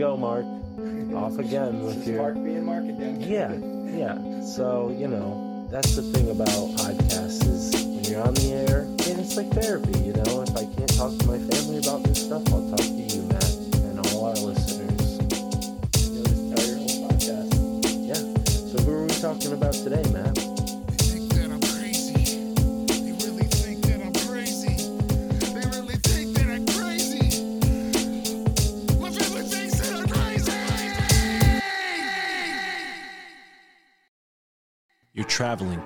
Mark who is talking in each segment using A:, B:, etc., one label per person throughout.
A: Go, Mark. Off again with your.
B: Mark being Mark again.
A: Yeah, yeah. So, you know, that's the thing about podcasts is when you're on the air, and it's like therapy, you know. If I can't talk to my family about this stuff, I'll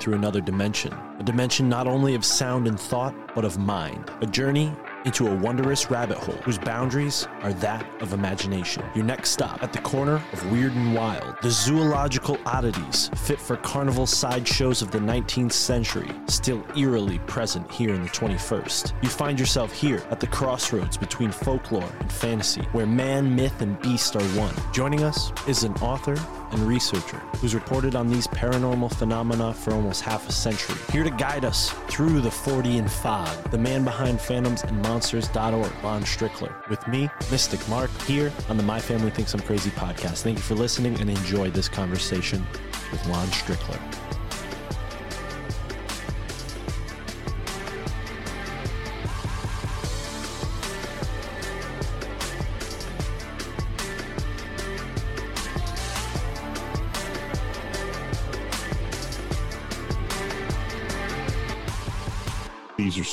C: through another dimension, a dimension not only of sound and thought, but of mind. A journey into a wondrous rabbit hole whose boundaries are that of imagination. Your next stop at the corner of weird and wild, the zoological oddities fit for carnival sideshows of the 19th century, still eerily present here in the 21st. You find yourself here at the crossroads between folklore and fantasy, where man, myth, and beast are one. Joining us is an author and researcher who's reported on these paranormal phenomena for almost half a century. Here to guide us through the 40 and fog, the man behind phantoms and monsters.org, Lon Strickler. With me, Mystic Mark, here on the My Family Thinks I'm Crazy podcast. Thank you for listening and enjoy this conversation with Lon Strickler.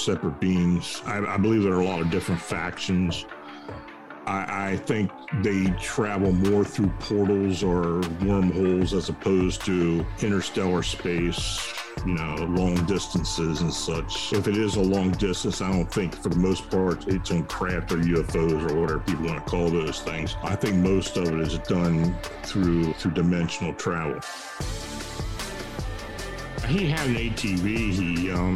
D: Separate beings. I, I believe there are a lot of different factions. I, I think they travel more through portals or wormholes as opposed to interstellar space, you know, long distances and such. If it is a long distance, I don't think for the most part it's on craft or UFOs or whatever people want to call those things. I think most of it is done through through dimensional travel. He had an ATV. He um,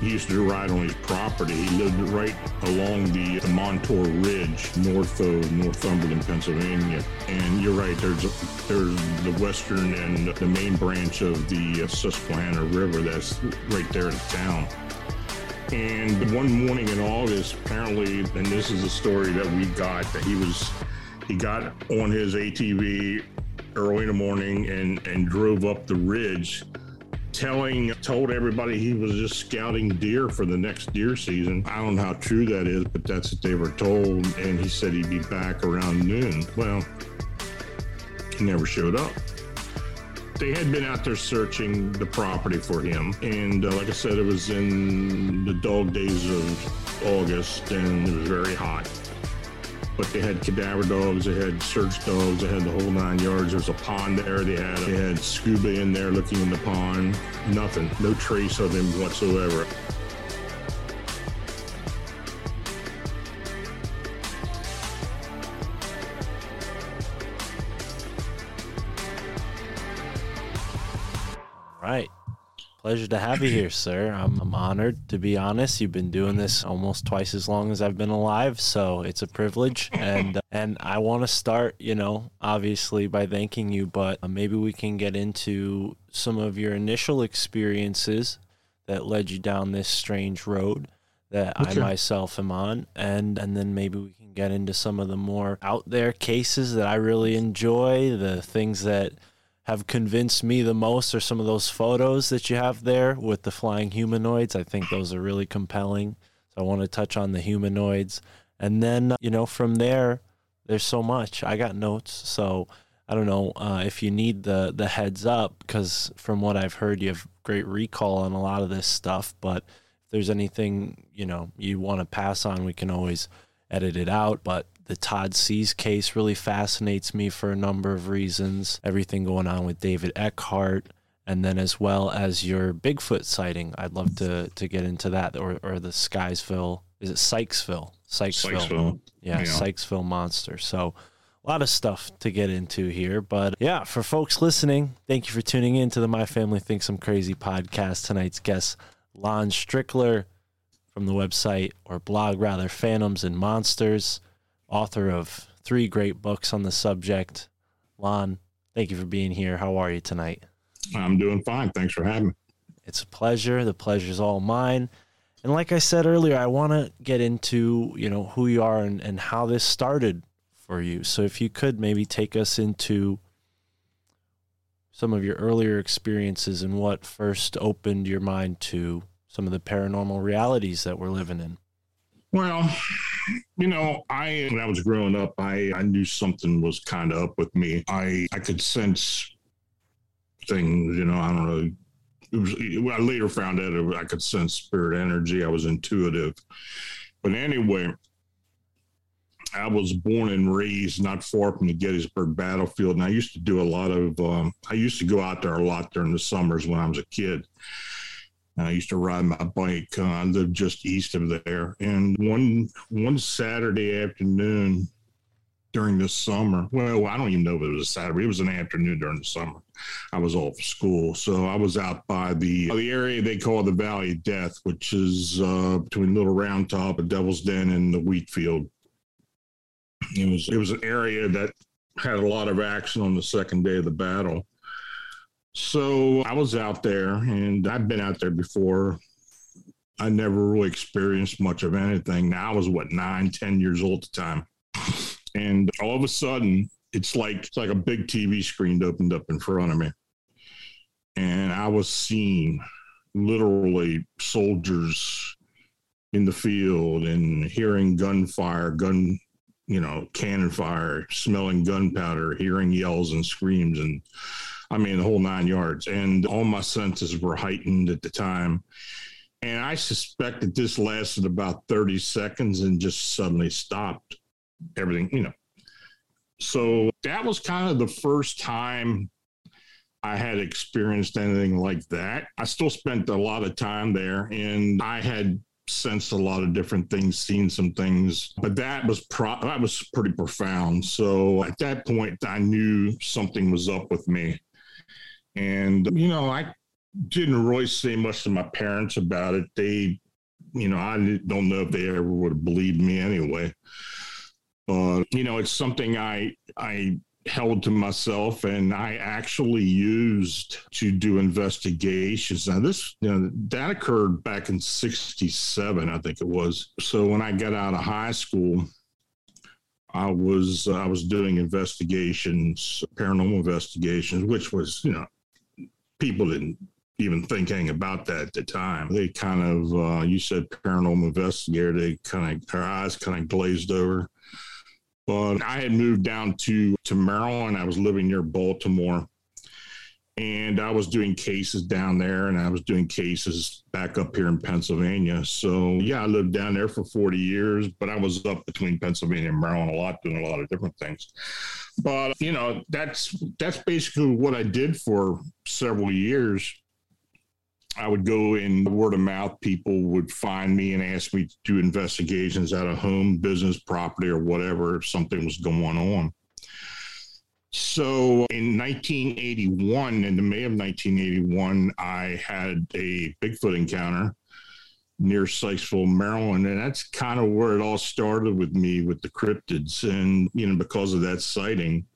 D: he used to ride on his property. He lived right along the, Montour Ridge, north of Northumberland, Pennsylvania. And you're right. There's there's the western and the main branch of the uh, Susquehanna River. That's right there in the town. And one morning in August, apparently, and this is a story that we got that he was he got on his ATV early in the morning and and drove up the ridge telling told everybody he was just scouting deer for the next deer season. I don't know how true that is, but that's what they were told. And he said he'd be back around noon. Well, he never showed up. They had been out there searching the property for him, and uh, like I said, it was in the dog days of August, and it was very hot but they had cadaver dogs, they had search dogs, they had the whole nine yards. There was a pond there. They had they had scuba in there looking in the pond. Nothing, no trace of him whatsoever.
C: Right. Pleasure to have you here, sir. I'm, I'm honored to be honest. You've been doing this almost twice as long as I've been alive, so it's a privilege. And and I want to start, you know, obviously by thanking you, but uh, maybe we can get into some of your initial experiences that led you down this strange road that I myself am on, and and then maybe we can get into some of the more out there cases that I really enjoy, the things that have convinced me the most are some of those photos that you have there with the flying humanoids. I think those are really compelling. So I want to touch on the humanoids. And then, uh, you know, from there, there's so much. I got notes. So I don't know uh, if you need the, the heads up, because from what I've heard, you have great recall on a lot of this stuff. But if there's anything, you know, you want to pass on, we can always edit it out. But the Todd Sees case really fascinates me for a number of reasons. Everything going on with David Eckhart, and then as well as your Bigfoot sighting. I'd love to to get into that, or or the Skysville. Is it Sykesville? Sykesville.
D: Sykesville.
C: Yeah,
D: Yeah.
C: Sykesville monster. So a lot of stuff to get into here. But yeah, for folks listening, thank you for tuning in to the My Family Thinks I'm Crazy podcast. Tonight's guest, Lon Strickler from the website or blog rather, Phantoms and Monsters, author of three great books on the subject. Lon, thank you for being here. How are you tonight?
D: I'm doing fine. Thanks for having me.
C: It's a pleasure. The pleasure's all mine. And like I said earlier, I want to get into, you know, who you are and, and how this started for you. So if you could maybe take us into some of your earlier experiences and what first opened your mind to some of the paranormal realities that we're living in.
D: Well, you know, I when I was growing up, I I knew something was kind of up with me. I I could sense things. You know, I don't know. It was. I later found out it I could sense spirit energy. I was intuitive, but anyway. I was born and raised not far from the Gettysburg battlefield, and I used to do a lot of. Um, I used to go out there a lot during the summers when I was a kid. And I used to ride my bike. Uh, I lived just east of there. And one one Saturday afternoon during the summer, well, I don't even know if it was a Saturday. It was an afternoon during the summer. I was off school, so I was out by the the area they call the Valley of Death, which is uh, between Little Round Top, the Devil's Den, and the wheat field. It was it was an area that had a lot of action on the second day of the battle. So I was out there and I've been out there before. I never really experienced much of anything. Now I was what nine, ten years old at the time. And all of a sudden, it's like it's like a big TV screen opened up in front of me. And I was seeing literally soldiers in the field and hearing gunfire, gun, you know, cannon fire, smelling gunpowder, hearing yells and screams and I mean, the whole nine yards. And all my senses were heightened at the time. And I suspect that this lasted about 30 seconds and just suddenly stopped everything, you know. So that was kind of the first time I had experienced anything like that. I still spent a lot of time there and I had sensed a lot of different things, seen some things, but that was pro- that was pretty profound. So at that point, I knew something was up with me. And, you know, I didn't really say much to my parents about it. They, you know, I don't know if they ever would have believed me anyway. But, you know, it's something I, I, held to myself and I actually used to do investigations. Now this you know that occurred back in 67 I think it was. So when I got out of high school I was I was doing investigations, paranormal investigations, which was, you know, people didn't even think about that at the time. They kind of, uh, you said paranormal investigator, they kind of, their eyes kind of glazed over. But I had moved down to, to Maryland. I was living near Baltimore. And I was doing cases down there and I was doing cases back up here in Pennsylvania. So, yeah, I lived down there for 40 years, but I was up between Pennsylvania and Maryland a lot, doing a lot of different things. But, you know, that's that's basically what I did for several years. I would go in word of mouth. People would find me and ask me to do investigations at a home, business, property, or whatever if something was going on. So in 1981, in the May of 1981, I had a Bigfoot encounter near Sykesville, Maryland. And that's kind of where it all started with me with the cryptids. And, you know, because of that sighting,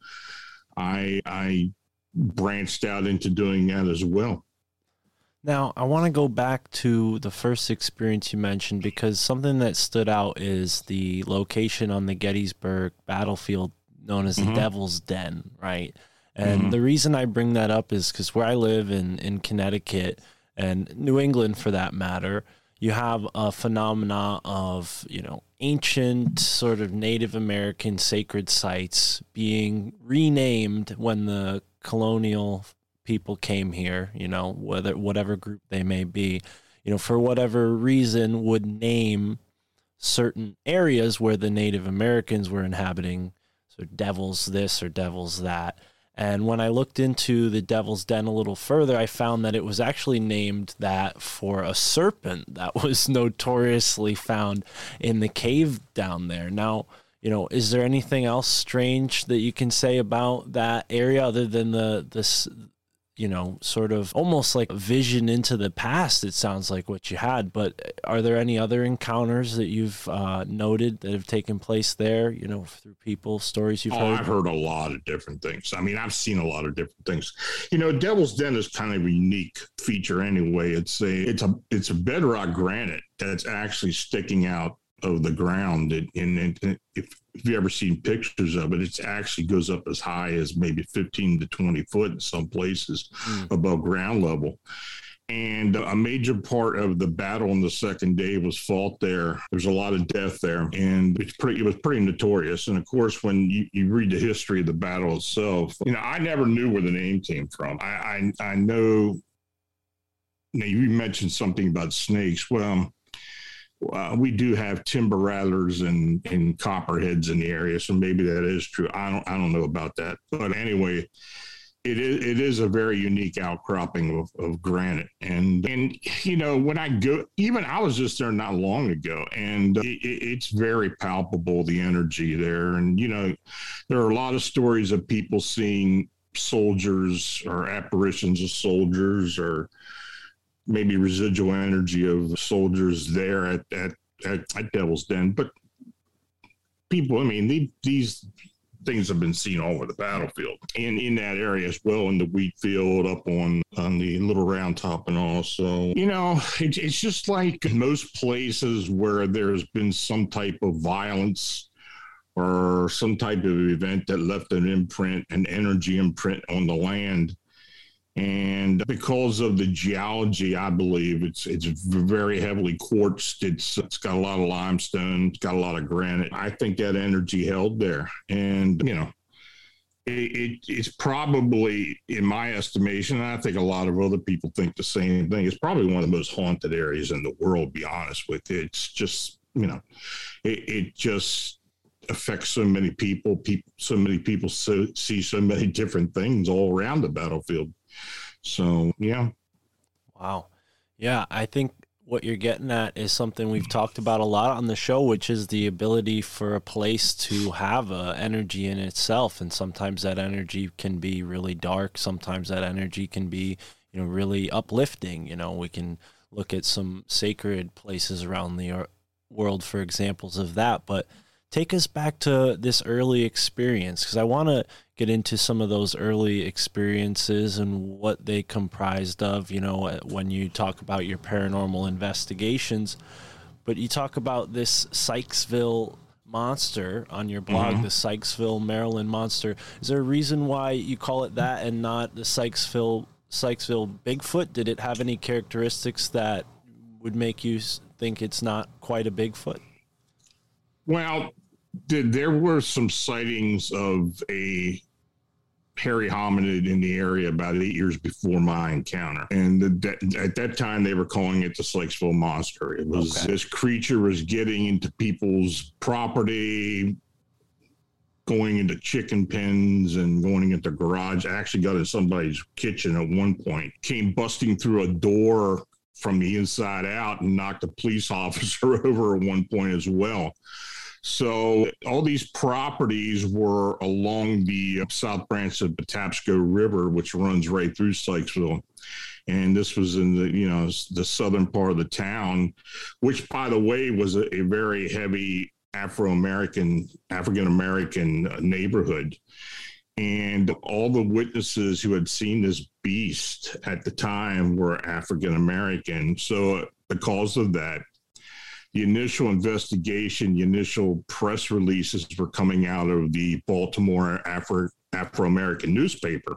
D: I, I branched out into doing that as well.
C: Now, I want to go back to the first experience you mentioned because something that stood out is the location on the Gettysburg battlefield known as the
D: Mhm.
C: Devil's Den, right? And
D: Mhm.
C: the reason I bring that up is because where I live in, in Connecticut and New England for that matter, you have a phenomena of, you know, ancient sort of Native American sacred sites being renamed when the colonial people came here, you know, whether whatever group they may be, you know, for whatever reason would name certain areas where the Native Americans were inhabiting. So devils this or devils that. And when I looked into the Devil's Den a little further, I found that it was actually named that for a serpent that was notoriously found in the cave down there. Now, you know, is there anything else strange that you can say about that area other than the this you know, sort of almost like a vision into the past, it sounds like what you had. But are there any other encounters that you've uh, noted that have taken place there, you know, through people, stories you've
D: Oh,
C: heard?
D: I've heard a lot of different things. I mean, I've seen a lot of different things. You know, Devil's Den is kind of a unique feature anyway. It's a it's a it's a bedrock granite that's actually sticking out of the ground. It, and, and if, if you ever seen pictures of it, it actually goes up as high as maybe 15 to 20 foot in some places
C: Mm.
D: above ground level. And a major part of the battle on the second day was fought there. There's a lot of death there, and it's pretty. It was pretty notorious. And of course, when you, you read the history of the battle itself, you know, I never knew where the name came from. I I, I know. Now you mentioned something about snakes. Well, uh, we do have timber rattlers and and copperheads in the area, so maybe that is true. I don't I don't know about that, but anyway, it is it is a very unique outcropping of, of granite. And and you know when i go even i was just there not long ago and it, it- it's very palpable the energy there. And you know there are a lot of stories of people seeing soldiers or apparitions of soldiers or maybe residual energy of soldiers there at at, at, at devil's den. But people i mean the, these things have been seen all over the battlefield and in that area as well in the wheat field up on on the little round top and all. So you know it, it's just like most places where there's been some type of violence or some type of event that left an imprint an energy imprint on the land and because of the geology, I believe it's it's very heavily quartzed. It's it's got a lot of limestone. It's got a lot of granite. I think that energy held there, and you know, it, it it's probably, in my estimation, and I think a lot of other people think the same thing. It's probably one of the most haunted areas in the world. Be honest with you, it's just you know, it, it just affects so many people. People, so many people so, see so many different things all around the battlefield. So yeah,
C: Wow. Yeah, I think what you're getting at is something we've talked about a lot on the show, which is the ability for a place to have a energy in itself, and sometimes that energy can be really dark. Sometimes that energy can be, you know, really uplifting. You know, we can look at some sacred places around the world for examples of that, but take us back to this early experience because I want to get into some of those early experiences and what they comprised of, you know, when you talk about your paranormal investigations. But you talk about this Sykesville monster on your blog, mm-hmm. the Sykesville, Maryland monster. Is there a reason why you call it that and not the Sykesville Sykesville Bigfoot? Did it have any characteristics that would make you think it's not quite a Bigfoot?
D: Well, th- there were some sightings of a hairy hominid in the area about eight years before my encounter, and the, that, at that time they were calling it the Sykesville Monster. It was
C: Okay.
D: this creature was getting into people's property. Going into chicken pens and going into garage. I actually got in somebody's kitchen at one point. Came busting through a door from the inside out and knocked a police officer over at one point as well. So all these properties were along the uh, south branch of Patapsco River, which runs right through Sykesville. And this was in the, you know, the southern part of the town, which by the way was a, a very heavy Afro-American, African-American uh, neighborhood. And all the witnesses who had seen this beast at the time were African American. So, uh, because of that, the initial investigation, the initial press releases were coming out of the Baltimore Afro American newspaper.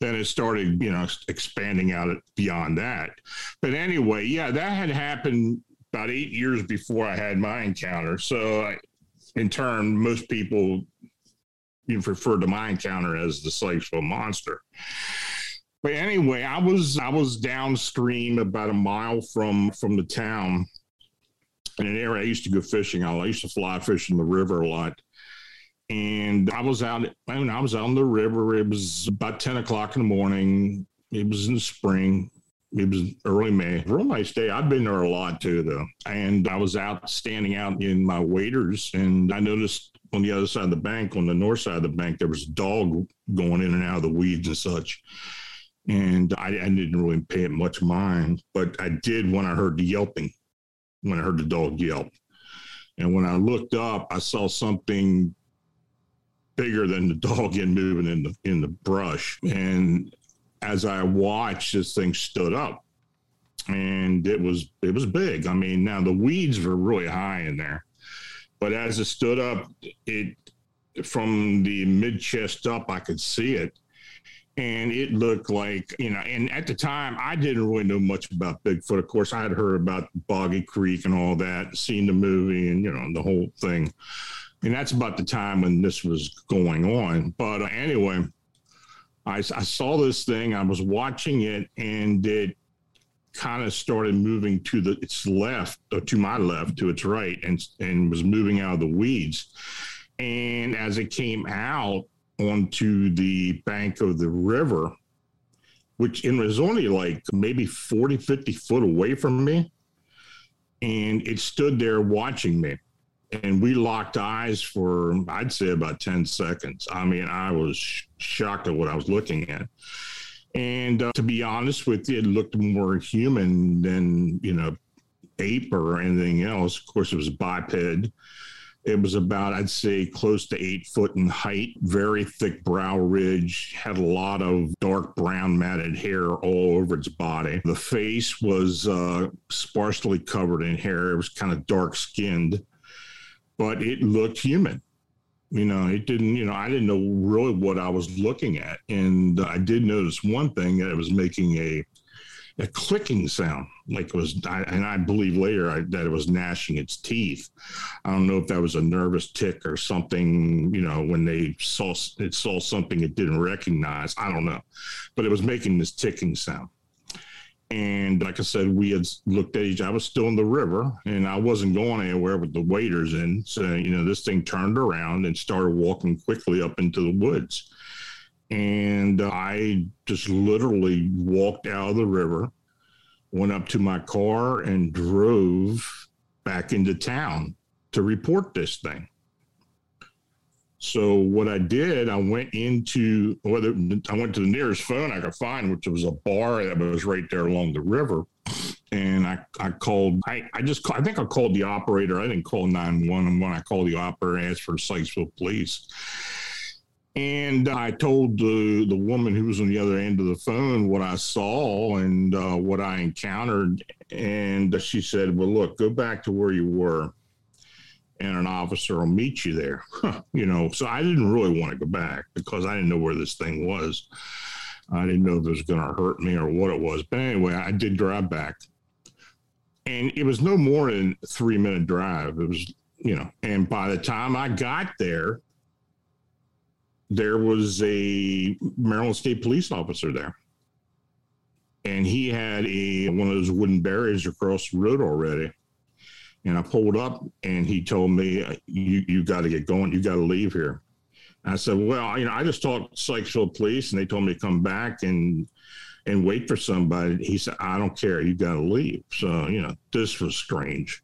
D: Then it started, you know, expanding out beyond that. But anyway, yeah, that had happened about eight years before I had my encounter. So, I, in turn, most people you refer to my encounter as the Sykesville Monster. But anyway, I was I was downstream about a mile from from the town in an area I used to go fishing. I used to fly fish in the river a lot. And I was out, I mean, I was out on the river. It was about 10 o'clock in the morning. It was in the spring. It was early May. Real nice day. I've been there a lot too, though. And I was out standing out in my waders, and I noticed on the other side of the bank, on the north side of the bank, there was a dog going in and out of the weeds and such. And I, I didn't really pay it much mind, but I did when I heard the yelping, when I heard the dog yelp. And when I looked up, I saw something bigger than the dog in moving in the in the brush. And as I watched, this thing stood up, and it was it was big. I mean, now the weeds were really high in there, but as it stood up, it from the mid chest up, I could see it. And it looked like, you know, and at the time I didn't really know much about Bigfoot. Of course, I had heard about Boggy Creek and all that, seen the movie and, you know, the whole thing. And that's about the time when this was going on. But uh, anyway, I, I saw this thing, I was watching it, and it kind of started moving to the its left, or to my left, to its right, and and was moving out of the weeds. And as it came out onto the bank of the river, which it was only like maybe 40, 50 foot away from me, and it stood there watching me. And we locked eyes for, I'd say, about 10 seconds. I mean, I was sh- shocked at what I was looking at. And uh, to be honest with you, it looked more human than, you know, ape or anything else. Of course, it was biped. It was about, I'd say, close to eight foot in height, very thick brow ridge, had a lot of dark brown matted hair all over its body. The face was uh, sparsely covered in hair. It was kind of dark skinned, but it looked human you know it didn't you know i didn't know really what i was looking at and i did notice one thing that it was making a a clicking sound like it was I, and i believe later I, that it was gnashing its teeth i don't know if that was a nervous tick or something you know when they saw it saw something it didn't recognize i don't know but it was making this ticking sound and like I said, we had looked at each. I was still in the river, and I wasn't going anywhere with the waders in. So you know, this thing turned around and started walking quickly up into the woods. And uh, I just literally walked out of the river, went up to my car, and drove back into town to report this thing. So what I did, I went into whether I went to the nearest phone I could find, which was a bar that was right there along the river. And I, I called, I, I just, I think I called the operator. I didn't call 911. When I called the operator, asked for Sykesville police. And I told the, the woman who was on the other end of the phone what I saw and uh, what I encountered. And she said, Well, look, go back to where you were and an officer will meet you there. you know, so I didn't really want to go back because I didn't know where this thing was. I didn't know if it was going to hurt me or what it was. But anyway, I did drive back. And it was no more than a three minute drive. It was, you know, and by the time I got there, there was a Maryland State police officer there. And he had a one of those wooden barriers across the road already and I pulled up and he told me, you, you got to get going. You got to leave here. I said, well, you know, I just talked to Sykesville police and they told me to come back and, and wait for somebody. He said, I don't care. You got to leave. So, you know, this was strange.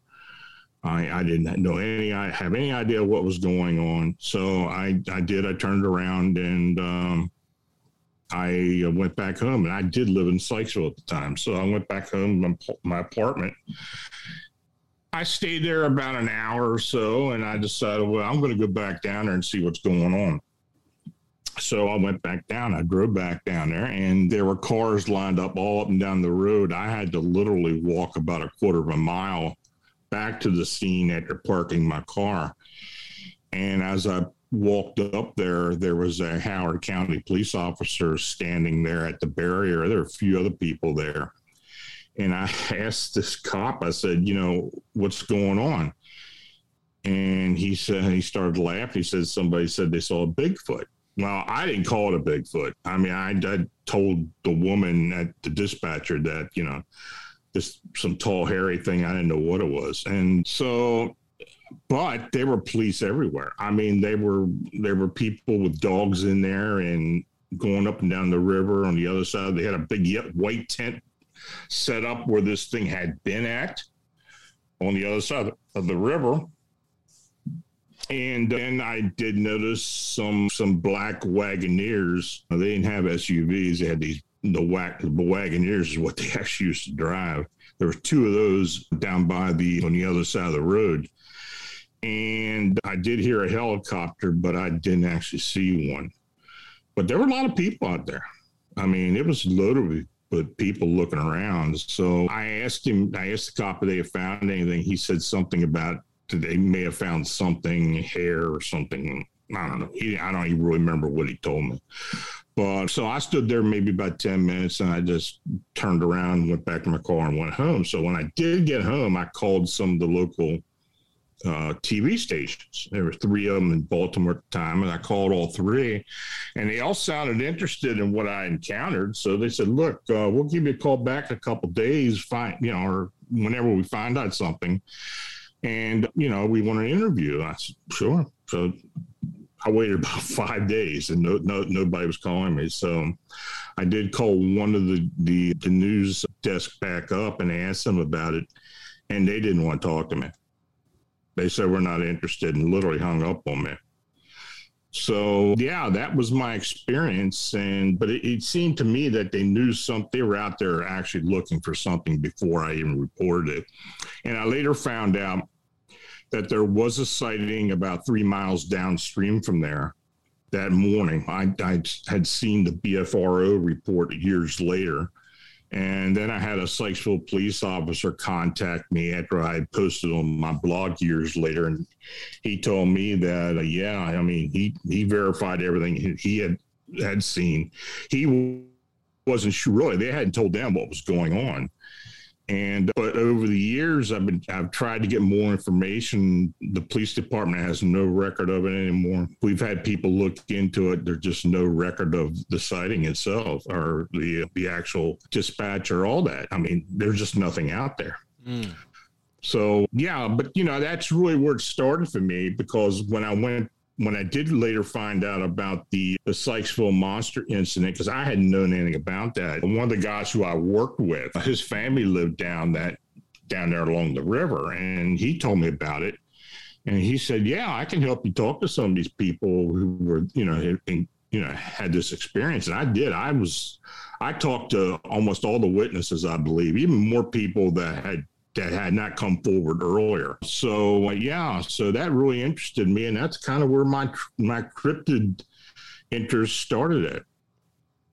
D: I, I didn't know any, I have any idea what was going on. So I, I did, I turned around and, um, I went back home and I did live in Sykesville at the time. So I went back home to my, my apartment I stayed there about an hour or so, and I decided, well, I'm going to go back down there and see what's going on. So I went back down. I drove back down there, and there were cars lined up all up and down the road. I had to literally walk about a quarter of a mile back to the scene after parking my car. And as I walked up there, there was a Howard County police officer standing there at the barrier. There were a few other people there and I asked this cop, I said, you know, what's going on? And he said, he started laughing. He said, somebody said they saw a Bigfoot. Well, I didn't call it a Bigfoot. I mean, I, I told the woman at the dispatcher that, you know, this some tall hairy thing. I didn't know what it was, and so but there were police everywhere. I mean, they were there were people with dogs in there and going up and down the river on the other side. They had a big white tent set up where this thing had been at on the other side of the river. And then I did notice some some black Wagoneers. They didn't have SUVs. They had these the whack the Wagoneers is what they actually used to drive. There were two of those down by the on the other side of the road and I did hear a helicopter, but I didn't actually see one. But there were a lot of people out there. I mean, it was loaded with, people looking around. So I asked him, I asked the cop if they had found anything. He said something about they may have found something, hair or something. I don't know. He, I don't even really remember what he told me. But so I stood there maybe about 10 minutes and I just turned around, went back to my car and went home. So when I did get home, I called some of the local uh, TV stations. There were three of them in Baltimore at the time, and I called all three, and they all sounded interested in what I encountered. So they said, "Look, uh, we'll give you a call back in a couple days, find you know, or whenever we find out something, and you know, we want to interview." I said, "Sure." So I waited about five days, and no, no, nobody was calling me. So I did call one of the, the the news desk back up and asked them about it, and they didn't want to talk to me. They said we're not interested and literally hung up on me. So yeah that was my experience and but it, it, seemed to me that they knew something they were out there actually looking for something before i even reported it. And i later found out that there was a sighting about three miles downstream from there that morning. I, I had seen the bfro report years later. And then I had a Sykesville police officer contact me after I posted on my blog years later, and he told me that uh, yeah, I mean he he verified everything he, he had had seen. He wasn't sure really; they hadn't told them what was going on, and but over the years, I've been I've tried to get more information. The police department has no record of it anymore. We've had people look into it. There's just no record of the sighting itself or the the actual dispatch or all that. I mean, there's just nothing out there. Mm. So yeah, but you know that's really where it started for me because when I went when I did later find out about the, the Sykesville monster incident, because I hadn't known anything about that. One of the guys who I worked with, his family lived down that down there along the river, and he told me about it. And he said, "Yeah, I can help you talk to some of these people who were, you know, in, you know, had this experience." And I did. I was, I talked to almost all the witnesses, I believe, even more people that had that had not come forward earlier. So uh, yeah, so that really interested me, and that's kind of where my my cryptid interest started at.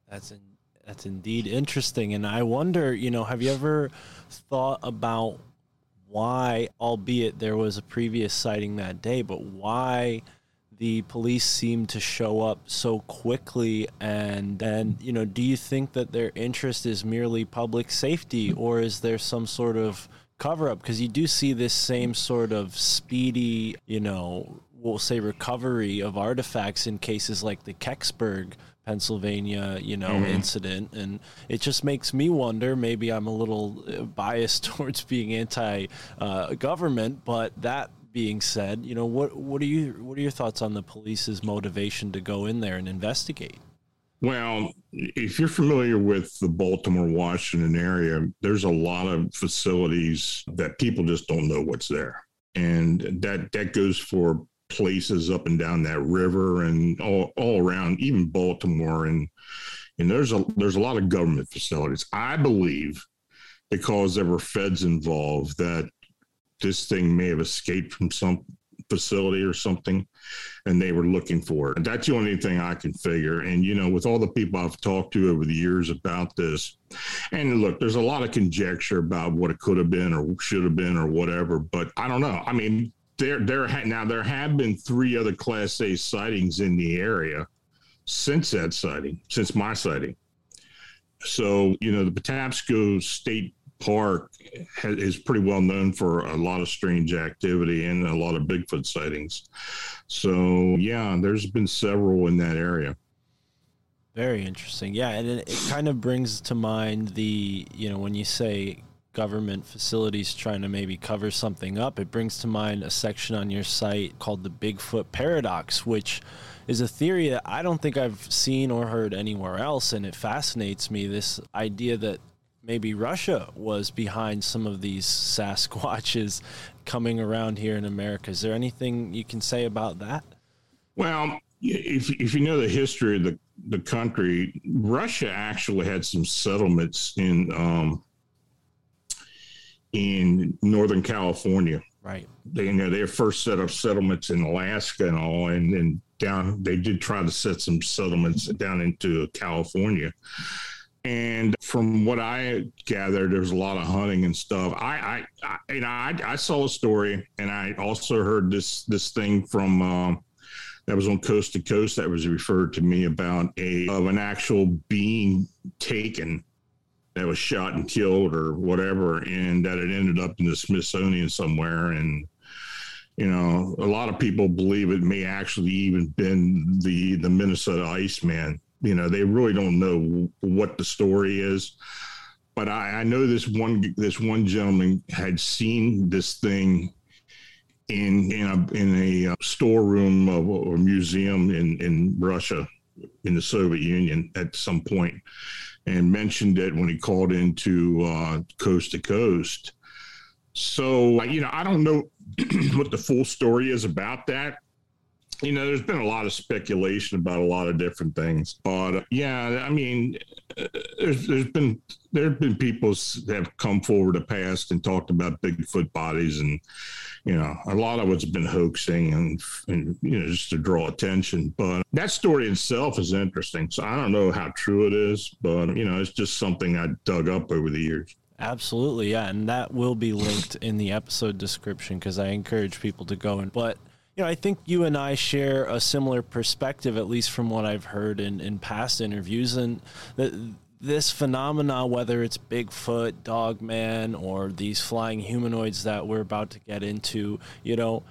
C: That's in, that's indeed interesting, and I wonder, you know, have you ever thought about why, albeit there was a previous sighting that day, but why? the police seem to show up so quickly and and you know do you think that their interest is merely public safety or is there some sort of cover up because you do see this same sort of speedy, you know, we'll say recovery of artifacts in cases like the Kecksburg, Pennsylvania, you know, mm-hmm. incident. And it just makes me wonder maybe I'm a little uh, biased towards being anti uh, government, but that being said, you know, what, what are you, what are your thoughts on the police's motivation to go in there and investigate?
D: Well, if you're familiar with the Baltimore, Washington area, there's a lot of facilities that people just don't know what's there. And that that goes for places up and down that river and all, all around, even Baltimore and and there's a there's a lot of government facilities. I believe because there were feds involved that this thing may have escaped from some facility or something and they were looking for it. That's the only thing I can figure. And, you know, with all the people I've talked to over the years about this, and look, there's a lot of conjecture about what it could have been or should have been or whatever, but I don't know. I mean, there, there, now there have been three other Class A sightings in the area since that sighting, since my sighting. So, you know, the Patapsco State Park is pretty well known for a lot of strange activity and a lot of Bigfoot sightings. So, yeah, there's been several in that area.
C: Very interesting. Yeah, and it, it kind of brings to mind the, you know, when you say government facilities trying to maybe cover something up. It brings to mind a section on your site called the Bigfoot Paradox, which is a theory that I don't think I've seen or heard anywhere else. And it fascinates me this idea that maybe Russia was behind some of these Sasquatches coming around here in America. Is there anything you can say about that?
D: Well, if if you know the history of the the country, Russia actually had some settlements in um, in Northern California.
C: Right.
D: They you know they first set up settlements in Alaska and all, and then down they did try to set some settlements down into California. And from what I gathered, there's a lot of hunting and stuff. I, I, I you know, I, I saw a story, and I also heard this this thing from. Um, that was on coast to coast that was referred to me about a of an actual being taken that was shot and killed or whatever and that it ended up in the smithsonian somewhere and you know a lot of people believe it may actually even been the the minnesota iceman you know they really don't know what the story is but I, I know this one this one gentleman had seen this thing in in a in a uh, storeroom of a museum in in Russia in the Soviet Union at some point, and mentioned it when he called into uh, Coast to Coast. So you know, I don't know what the full story is about that. You know, there's been a lot of speculation about a lot of different things, but uh, yeah, I mean, there's there's been there have been people that have come forward in the past and talked about Bigfoot bodies and you know, a lot of it's been hoaxing and, and, you know, just to draw attention. But that story itself is interesting. So I don't know how true it is, but, you know, it's just something I dug up over the years.
C: Absolutely, yeah, and that will be linked in the episode description because I encourage people to go and. But you know, I think you and I share a similar perspective, at least from what I've heard in, in past interviews, and that this phenomena, whether it's Bigfoot, Dogman, or these flying humanoids that we're about to get into, you know,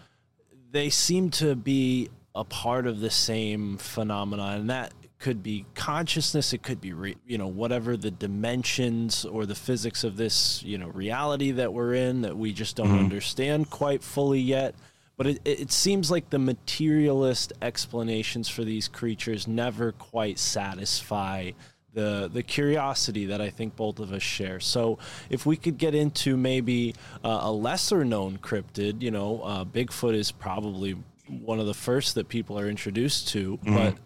C: they seem to be a part of the same phenomenon, and that could be consciousness it could be re, you know whatever the dimensions or the physics of this you know reality that we're in that we just don't mm-hmm. understand quite fully yet but it, it seems like the materialist explanations for these creatures never quite satisfy the the curiosity that I think both of us share. So if we could get into maybe uh, a lesser known cryptid, you know, uh, Bigfoot is probably one of the first that people are introduced to, mm-hmm. but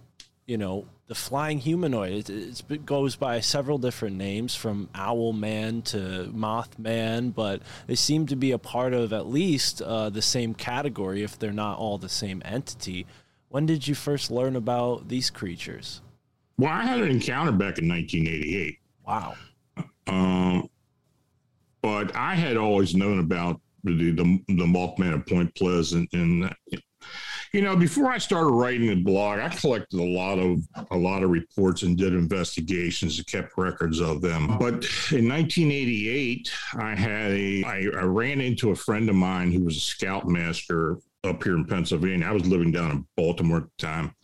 C: you know. The flying humanoid, it, it goes by several different names from Owl Man to Mothman, but they seem to be a part of at least uh, the same category if they're not all the same entity. When did you first learn about these creatures?
D: Well, I had an encounter back in 1988.
C: Wow.
D: Um, but I had always known about the the, the Mothman at Point Pleasant, and you know, before I started writing the blog, I collected a lot of a lot of reports and did investigations and kept records of them. But in 1988, I had a I, I ran into a friend of mine who was a scoutmaster up here in Pennsylvania. I was living down in Baltimore at the time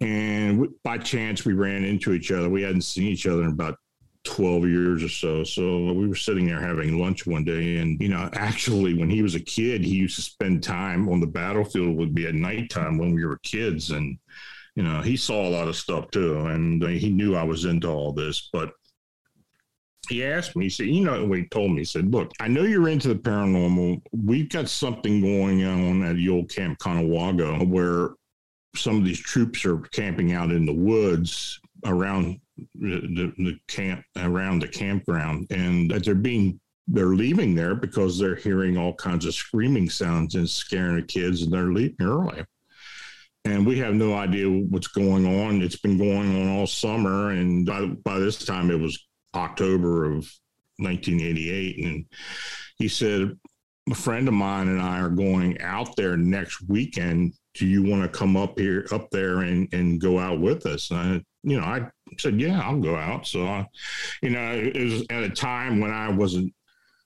D: and by chance we ran into each other. We hadn't seen each other in about 12 years or so. So we were sitting there having lunch one day. And, you know, actually, when he was a kid, he used to spend time on the battlefield, would be at nighttime when we were kids. And, you know, he saw a lot of stuff too. And he knew I was into all this. But he asked me, he said, you know he told me? He said, look, I know you're into the paranormal. We've got something going on at the old Camp Conewago where some of these troops are camping out in the woods around the, the camp around the campground. And they're being they're leaving there because they're hearing all kinds of screaming sounds and scaring the kids and they're leaving early. And we have no idea what's going on. It's been going on all summer. And by, by this time it was october of 1988 and he said a friend of mine and i are going out there next weekend. Do you want to come up here up there and and go out with us? And i you know i said yeah i'll go out. So I, you know it was at a time when i wasn't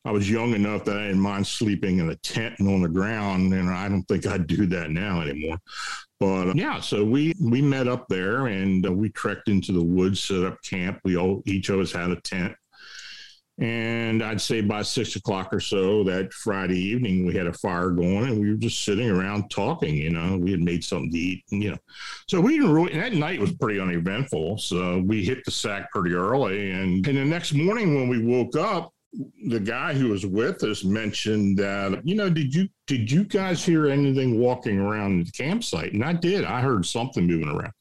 D: i was young enough that i didn't mind sleeping in a tent and on the ground and i don't think i'd do that now anymore. But uh, yeah. so we we met up there and uh, we trekked into the woods set up camp. We all each of us had a tent And I'd say by six o'clock or so that Friday evening, we had a fire going and we were just sitting around talking. You know, we had made something to eat, and, you know, so we didn't really, that night was pretty uneventful. So we hit the sack pretty early. And, and the next morning when we woke up, the guy who was with us mentioned that you know did you did you guys hear anything walking around the campsite? And i did. I heard something moving around.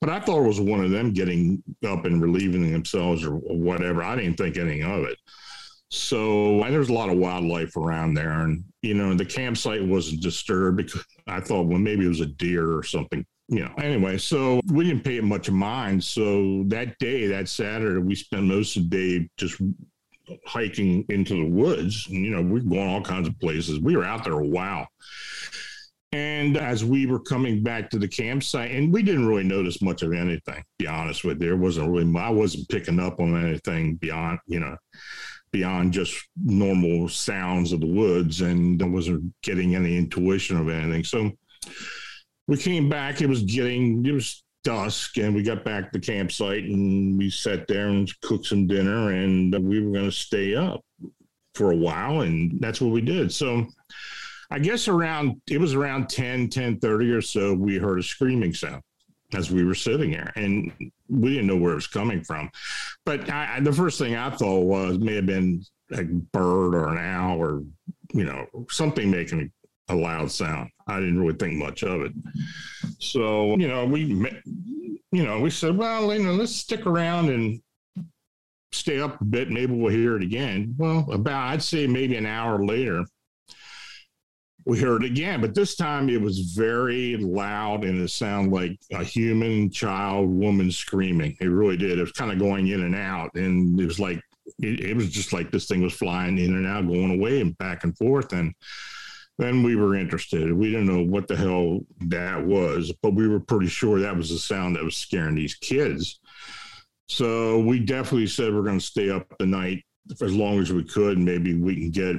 D: But i thought it was one of them getting up and relieving themselves or whatever. I didn't think anything of it. So there's a lot of wildlife around there and you know the campsite wasn't disturbed because i thought well maybe it was a deer or something you know. Anyway so we didn't pay it much mind. So that day that saturday we spent most of the day just hiking into the woods. You know, we're going all kinds of places. We were out there a while. And as we were coming back to the campsite, and we didn't really notice much of anything, to be honest with you. There wasn't really, I wasn't picking up on anything beyond, you know, beyond just normal sounds of the woods. And I wasn't getting any intuition of anything. So we came back. It was getting, it was dusk and we got back to the campsite and we sat there and cooked some dinner and we were going to stay up for a while and that's what we did. So i guess around it was around 10 10 30 or so we heard a screaming sound as we were sitting there and we didn't know where it was coming from. But I, the first thing i thought was may have been a bird or an owl or you know something making a loud sound. I didn't really think much of it. So, you know, we, you know, we said, well, you know, let's stick around and stay up a bit. Maybe we'll hear it again. Well, about, I'd say maybe an hour later, we heard it again, but this time it was very loud and it sounded like a human, child, woman screaming. It really did. It was kind of going in and out. And it was like, it, it was just like this thing was flying in and out, going away and back and forth. And, then we were interested. We didn't know what the hell that was, but we were pretty sure that was the sound that was scaring these kids. So we definitely said we're going to stay up the night as long as we could. Maybe we can get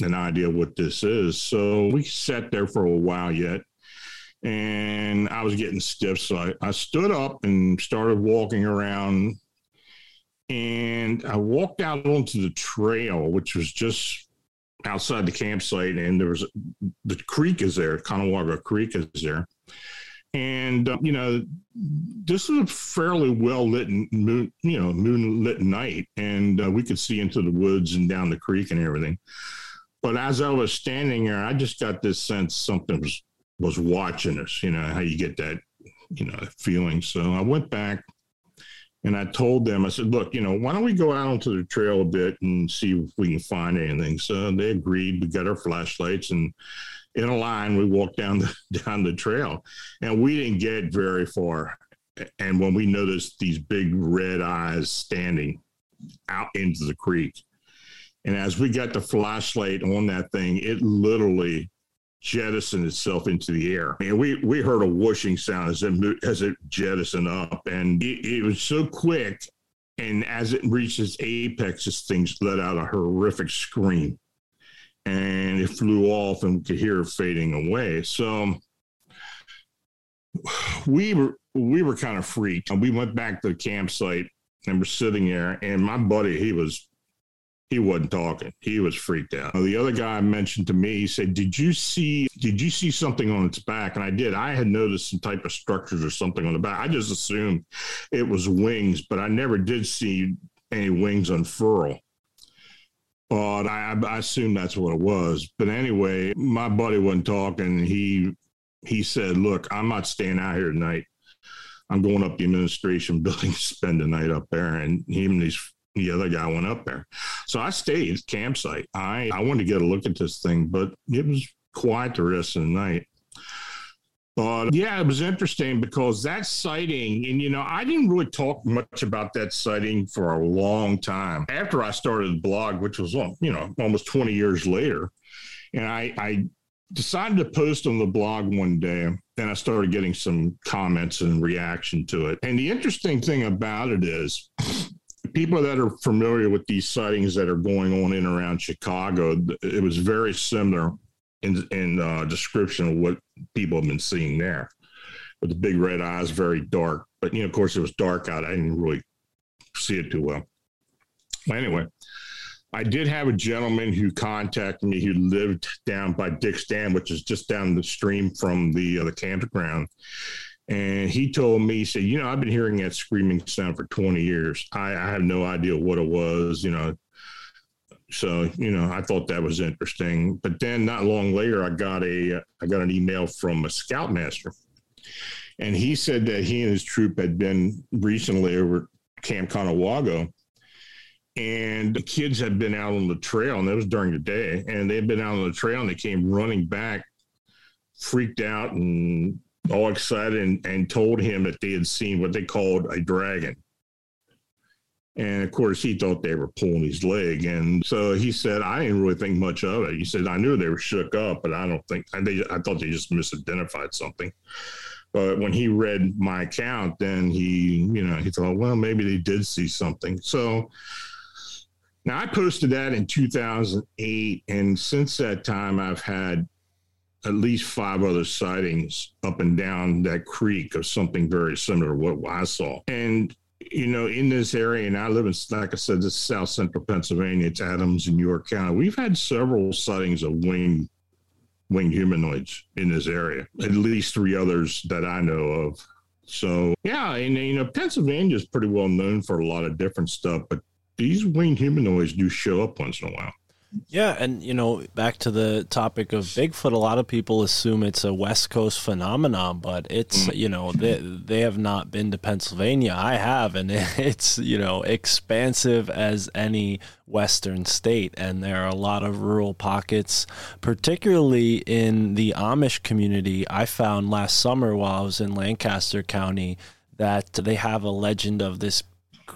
D: an idea what this is. So we sat there for a while yet. And I was getting stiff. So I, I stood up and started walking around. And I walked out onto the trail, which was just outside the campsite, and there was the creek is there, Conewago Creek is there, and uh, you know this was a fairly well lit, moon, you know, moonlit night, and uh, we could see into the woods and down the creek and everything. But as I was standing there, I just got this sense something was was watching us. You know how you get that, you know, feeling. So I went back and I told them, I said, look, you know, why don't we go out onto the trail a bit and see if we can find anything? So they agreed. We got our flashlights and in a line, we walked down the, down the trail and we didn't get very far. And when we noticed these big red eyes standing out into the creek, and as we got the flashlight on that thing, it literally jettisoned itself into the air. And we, we heard a whooshing sound as it, as it jettisoned up, and it, it was so quick. And as it reached its apex, this thing let out a horrific scream, and it flew off, and we could hear it fading away. So we were we were kind of freaked. And we went back to the campsite and we're sitting there, and my buddy he was he wasn't talking. He was freaked out. The other guy mentioned to me, he said, Did you see did you see something on its back? And I did. I had noticed some type of structures or something on the back. I just assumed it was wings, but I never did see any wings unfurl. But I, I assumed that's what it was. But anyway, my buddy wasn't talking. He he said, Look, I'm not staying out here tonight. I'm going up the administration building to spend the night up there. And him and these the other guy went up there. So I stayed at campsite. I, I wanted to get a look at this thing, but it was quiet the rest of the night. But yeah, it was interesting because that sighting, and you know, I didn't really talk much about that sighting for a long time after I started the blog, which was, uh, you know, almost 20 years later. And I, I decided to post on the blog one day and I started getting some comments and reaction to it. And the interesting thing about it is people that are familiar with these sightings that are going on in around Chicago, it was very similar in in uh, description of what people have been seeing there, with the big red eyes, very dark. But you know, of course, it was dark out. I didn't really see it too well. Anyway, I did have a gentleman who contacted me who lived down by Dick's Dam, which is just down the stream from the uh, the campground. And he told me, he said, you know, I've been hearing that screaming sound for 20 years. I, I have no idea what it was, you know. So, you know, I thought that was interesting. But then not long later, I got a I got an email from a scoutmaster. And he said that he and his troop had been recently over Camp Conewago and the kids had been out on the trail and it was during the day and they'd been out on the trail and they came running back freaked out and all excited and, and told him that they had seen what they called a dragon. And of course he thought they were pulling his leg. And so he said i didn't really think much of it. He said i knew they were shook up but i don't think I, they, I thought they just misidentified something. But when he read my account then he you know he thought well maybe they did see something. So now, I posted that in 2008, and since that time, I've had at least five other sightings up and down that creek of something very similar to what I saw. And, you know, in this area, and I live in, like I said, this is South Central Pennsylvania, it's Adams and York County. We've had several sightings of winged winged humanoids in this area, at least three others that I know of. So, yeah, and, you know, Pennsylvania is pretty well known for a lot of different stuff, but these winged humanoids do show up once in a while.
C: Yeah, and you know, back to the topic of Bigfoot, a lot of people assume it's a West Coast phenomenon, but it's mm. you know they they have not been to Pennsylvania. I have, and it's you know expansive as any Western state, and there are a lot of rural pockets, particularly in the Amish community. I found last summer while I was in Lancaster County that they have a legend of this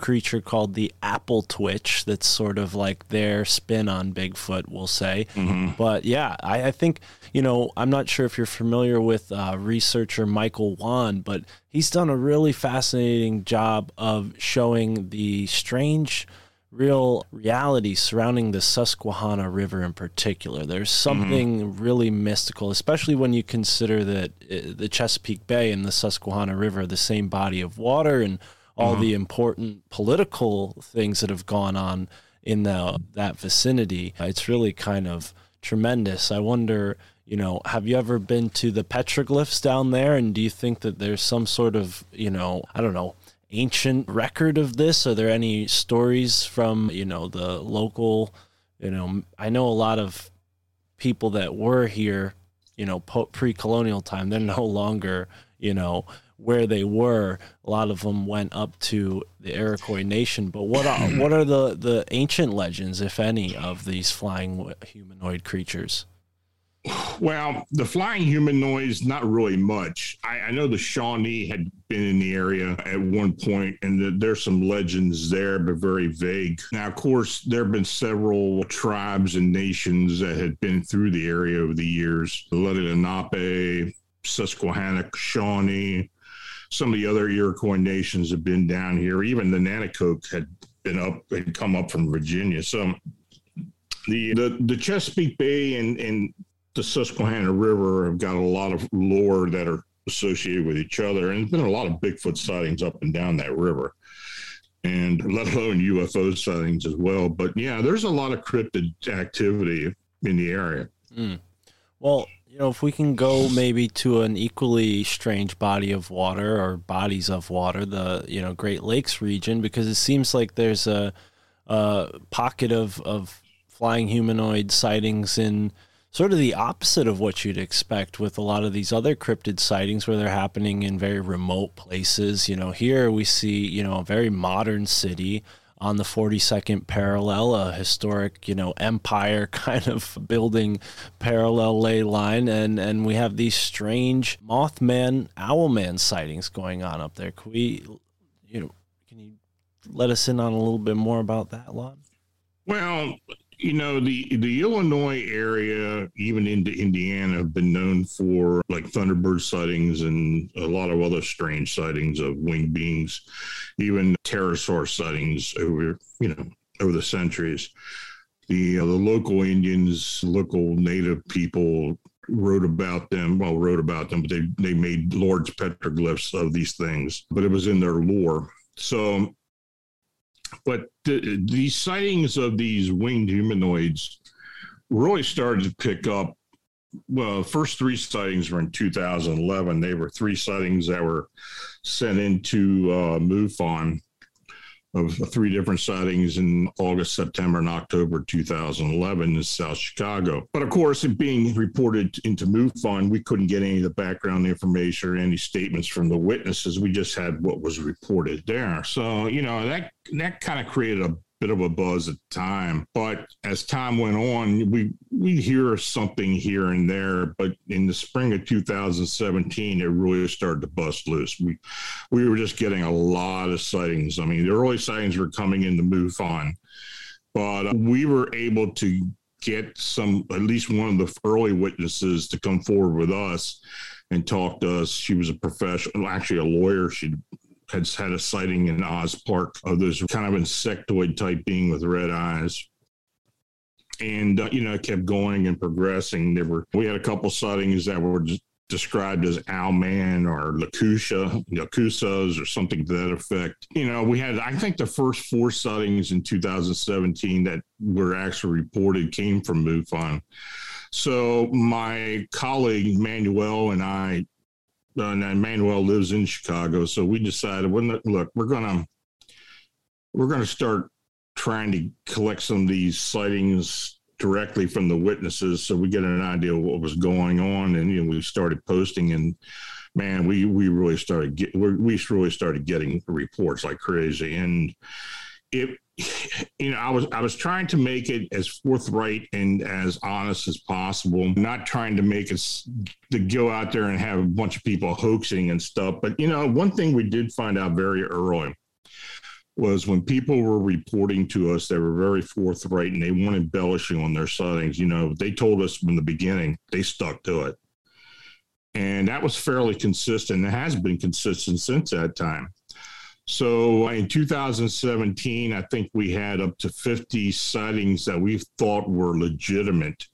C: creature called the Albatwitch that's sort of like their spin on Bigfoot, we'll say. Mm-hmm. But yeah, I, I, think, you know, I'm not sure if you're familiar with uh, researcher Michael Wan, but he's done a really fascinating job of showing the strange real reality surrounding the Susquehanna River in particular. There's mm-hmm. something mm-hmm. really mystical, especially when you consider that uh, the Chesapeake Bay and the Susquehanna River are the same body of water and all mm-hmm. the important political things that have gone on in the, that vicinity. It's really kind of tremendous. I wonder, you know, have you ever been to the petroglyphs down there? And do you think that there's some sort of, you know, I don't know, ancient record of this? Are there any stories from, you know, the local, you know, I know a lot of people that were here, you know, pre colonial time, they're no longer, you know, where they were. A lot of them went up to the Iroquois nation. But what are what are the the ancient legends, if any, of these flying humanoid creatures?
D: Well, the flying humanoids, not really much. I, I, know the Shawnee had been in the area at one point, and the, there's some legends there, but very vague. Now, of course, there have been several tribes and nations that had been through the area over the years. The Lenape, Susquehanna, Shawnee, some of the other Iroquois nations have been down here. Even the Nanticoke had been up, had come up from Virginia. So the the, the Chesapeake Bay and, and the Susquehanna River have got a lot of lore that are associated with each other. And there's been a lot of Bigfoot sightings up and down that river. And let alone UFO sightings as well. But yeah, there's a lot of cryptid activity in the area.
C: Mm. Well, you know, if we can go maybe to an equally strange body of water or bodies of water, the you know Great Lakes region, because it seems like there's a, a pocket of of flying humanoid sightings in sort of the opposite of what you'd expect with a lot of these other cryptid sightings where they're happening in very remote places. You know, here we see you know a very modern city on the 42nd parallel, a historic, you know, empire kind of building parallel ley line. And, and we have these strange Mothman, Owlman sightings going on up there. Can we, you know, can you let us in on a little bit more about that, Lon?
D: Well, you know the the Illinois area, even into Indiana, have been known for like thunderbird sightings and a lot of other strange sightings of winged beings, even pterosaur sightings over you know over the centuries. The uh, the local Indians, local Native people wrote about them. Well, wrote about them, but they they made Lourdes petroglyphs of these things. But it was in their lore. So but the, these sightings of these winged humanoids really started to pick up. Well, the first three sightings were in 2011. They were three sightings that were sent into uh, MUFON of three different sightings in August, September, and October 2011 in South Chicago. But of course, it being reported into MUFON, we couldn't get any of the background information or any statements from the witnesses. We just had what was reported there. So, you know, that that kind of created a bit of a buzz at the time. But as time went on, we we hear something here and there. But in the spring of 2017, it really started to bust loose. We we were just getting a lot of sightings. I mean, the early sightings were coming in to MUFON, but uh, we were able to get some at least one of the early witnesses to come forward with us and talk to us. She was a professional, actually a lawyer. She had had a sighting in Oz Park of this kind of insectoid type being with red eyes. And uh, you know, it kept going and progressing. There were we had a couple sightings that were described as Owlman or Lakusha, Yakusas or something to that effect. You know, we had, I think the first four sightings in 2017 that were actually reported came from MUFON. So my colleague Manuel and I uh, Manuel lives in Chicago, so we decided, well, look, we're gonna we're gonna start trying to collect some of these sightings directly from the witnesses, so we get an idea of what was going on, and you know, we started posting, and man, we we really started get we really started getting reports like crazy, and it you know, I was I was trying to make it as forthright and as honest as possible, not trying to make it to go out there and have a bunch of people hoaxing and stuff. But you know, one thing we did find out very early was when people were reporting to us, they were very forthright and they weren't embellishing on their sightings. You know, they told us from the beginning, they stuck to it. And that was fairly consistent. It has been consistent since that time. So in 2017, I think we had up to 50 sightings that we thought were legitimate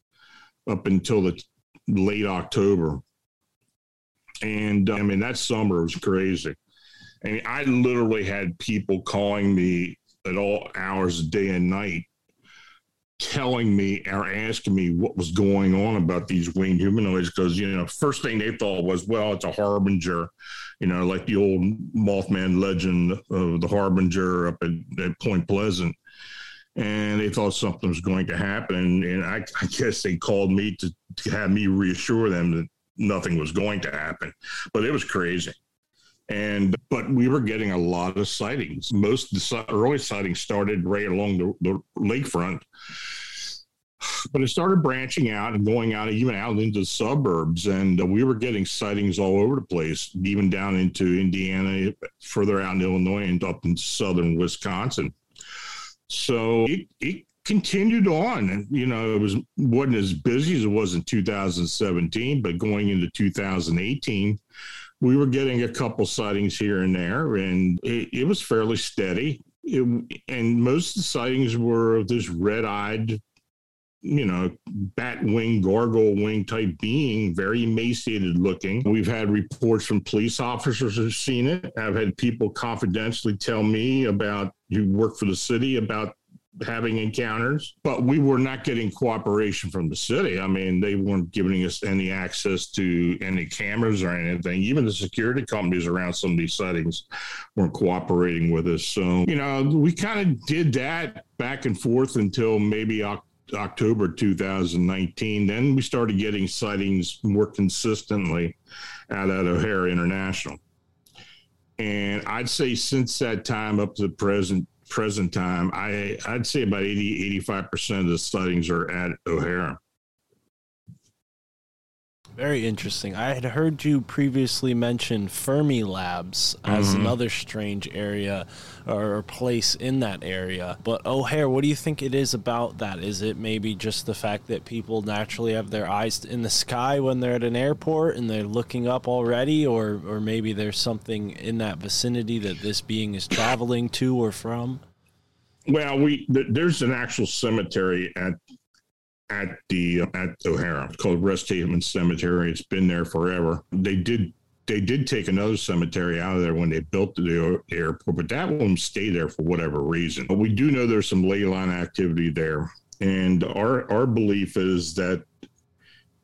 D: up until the late October. And um, I mean, that summer was crazy. I mean, I literally had people calling me at all hours day and night telling me or asking me what was going on about these winged humanoids because you know first thing they thought was well it's a harbinger you know like the old mothman legend of the harbinger up at, at point pleasant. And they thought something was going to happen and I, I guess they called me to, to have me reassure them that nothing was going to happen. But it was crazy and but we were getting a lot of sightings. Most the early sightings started right along the, the lakefront, but it started branching out and going out even out into the suburbs, and uh, we were getting sightings all over the place, even down into Indiana, further out in Illinois, and up in southern Wisconsin. So it, it continued on and you know it was wasn't as busy as it was in 2017 but going into 2018 we were getting a couple sightings here and there, and it, it was fairly steady. It, and most of the sightings were of this red-eyed, you know, bat wing, gargoyle wing type being, very emaciated looking. We've had reports from police officers who've seen it. I've had people confidentially tell me about who work for the city about having encounters, but we were not getting cooperation from the city. I mean, they weren't giving us any access to any cameras or anything. Even the security companies around some of these settings weren't cooperating with us. So, you know, we kind of did that back and forth until maybe October 2019. Then we started getting sightings more consistently out at O'Hare International. And I'd say since that time up to the present, present time, I I'd say about 80 85 percent of the sightings are at O'Hare.
C: Very interesting. I had heard you previously mention Fermi Labs as mm-hmm. another strange area or place in that area. But O'Hare, what do you think it is about that? Is it maybe just the fact that people naturally have their eyes in the sky when they're at an airport and they're looking up already, or or maybe there's something in that vicinity that this being is traveling to or from?
D: Well, we there's an actual cemetery at at the at O'Hare. It's called Rest Haven Cemetery. It's been there forever. They did they did take another cemetery out of there when they built the airport, but that one stayed there for whatever reason. But we do know there's some ley line activity there, and our our belief is that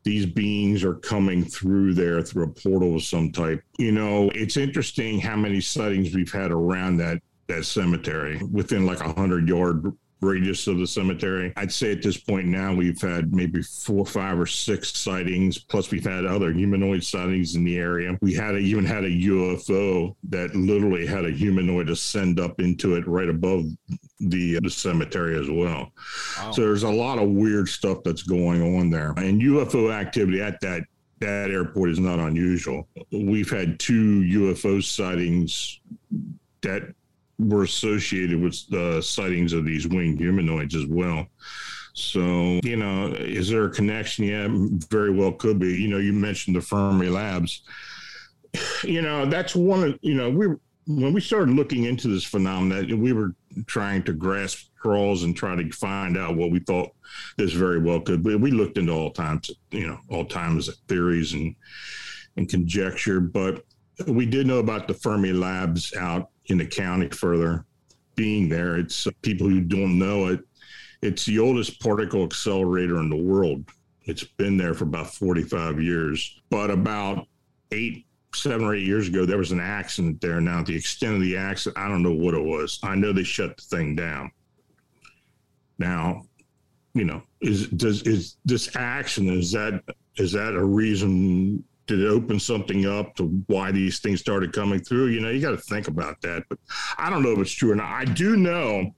D: these beings are coming through there through a portal of some type. You know, it's interesting how many sightings we've had around that that cemetery within like a hundred yard radius of the cemetery. I'd say at this point now we've had maybe four, five, or six sightings. Plus, we've had other humanoid sightings in the area. We had a, even had a UFO that literally had a humanoid ascend up into it right above the the cemetery as well.
C: Wow.
D: So there's a lot of weird stuff that's going on there, and UFO activity at that that airport is not unusual. We've had two UFO sightings that were associated with the sightings of these winged humanoids as well. So, you know, is there a connection? Yeah, very well could be. You know, you mentioned the Fermi Labs. You know, that's one of, you know, we when we started looking into this phenomenon, we were trying to grasp straws and try to find out what we thought this very well could be. We looked into all times, you know, all times theories and and conjecture, but we did know about the Fermi Labs out in the county further being there. It's uh, people who don't know it. It's the oldest particle accelerator in the world. It's been there for about 45 years. But about eight, seven or eight years ago, there was an accident there. Now, the extent of the accident, I don't know what it was. I know they shut the thing down. Now, you know, is does is this action is that is that a reason did it open something up to why these things started coming through? You know, you got to think about that. But I don't know if it's true or not. I do know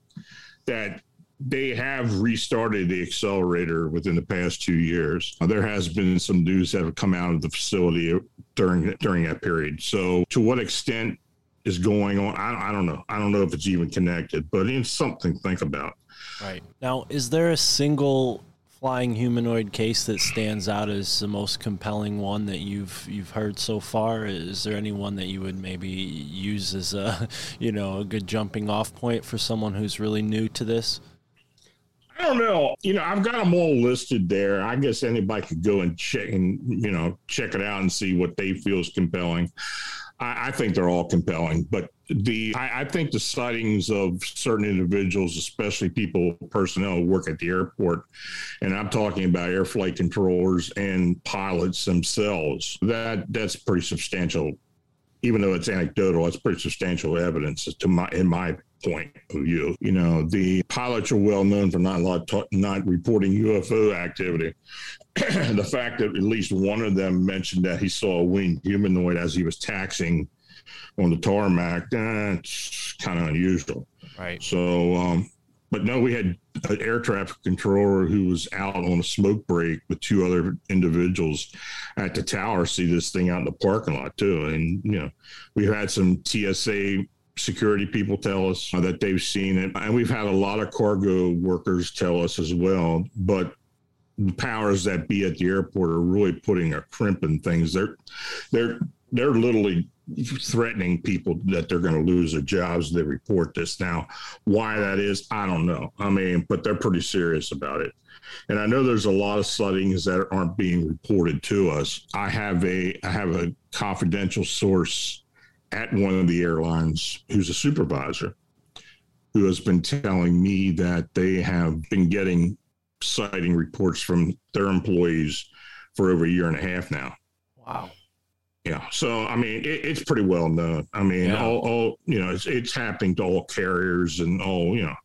D: that they have restarted the accelerator within the past two years. There has been some news that have come out of the facility during during that period. So, to what extent is going on? I, I don't know. I don't know if it's even connected, but it's something to think about.
C: Right. Now, is there a single flying humanoid case that stands out as the most compelling one that you've you've heard so far? Is there any one that you would maybe use as a, you know, a good jumping off point for someone who's really new to this?
D: I don't know. You know, I've got them all listed there. I guess anybody could go and check and you know check it out and see what they feel is compelling. I, I think they're all compelling, but the I, I, think the sightings of certain individuals, especially people, personnel who work at the airport, and I'm talking about air flight controllers and pilots themselves, that that's pretty substantial. Even though it's anecdotal, it's pretty substantial evidence to my in my point of view. You know, the pilots are well known for not a lot not reporting UFO activity. the fact that at least one of them mentioned that he saw a winged humanoid as he was taxing on the tarmac, that's kind of unusual.
C: Right.
D: So, um, but no, we had an air traffic controller who was out on a smoke break with two other individuals at the tower see this thing out in the parking lot too. And, you know, we've had some TSA security people tell us uh, that they've seen it. And we've had a lot of cargo workers tell us as well. But the powers that be at the airport are really putting a crimp in things. They're they're they're literally threatening people that they're going to lose their jobs. They report this now. Why that is, I don't know. I mean, but they're pretty serious about it. And I know there's a lot of sightings that aren't being reported to us. I have a I have a confidential source at one of the airlines who's a supervisor who has been telling me that they have been getting sighting reports from their employees for over a year and a half now.
C: Wow.
D: Yeah. So, I mean, it, it's pretty well known. I mean,
C: Yeah.
D: all, all, you know, it's, it's happening to all carriers and all, you know.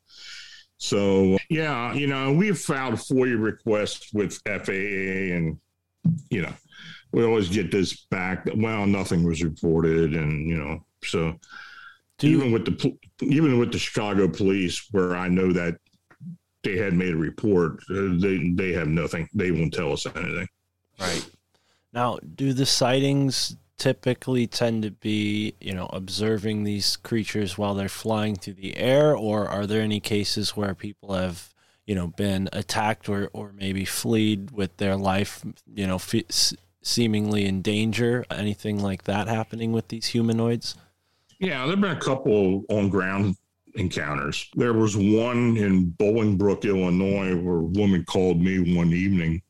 D: So, yeah, you know, we've filed FOIA requests with FAA and, you know, we always get this back. Well, nothing was reported. And, you know, so
C: Do
D: even with the, even with the Chicago police, where I know that they had made a report, uh, they, they have nothing. They won't tell us anything.
C: Right. Now, do the sightings typically tend to be, you know, observing these creatures while they're flying through the air, or are there any cases where people have, you know, been attacked or, or maybe fleed with their life, you know, s- seemingly in danger? Anything like that happening with these humanoids?
D: Yeah, there have been a couple on ground encounters. There was one in Bolingbrook, Illinois, where a woman called me one evening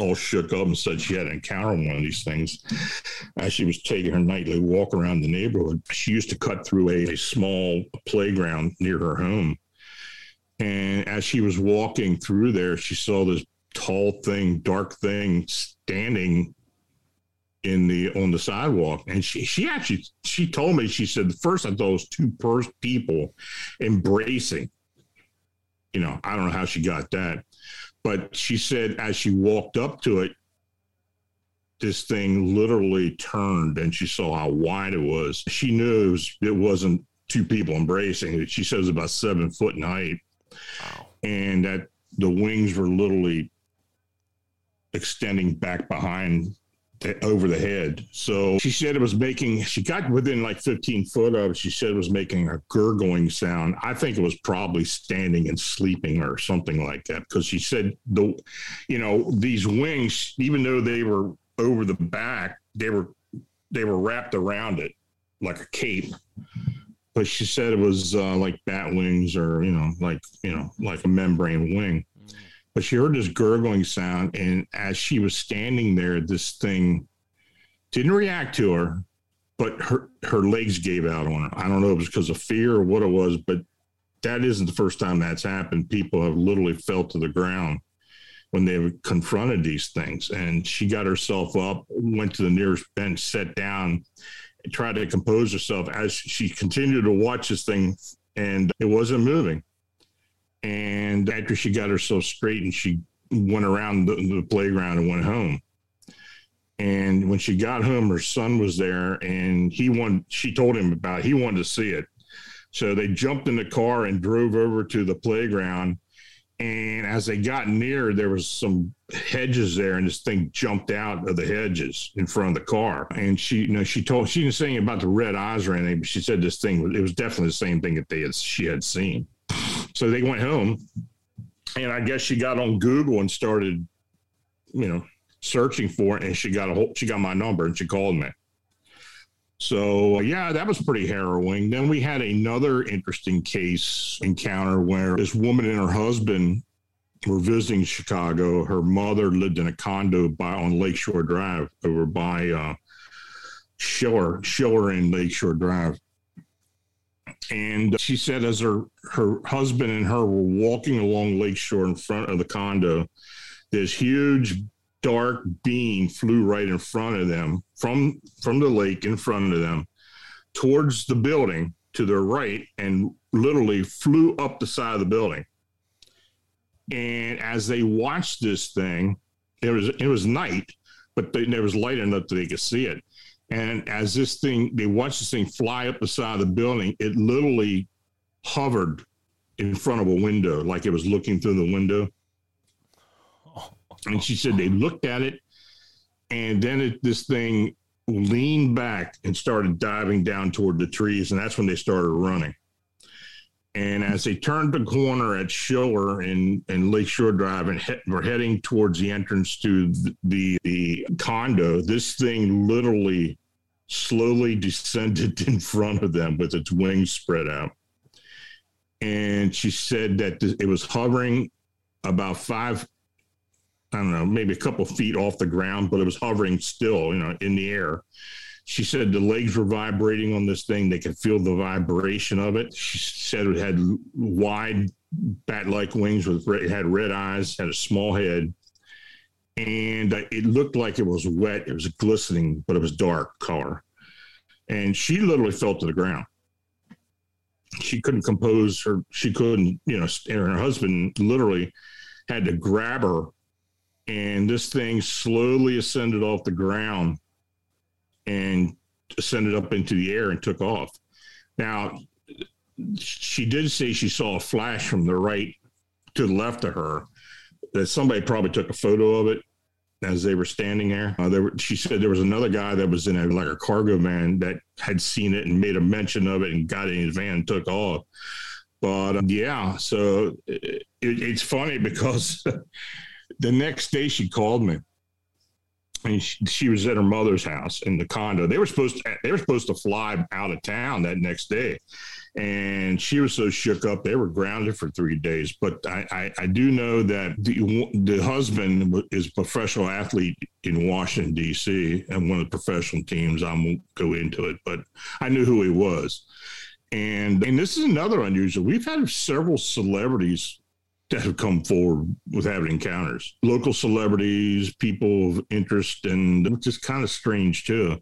D: all shook up and said she had encountered one of these things as she was taking her nightly walk around the neighborhood. She used to cut through a, a small playground near her home. And as she was walking through there, she saw this tall thing, dark thing standing in the on the sidewalk. And she she actually she told me she said first i thought it was two first people embracing. You know i don't know how she got that but she said as she walked up to it this thing literally turned and she saw how wide it was. She knew it, was, it wasn't two people embracing she says about seven foot in height.
C: Wow.
D: and that the wings were literally extending back behind the, over the head. So she said it was making, she got within like 15 foot of it. She said it was making a gurgling sound. I think it was probably standing and sleeping or something like that because she said the, you know, these wings, even though they were over the back, they were, they were wrapped around it like a cape. But she said it was uh, like bat wings or, you know, like, you know, like a membrane wing but she heard this gurgling sound and as she was standing there this thing didn't react to her but her her legs gave out on her. I don't know if it was because of fear or what it was but that isn't the first time that's happened. People have literally fell to the ground when they've confronted these things and she got herself up went to the nearest bench sat down tried to compose herself as she continued to watch this thing and it wasn't moving and after she got herself straight and she went around the, the playground and went home. And when she got home, her son was there and he wanted, she told him about it. He wanted to see it. So they jumped in the car and drove over to the playground. And as they got near, there was some hedges there, and this thing jumped out of the hedges in front of the car. And she, you know, she told she didn't say anything about the red eyes or anything, but she said this thing it was definitely the same thing that they had she had seen. So they went home, and I guess she got on Google and started, you know, searching for it, and she got a whole, she got my number and she called me. So yeah, that was pretty harrowing. Then we had another interesting case encounter where this woman and her husband were visiting Chicago. Her mother lived in a condo by on Lakeshore Drive over by uh, Schiller, Schiller and Lakeshore Drive. And she said, as her her husband and her were walking along Lakeshore in front of the condo, this huge dark being flew right in front of them from from the lake in front of them towards the building to their right and literally flew up the side of the building. And as they watched this thing, it was it was night, but they, there was light enough that they could see it. And as this thing, they watched this thing fly up the side of the building, it literally hovered in front of a window, like it was looking through the window. And she said they looked at it, and then it, this thing leaned back and started diving down toward the trees, and that's when they started running. And as they turned the corner at Schiller and, and Lakeshore Drive and he, were heading towards the entrance to the, the, the condo, this thing literally slowly descended in front of them with its wings spread out. And she said that it was hovering about five, I don't know, maybe a couple feet off the ground, but it was hovering still, you know, in the air. She said the legs were vibrating on this thing. They could feel the vibration of it. She said it had wide bat-like wings with red, had red eyes, had a small head, and uh, it looked like it was wet. It was glistening, but it was dark color. And she literally fell to the ground. She couldn't compose her. She couldn't, you know. And her husband literally had to grab her, and this thing slowly ascended off the ground and ascended up into the air and took off. Now, she did say she saw a flash from the right to the left of her. That somebody probably took a photo of it as they were standing there. Uh, there were, she said there was another guy that was in a like a cargo van that had seen it and made a mention of it and got in his van and took off. But um, yeah, so it, it's funny because the next day she called me and she, she, was at her mother's house in the condo. They were supposed to, they were supposed to fly out of town that next day, and she was so shook up they were grounded for three days. But I, I, I do know that the the husband is a professional athlete in Washington D.C. and one of the professional teams. I won't go into it, but I knew who he was. And and this is another unusual. We've had several celebrities that have come forward with having encounters. Local celebrities, people of interest, and is kind of strange too.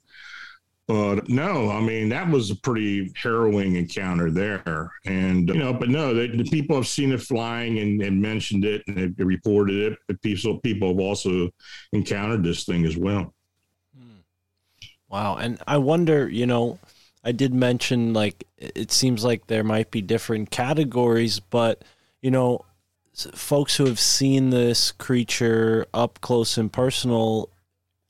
D: But no, I mean that was a pretty harrowing encounter there, and you know, but no, the, the people have seen it flying and, and mentioned it and they reported it. But people people have also encountered this thing as well. Hmm.
C: Wow. And I wonder, you know, I did mention like it seems like there might be different categories, but you know, folks who have seen this creature up close and personal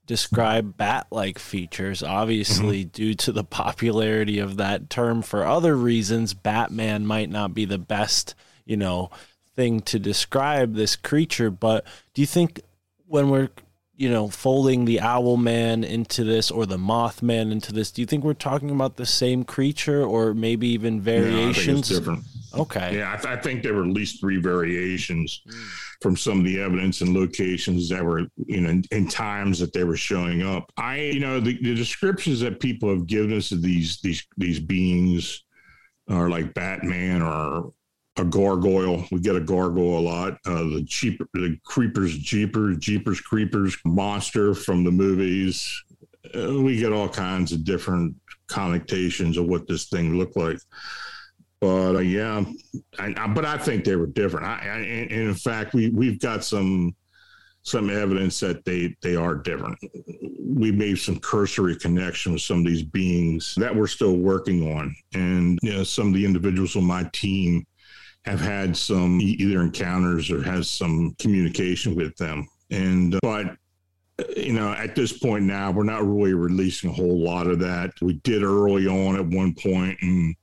C: describe bat-like features obviously mm-hmm. due to the popularity of that term. For other reasons batman might not be the best you know thing to describe this creature but do you think when we're you know folding the owl man into this or the mothman into this do you think we're talking about the same creature or maybe even
D: No, I think it's
C: variations?
D: different.
C: Okay
D: Yeah, I, th- I think there were at least three variations from some of the evidence and locations that were, you know, in, times that they were showing up. I, you know, the, the descriptions that people have given us of these these these beings are like Batman or a gargoyle. We get a gargoyle a lot. Uh, the cheap, the creepers, jeepers, jeepers, creepers, monster from the movies. Uh, we get all kinds of different connotations of what this thing looked like. But uh, yeah, I, I, but I think they were different. I, I, and in fact, we we've got some some evidence that they they are different. We made some cursory connection with some of these beings that we're still working on, and you know, some of the individuals on my team have had some either encounters or has some communication with them. And uh, but uh, you know, at this point now, we're not really releasing a whole lot of that. We did early on at one point, and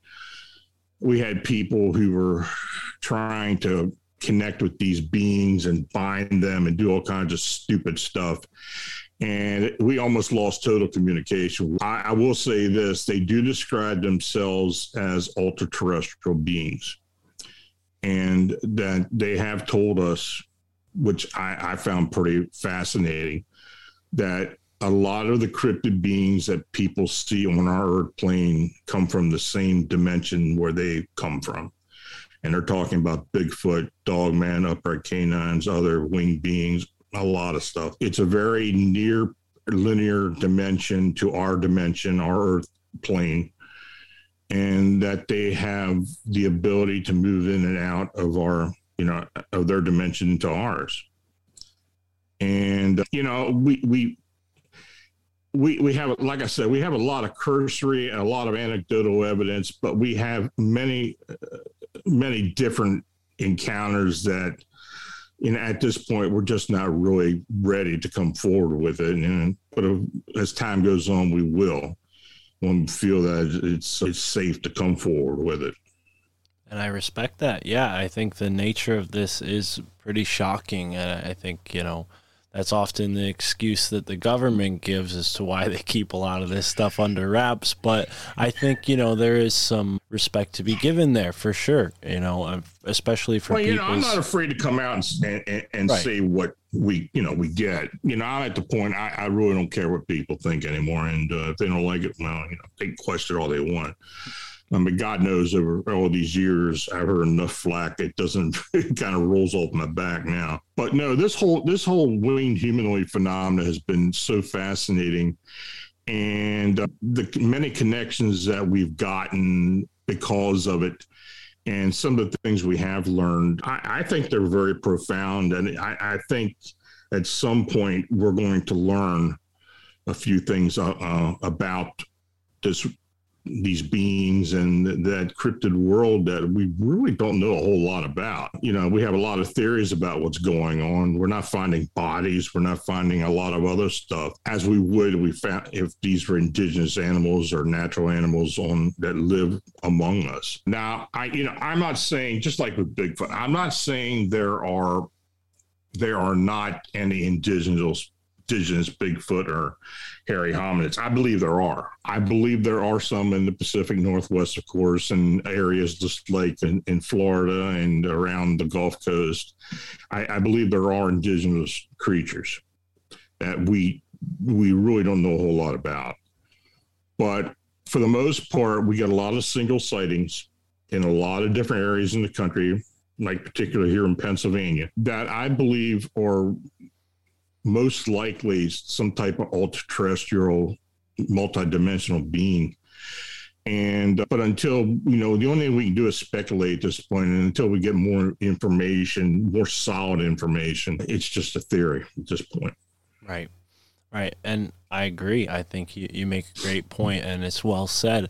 D: we had people who were trying to connect with these beings and bind them and do all kinds of stupid stuff. And we almost lost total communication. I, I will say this they do describe themselves as ultra terrestrial beings. And that they have told us, which I, I found pretty fascinating, that a lot of the cryptid beings that people see on our earth plane come from the same dimension where they come from. And they're talking about Bigfoot, Dogman, upright canines, other winged beings, a lot of stuff. It's a very near linear dimension to our dimension, our earth plane, and that they have the ability to move in and out of our, you know, of their dimension to ours. And, you know, we, we, we we have like I said we have a lot of cursory and a lot of anecdotal evidence, but we have many uh, many different encounters that you know at this point we're just not really ready to come forward with it. And but as time goes on, we will when we feel that it's it's safe to come forward with it.
C: And I respect that. Yeah, I think the nature of this is pretty shocking. And I think, you know, that's often the excuse that the government gives as to why they keep a lot of this stuff under wraps. But I think, you know, there is some respect to be given there for sure, you know, um, especially for
D: Well, you know, I'm not afraid to come out and and, and
C: Right.
D: say what we you know we get. You know, I'm at the point I, I really don't care what people think anymore, and uh, if they don't like it, well, you know, they can question all they want. I mean, God knows over all these years, I've heard enough flack. It doesn't it kind of rolls off my back now. But no, this whole this whole winged humanoid phenomena has been so fascinating, and uh, the many connections that we've gotten because of it and some of the things we have learned, I, I think they're very profound. And I, I think at some point we're going to learn a few things uh, uh, about this these beings and that cryptid world that we really don't know a whole lot about. You know, we have a lot of theories about what's going on. We're not finding bodies. We're not finding a lot of other stuff as we would we found if these were indigenous animals or natural animals on that live among us. Now, I you know, I'm not saying just like with Bigfoot, I'm not saying there are there are not any indigenous indigenous Bigfoot or hairy hominids. I believe there are. I believe there are some in the Pacific Northwest, of course, and areas just like in, in Florida and around the Gulf Coast. I, I believe there are indigenous creatures that we we really don't know a whole lot about. But for the most part, we get a lot of single sightings in a lot of different areas in the country, like particularly here in Pennsylvania, that I believe are most likely some type of ultra-terrestrial, multidimensional being. And but until you know, the only thing we can do is speculate at this point, and until we get more information, more solid information, it's just a theory at this point.
C: Right. Right. And I agree. I think you, you make a great point and it's well said.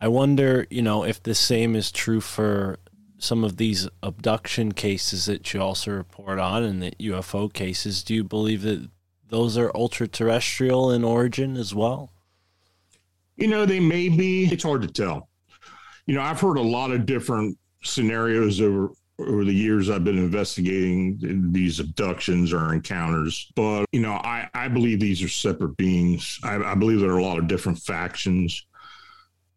C: I wonder, you know, if the same is true for some of these abduction cases that you also report on and the UFO cases. Do you believe that those are ultra terrestrial in origin as well?
D: You know, they may be. It's hard to tell. You know, I've heard a lot of different scenarios over over the years I've been investigating these abductions or encounters. But, you know, I, I believe these are separate beings. I, I believe there are a lot of different factions.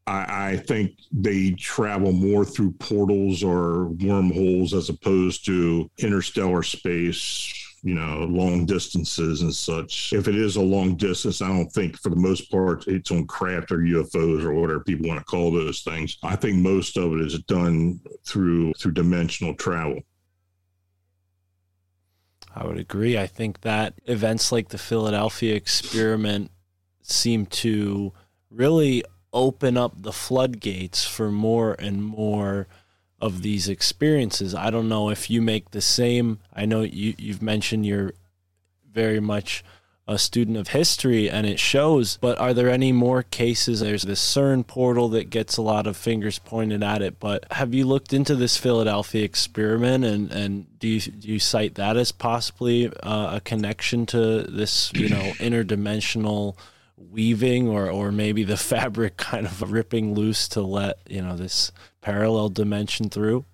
D: I, I, think they travel more through portals or wormholes as opposed to interstellar space you know, long distances and such. If it is a long distance, I don't think for the most part it's on craft or UFOs or whatever people want to call those things. I think most of it is done through through dimensional travel.
C: I would agree. I think that events like the Philadelphia experiment seem to really open up the floodgates for more and more of these experiences. I don't know if you make the same. I know you you've mentioned you're very much a student of history and it shows, but are there any more cases? There's this CERN portal that gets a lot of fingers pointed at it, but have you looked into this Philadelphia experiment and, and do you, do you cite that as possibly uh, a connection to this, you know, interdimensional weaving or, or maybe the fabric kind of ripping loose to let, you know, this parallel dimension through?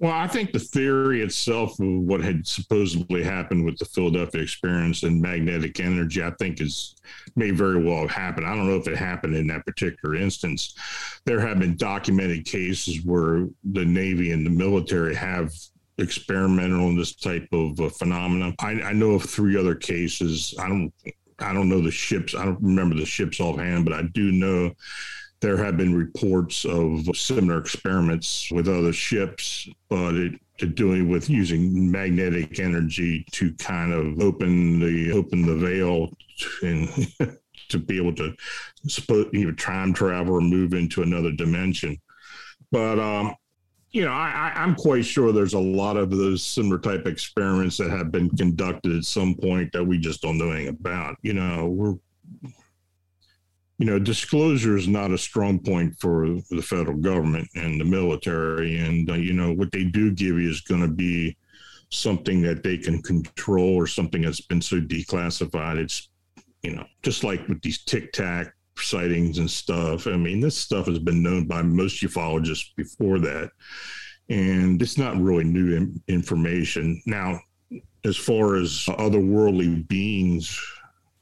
D: Well, I think the theory itself of what had supposedly happened with the Philadelphia experience and magnetic energy, I think is may very well have happened. I don't know if it happened in that particular instance. There have been documented cases where the Navy and the military have experimented on this type of uh, phenomenon. I, I know of three other cases. I don't I don't know the ships. I don't remember the ships offhand, but I do know there have been reports of similar experiments with other ships, but it to doing with using magnetic energy to kind of open the open the veil and to be able to you know time travel or move into another dimension. But um, you know, I, I'm quite sure there's a lot of those similar type experiments that have been conducted at some point that we just don't know anything about. You know, we're you know, disclosure is not a strong point for the federal government and the military. And, uh, you know, what they do give you is going to be something that they can control or something that's been so declassified. It's, you know, just like with these tic tac sightings and stuff. I mean, this stuff has been known by most ufologists before that. And it's not really new information. Now, as far as otherworldly beings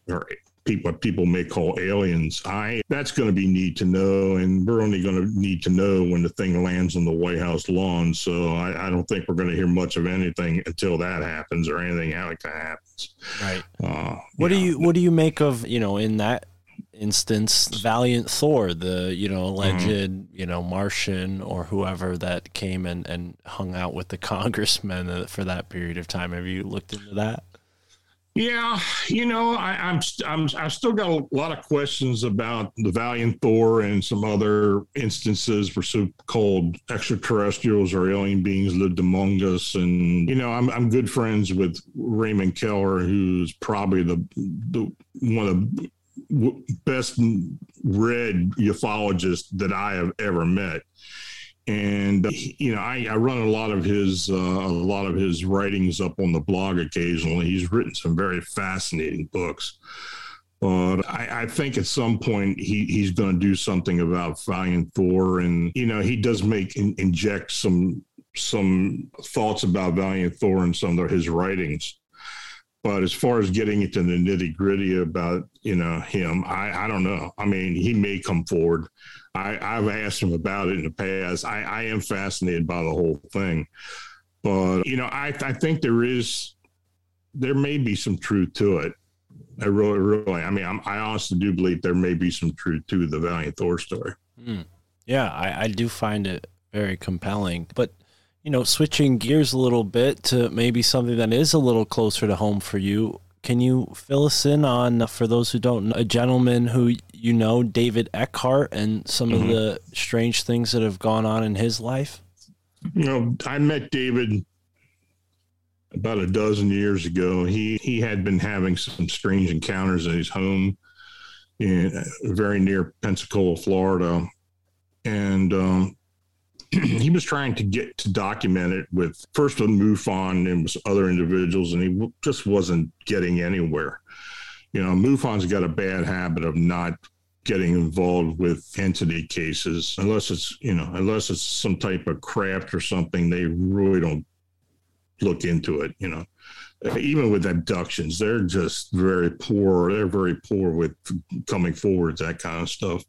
D: or people what people may call aliens. I that's going to be neat to know, and we're only going to need to know when the thing lands on the White House lawn. So I, I don't think we're going to hear much of anything until that happens or anything like that happens.
C: Right. Uh, what do you What do you make of you know in that instance valiant thor the you know alleged mm-hmm. you know martian or whoever that came and and hung out with the congressmen for that period of time. Have you looked into that?
D: Yeah, you know, I, am I'm, I'm I've still got a lot of questions about the Valiant Thor and some other instances where so-called extraterrestrials or alien beings lived among us, and you know, I'm I'm good friends with Raymond Keller, who's probably the the one of the best read ufologist that I have ever met. And uh, you know I, I, run a lot of his uh, a lot of his writings up on the blog occasionally. He's written some very fascinating books. But I, I think at some point he, he's going to do something about Valiant Thor, and you know he does make in, inject some some thoughts about Valiant Thor in some of his writings. But as far as getting into the nitty gritty about you know him, I I don't know. I mean, he may come forward. I I've asked him about it in the past. I I am fascinated by the whole thing, but you know I I think there is there may be some truth to it. I really, really, I mean, I'm, I honestly do believe there may be some truth to the Valiant Thor story.
C: Mm. Yeah, I, I do find it very compelling. But, you know, switching gears a little bit to maybe something that is a little closer to home for you. Can you fill us in on, for those who don't know, a gentleman who you know, David Eckhart, and some mm-hmm. of the strange things that have gone on in his life?
D: You know, I met David about a dozen years ago. He he had been having some strange encounters at his home in very near Pensacola, Florida, and um, he was trying to get to document it with first with MUFON and with other individuals, and he just wasn't getting anywhere. You know, MUFON's got a bad habit of not getting involved with entity cases unless it's you know unless it's some type of craft or something they really don't look into it. You know, even with abductions, they're just very poor. They're very poor with coming forward, that kind of stuff.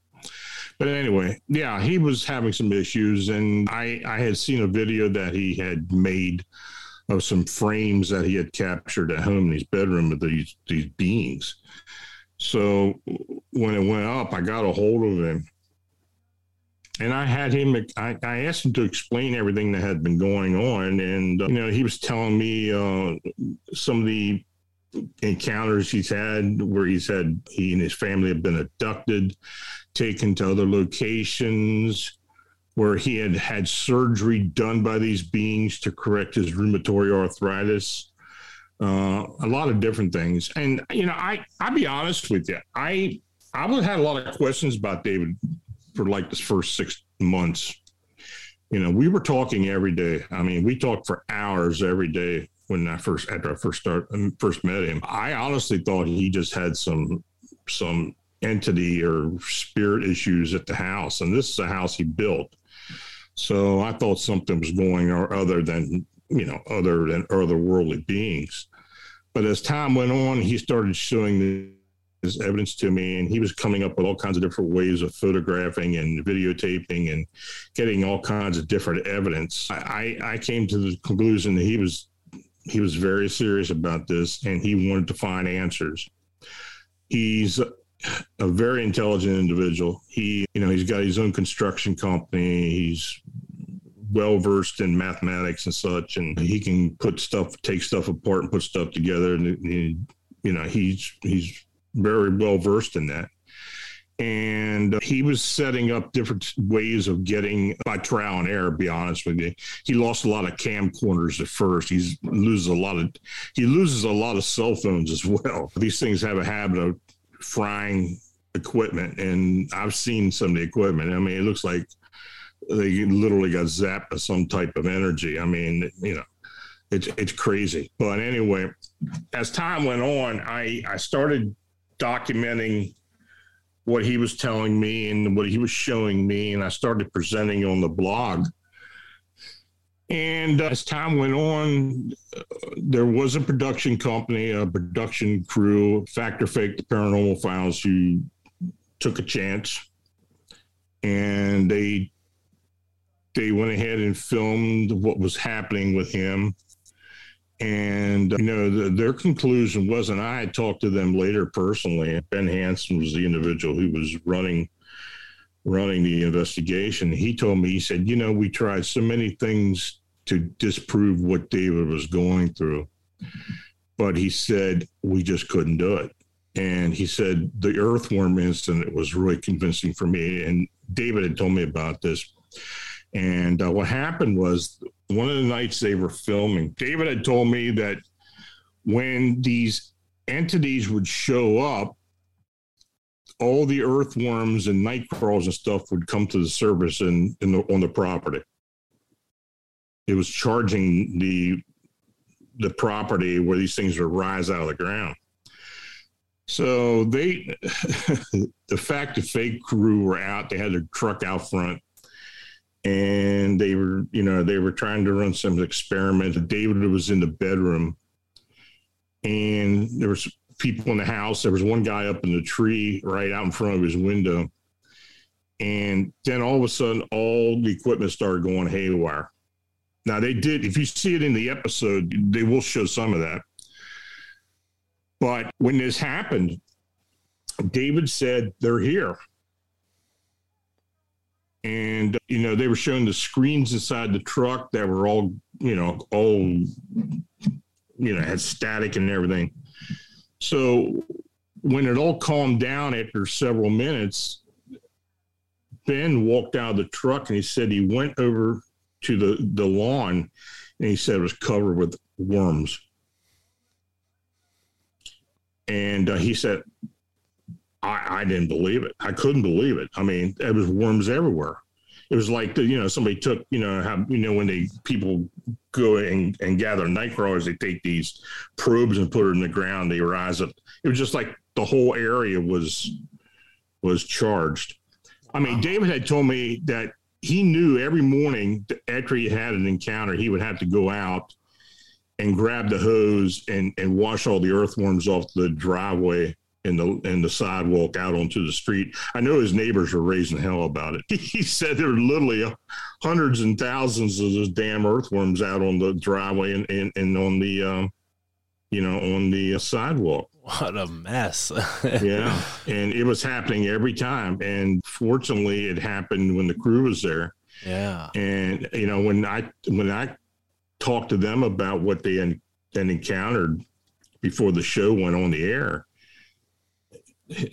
D: But anyway, yeah, he was having some issues, and I I had seen a video that he had made of some frames that he had captured at home in his bedroom of these these beings. So when it went up, I got a hold of him and I had him. I, I, asked him to explain everything that had been going on, and uh, you know, he was telling me uh, some of the encounters he's had, where he's had he and his family have been abducted, taken to other locations, where he had had surgery done by these beings to correct his rheumatoid arthritis. Uh, a lot of different things, and you know, I I'll be honest with you, I I would have had a lot of questions about David for like the first six months. You know, we were talking every day. I mean, we talked for hours every day when I first after I first start um, first met him. I honestly thought he just had some some entity or spirit issues at the house, and this is a house he built. So I thought something was going or other than you know other than otherworldly beings. But as time went on, he started showing the his evidence to me, and he was coming up with all kinds of different ways of photographing and videotaping and getting all kinds of different evidence. I, I came to the conclusion that he was he was very serious about this, and he wanted to find answers. He's a very intelligent individual. He, you know, he's got his own construction company. He's well versed in mathematics and such, and he can put stuff, take stuff apart, and put stuff together. And he, you know, he's he's very well versed in that. And uh, he was setting up different ways of getting by trial and error. Be honest with you, he lost a lot of camcorders at first. He loses a lot of he loses a lot of cell phones as well. These things have a habit of frying equipment, and I've seen some of the equipment. I mean, it looks like they literally got zapped by some type of energy. I mean, you know, it's it's crazy. But anyway, as time went on, I I started documenting what he was telling me and what he was showing me, and I started presenting on the blog. And as time went on, uh, there was a production company, a production crew, Fact or Faked, the Paranormal Files, who took a chance, and they they went ahead and filmed what was happening with him and, you know, the, their conclusion wasn't, I had talked to them later personally. Ben Hansen was the individual who was running running the investigation. He told me, he said, you know, we tried so many things to disprove what David was going through. But he said, we just couldn't do it. And he said, the earthworm incident was really convincing for me. And David had told me about this. And uh, what happened was one of the nights they were filming, David had told me that when these entities would show up, all the earthworms and night crawls and stuff would come to the surface and in, in the, on the property. It was charging the the property where these things would rise out of the ground. So they, the fact the fake crew were out, they had their truck out front and they were, you know, they were trying to run some experiment. David was in the bedroom and there was people in the house. There was one guy up in the tree right out in front of his window. And then all of a sudden, all the equipment started going haywire. Now, they did, if you see it in the episode, they will show some of that. But when this happened, David said, They're here. And, you know, they were showing the screens inside the truck that were all, you know, all, you know, had static and everything. So when it all calmed down after several minutes, Ben walked out of the truck and he said he went over to the, the lawn and he said it was covered with worms. And uh, he said, I, I didn't believe it. I couldn't believe it. I mean, it was worms everywhere. It was like the, you know somebody took you know how you know when they people go and, and gather night crawlers they take these probes and put it in the ground they rise up. It was just like the whole area was was charged. I mean, David had told me that he knew every morning after he had an encounter, he would have to go out and grab the hose and, and wash all the earthworms off the driveway and the and the sidewalk out onto the street. I know his neighbors were raising hell about it. He said there were literally hundreds and thousands of those damn earthworms out on the driveway and and, and on the um, you know on the sidewalk.
C: What a mess.
D: yeah, and it was happening every time. And fortunately, it happened when the crew was there.
C: Yeah.
D: And you know when I when I talked to them about what they had encountered before the show went on the air,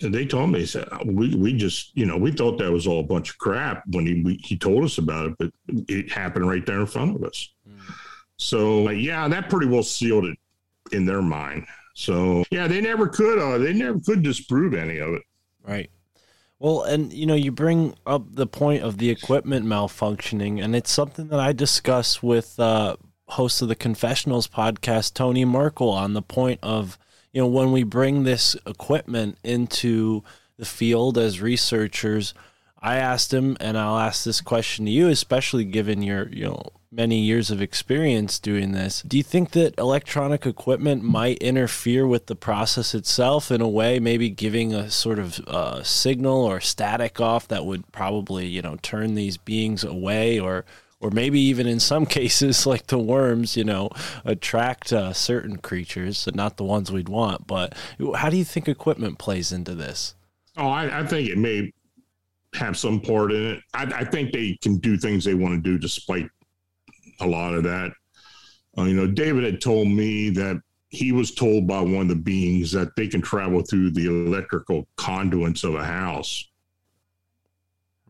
D: they told me, said, we, we just, you know, we thought that was all a bunch of crap when he, we, he told us about it, but it happened right there in front of us. Mm. So, yeah, that pretty well sealed it in their mind. So, yeah, they never could, uh, they never could disprove any of it.
C: Right. Well, and you know, you bring up the point of the equipment malfunctioning, and it's something that I discuss with uh, host of the Confessionals podcast, Tony Merkel, on the point of you know, when we bring this equipment into the field as researchers, I asked him, and I'll ask this question to you, especially given your, you know, many years of experience doing this. Do you think that electronic equipment might interfere with the process itself in a way, maybe giving a sort of uh, signal or static off that would probably, you know, turn these beings away or or maybe even in some cases, like the worms, you know, attract uh, certain creatures, not the ones we'd want. But how do you think equipment plays into this?
D: Oh, I, I think it may have some part in it. I, I, think they can do things they want to do despite a lot of that. Uh, you know, David had told me that he was told by one of the beings that they can travel through the electrical conduits of a house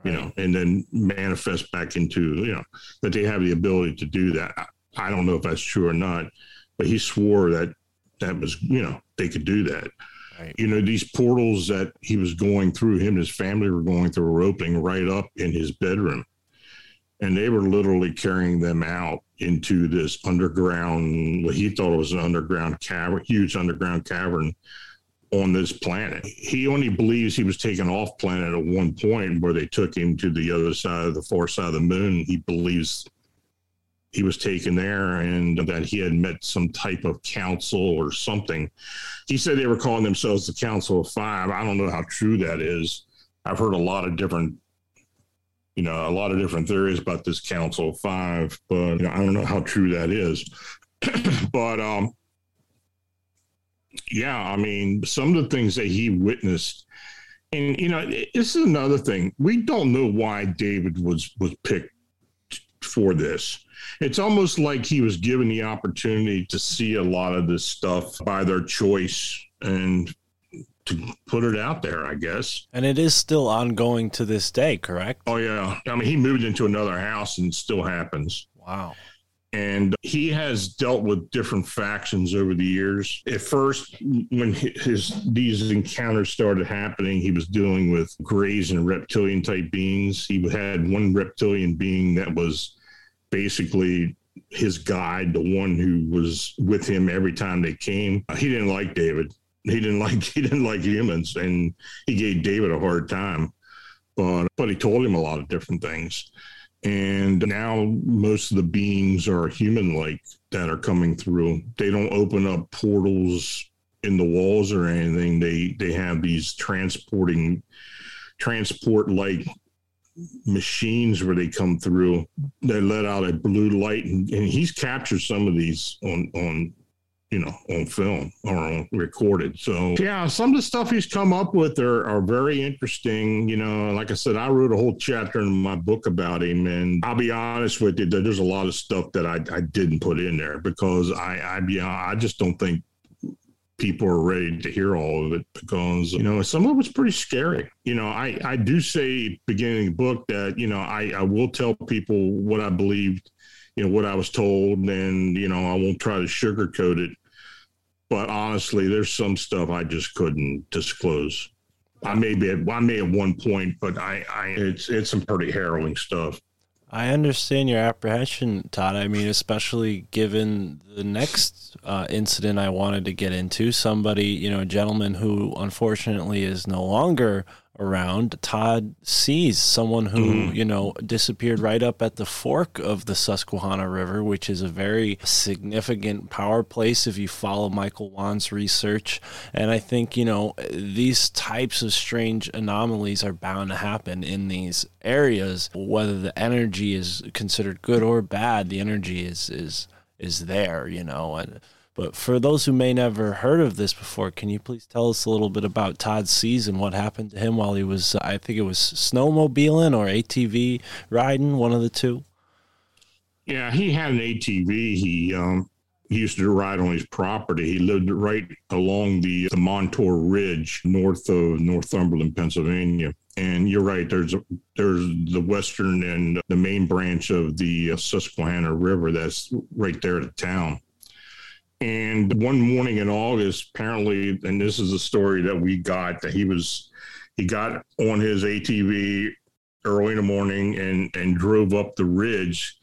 D: you know, and then manifest back into, you know, that they have the ability to do that. I don't know if that's true or not, but he swore that that was, you know, they could do that. Right. You know, these portals that he was going through, him and his family were going through were opening right up in his bedroom. And they were literally carrying them out into this underground, what he thought was an underground cavern, huge underground cavern on this planet. He only believes he was taken off planet at one point where they took him to the other side of the far side of the moon. He believes he was taken there and that he had met some type of council or something. He said they were calling themselves the Council of Five. I don't know how true that is. I've heard a lot of different, you know, a lot of different theories about this Council of Five, but you know, I don't know how true that is. but um, yeah, I mean, some of the things that he witnessed, and you know, this is another thing. We don't know why David was was picked for this. It's almost like he was given the opportunity to see a lot of this stuff by their choice and to put it out there, I guess.
C: And it is still ongoing to this day, correct?
D: Oh yeah. I mean, he moved into another house and it still happens.
C: Wow
D: and he has dealt with different factions over the years. At first, when his these encounters started happening, he was dealing with greys and reptilian type beings. He had one reptilian being that was basically his guide, the one who was with him every time they came. Uh, he didn't like David. He didn't like he didn't like humans, and he gave David a hard time. But but he told him a lot of different things And now most of the beings are human like that are coming through. They don't open up portals in the walls or anything. They they have these transporting transport like machines where they come through. They let out a blue light and, and he's captured some of these on on you know, on film or on recorded. So yeah, some of the stuff he's come up with are, are very interesting. You know, like I said, I wrote a whole chapter in my book about him, and I'll be honest with you, there's a lot of stuff that I, I didn't put in there because I I you know, I just don't think people are ready to hear all of it because you know some of it's pretty scary you know i i do say beginning of the book that you know i i will tell people what i believed you know what I was told, and you know I won't try to sugarcoat it. But honestly, there's some stuff I just couldn't disclose. I may be, at, I may at one point, but I, I, it's it's some pretty harrowing stuff.
C: I understand your apprehension, Todd. I mean, especially given the next uh, incident I wanted to get into, somebody, you know, a gentleman who unfortunately is no longer around, Todd Sees someone who, mm. you know, disappeared right up at the fork of the Susquehanna River, which is a very significant power place if you follow Michael Wan's research. And I think, you know, these types of strange anomalies are bound to happen in these areas, whether the energy is considered good or bad, the energy is is is there, you know, and but for those who may never heard of this before, can you please tell us a little bit about Todd Sees and what happened to him while he was, I think it was snowmobiling or ATV riding, one of the two?
D: Yeah, he had an ATV. He um, he used to ride on his property. He lived right along the, the Montour Ridge, north of Northumberland, Pennsylvania. And you're right. There's a, there's the western and the main branch of the Susquehanna River that's right there at the town. And one morning in August, apparently, and this is a story that we got that he was he got on his ATV early in the morning and and drove up the ridge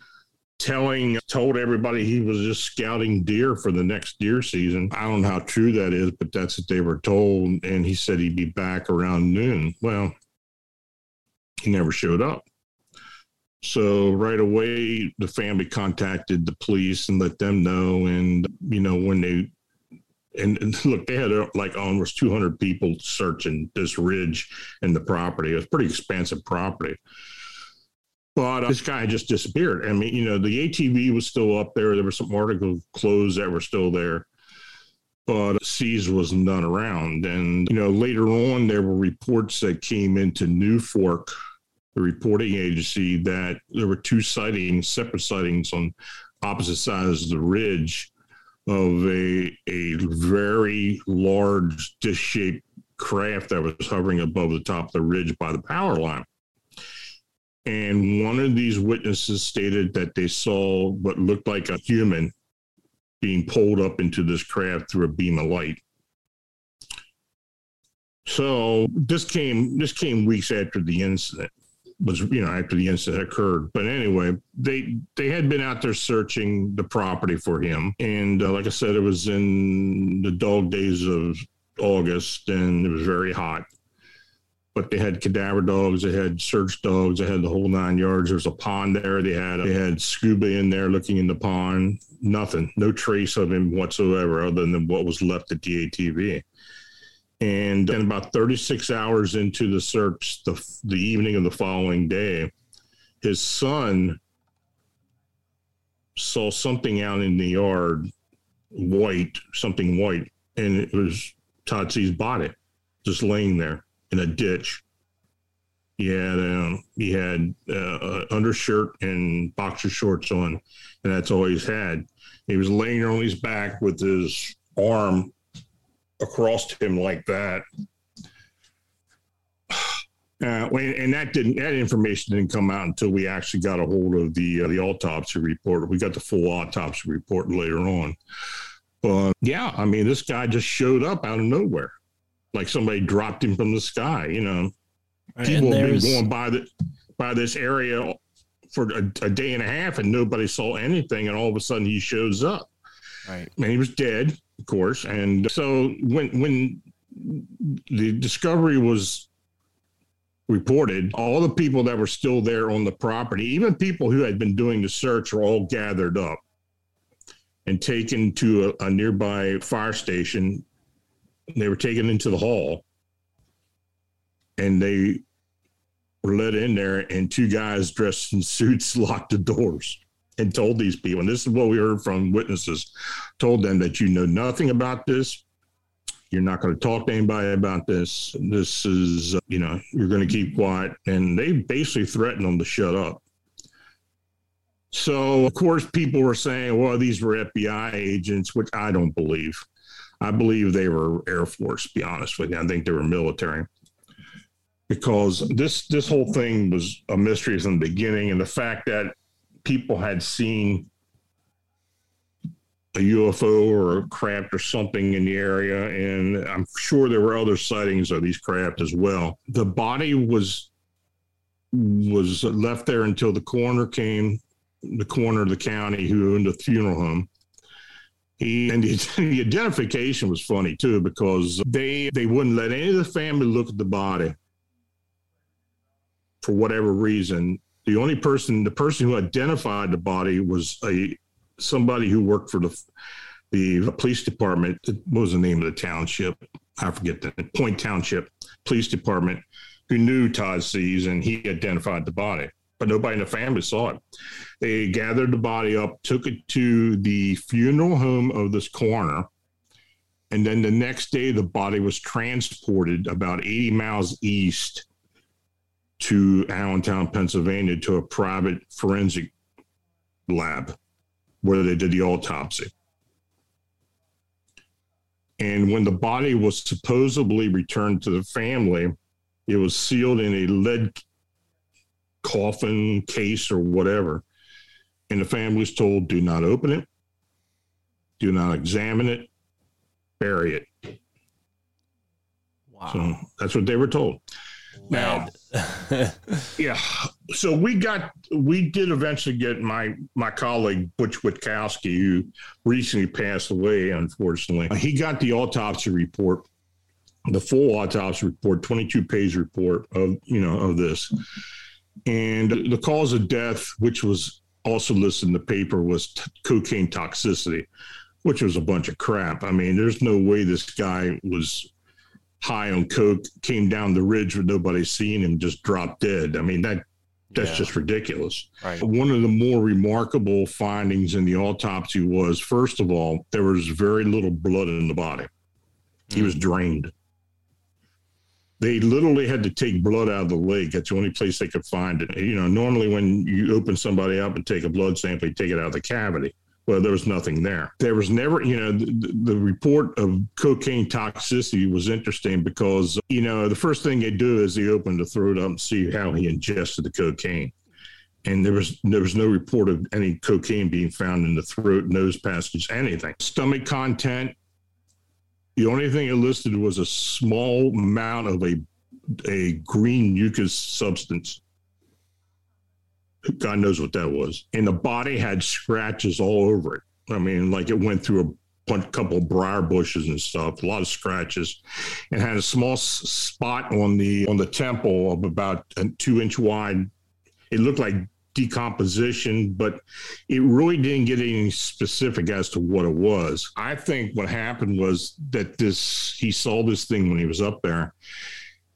D: telling told everybody he was just scouting deer for the next deer season. I don't know how true that is, but that's what they were told. And he said he'd be back around noon. Well, he never showed up. So right away, the family contacted the police and let them know. And you know when they and, and look, they had uh, like almost 200 people searching this ridge and the property. It was pretty expansive property. But this guy just disappeared. I mean, you know, the ATV was still up there. There were some article clothes that were still there, but Sees was none around. And you know, later on, there were reports that came into NUFORC the reporting agency that there were two sightings, separate sightings on opposite sides of the ridge of a a very large dish-shaped craft that was hovering above the top of the ridge by the power line. And one of these witnesses stated that they saw what looked like a human being pulled up into this craft through a beam of light. So this came this came weeks after the incident was you know after the incident occurred. But anyway they they had been out there searching the property for him. And uh, like i said it was in the dog days of august and it was very hot. But they had cadaver dogs they had search dogs they had the whole nine yards. There was a pond there. They had they had scuba in there looking in the pond. Nothing. No trace of him whatsoever other than what was left at the atv and, and about 36 hours into the search, the, the evening of the following day, his son saw something out in the yard, white, something white, and it was Todd Sees's body just laying there in a ditch. He had um, he had uh, undershirt and boxer shorts on, and that's all he's had. He was laying on his back with his arm across him like that. Uh, and that didn't that information didn't come out until we actually got a hold of the uh, the autopsy report. We got the full autopsy report later on. But yeah, I mean, this guy just showed up out of nowhere, like somebody dropped him from the sky. You know, right, people have been going by the by this area for a, a, day and a half, and nobody saw anything, and all of a sudden he shows up.
C: Right,
D: and he was dead of course. And so when when the discovery was reported, all the people that were still there on the property, even people who had been doing the search, were all gathered up and taken to a, a nearby fire station. They were taken into the hall and they were let in there, and two guys dressed in suits locked the doors and told these people, and this is what we heard from witnesses, told them that you know nothing about this. You're not going to talk to anybody about this. This is, uh, you know, you're going to keep quiet. And they basically threatened them to shut up. So, of course, people were saying, well, these were FBI agents, which I don't believe. I believe they were Air Force, to be honest with you. I think they were military because this this whole thing was a mystery from the beginning, and the fact that people had seen a UFO or a craft or something in the area, and I'm sure there were other sightings of these craft as well. The body was was left there until the coroner came, the coroner of the county who owned the funeral home. He and the, the identification was funny too because they they wouldn't let any of the family look at the body for whatever reason. The only person, the person who identified the body was a somebody who worked for the the police department. What was the name of the township? I forget that. Point Township Police Department, who knew Todd Sees, and he identified the body, but nobody in the family saw it. They gathered the body up, took it to the funeral home of this coroner, and then the next day the body was transported about 80 miles east to Allentown, Pennsylvania, to a private forensic lab where they did the autopsy. And when the body was supposedly returned to the family, it was sealed in a lead coffin case or whatever. And the family was told do not open it, do not examine it, bury it.
C: Wow.
D: So that's what they were told. Now, yeah. So we got we did eventually get my my colleague Butch Witkowski, who recently passed away, unfortunately. He got the autopsy report, the full autopsy report, 22 page report of you know of this. And the cause of death, which was also listed in the paper, was t- cocaine toxicity, which was a bunch of crap. I mean, there's no way this guy was high on coke, came down the ridge with nobody seeing him, just dropped dead. I mean that that's
C: Yeah.
D: just ridiculous.
C: Right.
D: One of the more remarkable findings in the autopsy was, first of all, there was very little blood in the body. He hmm. was drained. They literally had to take blood out of the leg. That's the only place they could find it. You know, normally when you open somebody up and take a blood sample, you take it out of the cavity. Well, there was nothing there. There was never, you know, the, the report of cocaine toxicity was interesting because, you know, the first thing they do is they open the throat up and see how he ingested the cocaine. And there was there was no report of any cocaine being found in the throat, nose passage, anything. Stomach content. The only thing it listed was a small amount of a a green mucus substance. God knows what that was. And the body had scratches all over it. I mean, like it went through a bunch, couple of briar bushes and stuff, a lot of scratches, and had a small spot on the on the temple of about a two inch wide. It looked like decomposition, but it really didn't get any specific as to what it was. I think what happened was that this he saw this thing when he was up there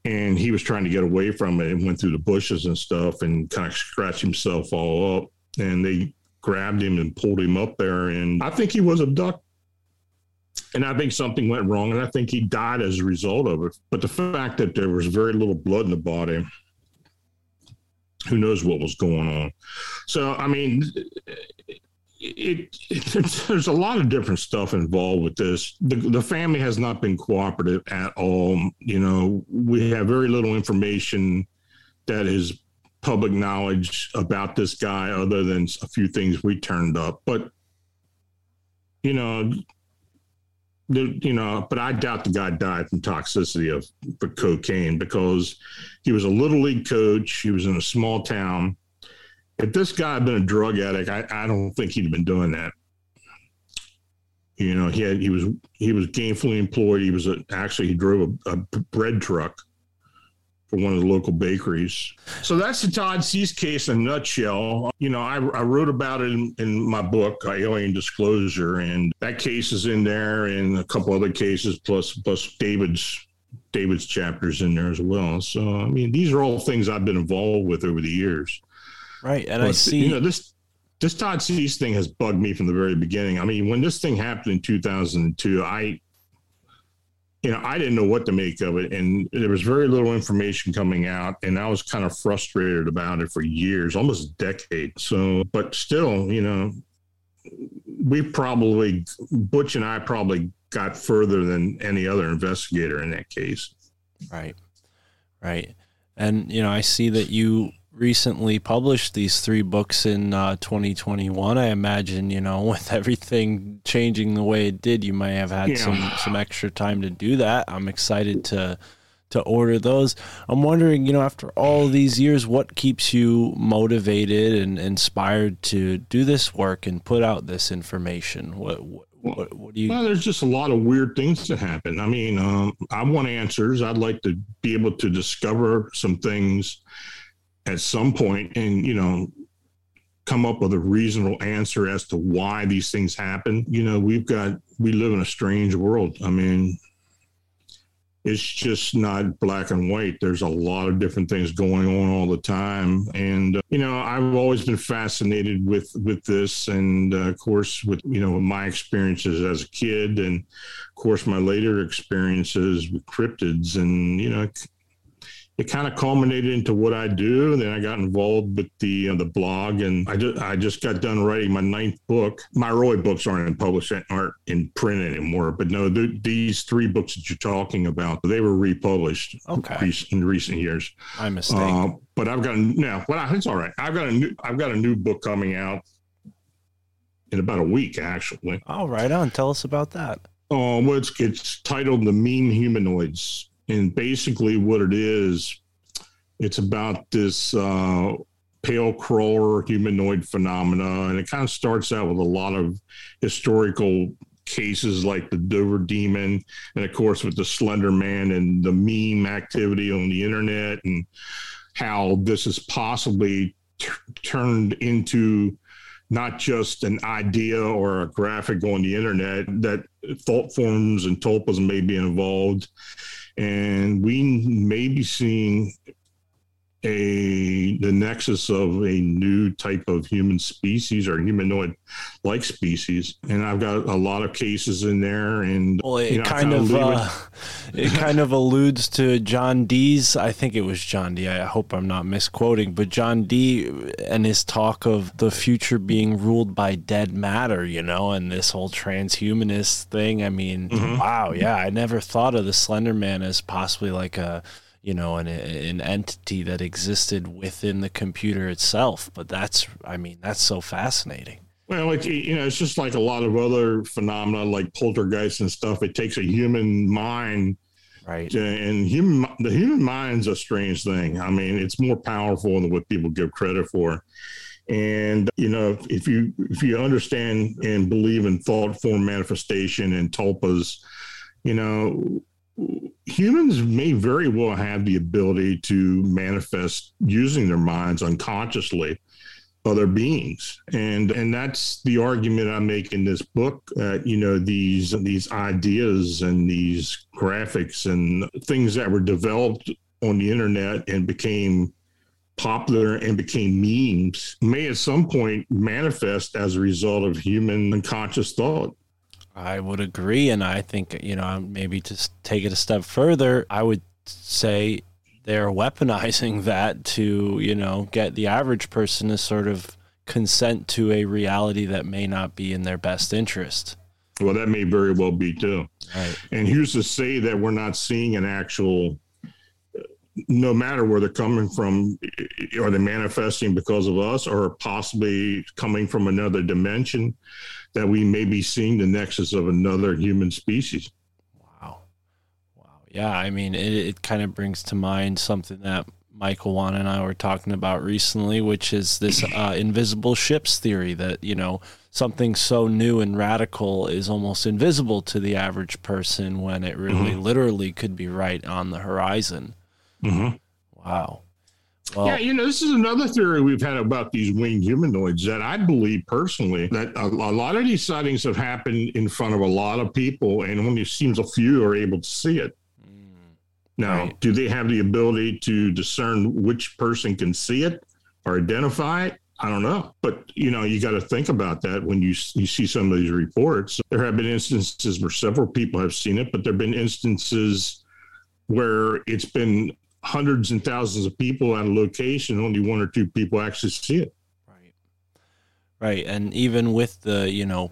D: and he was trying to get away from it and went through the bushes and stuff and kind of scratched himself all up. And they grabbed him and pulled him up there and i think he was abducted and i think something went wrong and i think he died as a result of it. But the fact that there was very little blood in the body who knows what was going on. So i mean it, it, there's a lot of different stuff involved with this. The, the family has not been cooperative at all. You know, we have very little information that is public knowledge about this guy, other than a few things we turned up. But you know, the, you know, but I doubt the guy died from toxicity of cocaine because he was a little league coach. He was in a small town if this guy had been a drug addict, I, I don't think he'd have been doing that. You know, he had he was he was gainfully employed. He was a, actually he drove a, a bread truck, for one of the local bakeries. So that's the Todd Sees case in a nutshell. You know, I, I wrote about it in, in my book, Alien Disclosure, and that case is in there, and a couple other cases, plus plus David's David's chapters in there as well. So I mean, these are all things I've been involved with over the years.
C: Right, and I see.
D: you know this this Todd Sees thing has bugged me from the very beginning. I mean, when this thing happened in 2002, I you know, I didn't know what to make of it, and there was very little information coming out, and I was kind of frustrated about it for years, almost a decade. So, but still, you know, we probably Butch and I probably got further than any other investigator in that case.
C: Right. Right. And, you know, I see that you recently published these three books in uh, 2021. I imagine, you know, with everything changing the way it did, you might have had
D: Yeah.
C: some, some extra time to do that. I'm excited to to order those. I'm wondering, you know, after all these years, what keeps you motivated and inspired to do this work and put out this information? What what, what, do you
D: Well, there's just a lot of weird things that happen. I mean, um, I want answers. I'd like to be able to discover some things at some point and, you know, come up with a reasonable answer as to why these things happen. You know, we've got, we live in a strange world. I mean, it's just not black and white. There's a lot of different things going on all the time, and uh, you know I've always been fascinated with with this, and uh, of course with you know my experiences as a kid, and of course my later experiences with cryptids, and you know it, kind of culminated into what I do. And then I got involved with the uh, the blog, and I just I just got done writing my ninth book. My Roy books aren't in published aren't in print anymore, but no, th- these three books that you're talking about, they were republished
C: Okay.
D: rec- in recent years.
C: I mistake.
D: Uh, but I've got a, no, well, it's all right. I've got a new I've got a new book coming out in about a week, actually.
C: All right, on. Tell us about that.
D: Oh, well, it's, it's titled The Meme Humanoids. And basically, what it is, it's about this uh, pale crawler humanoid phenomena. And it kind of starts out with a lot of historical cases like the Dover Demon, and of course, with the Slender Man and the meme activity on the internet, and how this is possibly t- turned into not just an idea or a graphic on the internet that thought forms and tulpas may be involved and we may be seeing a the nexus of a new type of human species or humanoid like species and i've got a lot of cases in there and
C: Well, it
D: you know,
C: kind
D: it-
C: uh, it kind of alludes to John Dee's. I think it was John Dee. I hope I'm not misquoting, but John Dee and his talk of the future being ruled by dead matter, you know, and this whole transhumanist thing. I mean,
D: Mm-hmm.
C: wow, yeah, I never thought of the Slender Man as possibly like a you know an an entity that existed within the computer itself. But that's, I mean, that's so fascinating.
D: Well, like you know, it's just like a lot of other phenomena, like poltergeist and stuff. It takes a human mind,
C: Right.
D: to, and human the human mind's a strange thing. I mean, it's more powerful than what people give credit for. And you know, if you if you understand and believe in thought form manifestation and tulpas, you know, humans may very well have the ability to manifest using their minds unconsciously other beings. And and that's the argument i make in this book uh, you know these these ideas and these graphics and things that were developed on the internet and became popular and became memes may at some point manifest as a result of human unconscious thought
C: I would agree, and I think you know maybe to s- take it a step further, I would say they're weaponizing that to you know get the average person to sort of consent to a reality that may not be in their best interest.
D: well that may very well be too
C: Right.
D: And who's to say that we're not seeing an actual, uh, no matter where they're coming from, are they manifesting because of us or possibly coming from another dimension that we may be seeing the nexus of another human species?
C: Wow. Wow. Yeah. I mean, it, it kind of brings to mind something that Michael Wan and I were talking about recently, which is this uh, invisible ships theory that, you know, something so new and radical is almost invisible to the average person when it really literally could be right on the horizon.
D: Mm-hmm.
C: Wow. Well,
D: yeah, you know, this is another theory we've had about these winged humanoids that I believe personally that a, a lot of these sightings have happened in front of a lot of people, and only seems a few are able to see it. Mm. Now,
C: Right.
D: do they have the ability to discern which person can see it or identify it? I don't know, but you know, you got to think about that when you you see some of these reports. There have been instances where several people have seen it, but there have been instances where it's been hundreds and thousands of people at a location, only one or two people actually see it.
C: Right. Right. And even with the, you know,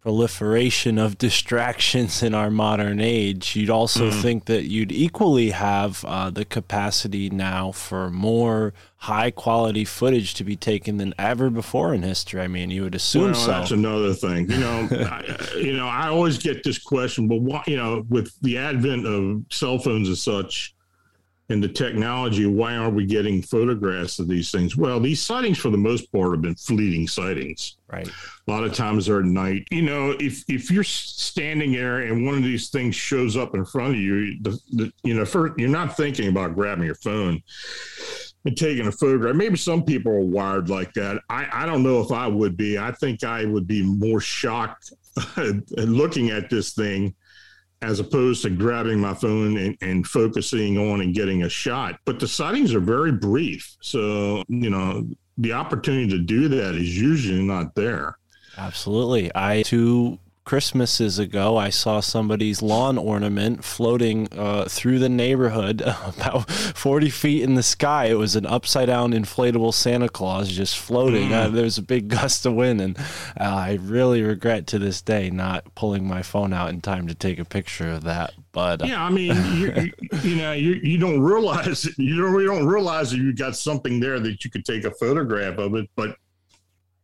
C: proliferation of distractions in our modern age, you'd also
D: Mhm.
C: think that you'd equally have uh, the capacity now for more high quality footage to be taken than ever before in history. I mean, you would assume
D: well, that's another thing. You know, I, you know, I always get this question, but why, you know, with the advent of cell phones and such and the technology, why aren't we getting photographs of these things? Well, these sightings, for the most part, have been fleeting sightings.
C: Right.
D: A lot of times they're at night. You know, if if you're standing there and one of these things shows up in front of you, the, the you know, first you're not thinking about grabbing your phone and taking a photograph. Maybe some people are wired like that. I, I don't know if I would be. I think I would be more shocked looking at this thing as opposed to grabbing my phone and, and focusing on and getting a shot. But the sightings are very brief. So, you know, the opportunity to do that is usually not there.
C: Absolutely. I two Christmases ago, I saw somebody's lawn ornament floating uh, through the neighborhood about 40 feet in the sky. It was an upside down inflatable Santa Claus just floating. Uh, there was a big gust of wind, and uh, I really regret to this day not pulling my phone out in time to take a picture of that. But uh,
D: Yeah, I mean, you, you, you know, you, you don't realize you don't you don't realize that you got something there that you could take a photograph of it, but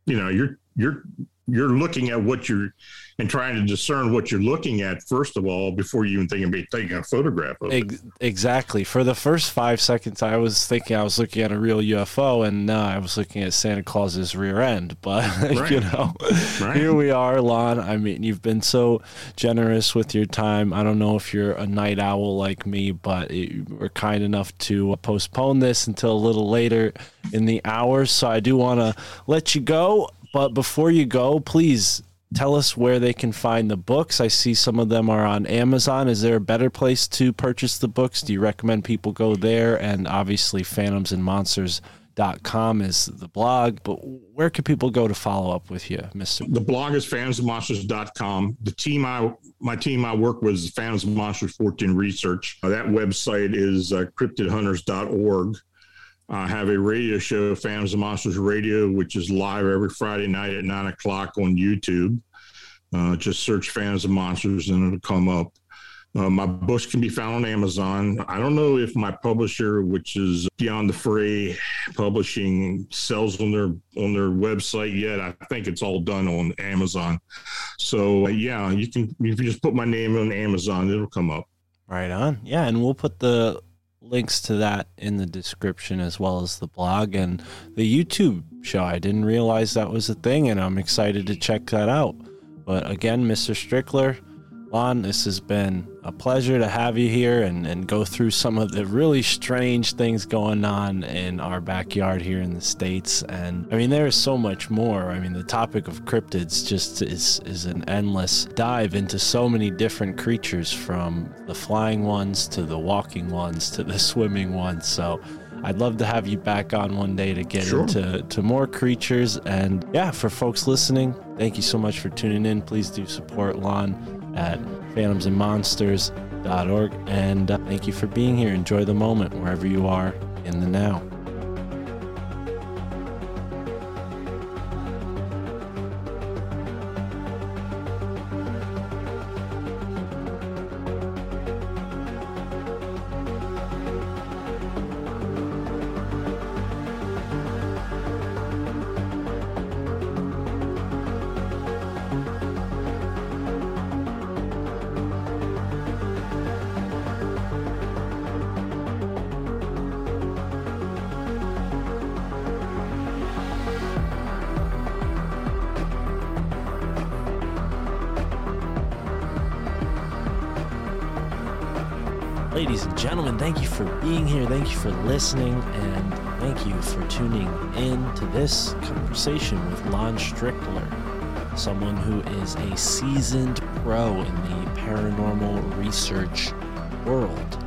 D: you know, you're you're you're looking at what you're and trying to discern what you're looking at first of all before you even think about taking a photograph of it.
C: Exactly. For the first five seconds, I was thinking I was looking at a real UFO, and no, I was looking at Santa Claus's rear end. But you know,
D: Right.
C: here we are, Lon. I mean, you've been so generous with your time. I don't know if you're a night owl like me, but you were kind enough to postpone this until a little later in the hour. So I do want to let you go. But before you go, please tell us where they can find the books. I see some of them are on Amazon. Is there a better place to purchase the books? Do you recommend people go there? And obviously, phantoms and phantomsandmonsters.com is the blog. But where can people go to follow up with you, Mr.
D: The blog is phantomsmonsters.com. The team I my team I work with is Phantoms and Monsters 14 Research. Uh, that website is uh, cryptidhunters.org. I have a radio show, Phantoms and Monsters Radio, which is live every Friday night at nine o'clock on YouTube. Uh, just search Phantoms and Monsters and it'll come up. Uh, my books can be found on Amazon. I don't know if my publisher, which is Beyond the Fray Publishing, sells on their on their website yet. I think it's all done on Amazon. So uh, yeah, you can you just put my name on Amazon, it'll come up.
C: Right on. Yeah, and we'll put the links to that in the description as well as the blog and the YouTube show. I didn't realize that was a thing, and I'm excited to check that out. But again, Mr. Strickler, Lon, this has been a pleasure to have you here and, and go through some of the really strange things going on in our backyard here in the States. And I mean, there is so much more. I mean, the topic of cryptids just is, is an endless dive into so many different creatures from the flying ones to the walking ones to the swimming ones. So I'd love to have you back on one day to get
D: Sure.
C: into to more creatures. And yeah, for folks listening, thank you so much for tuning in. Please do support Lon at phantomsandmonsters.org. And uh, thank you for being here. Enjoy the moment wherever you are in the now. For listening. And thank you for tuning in to this conversation with Lon Strickler, someone who is a seasoned pro in the paranormal research world.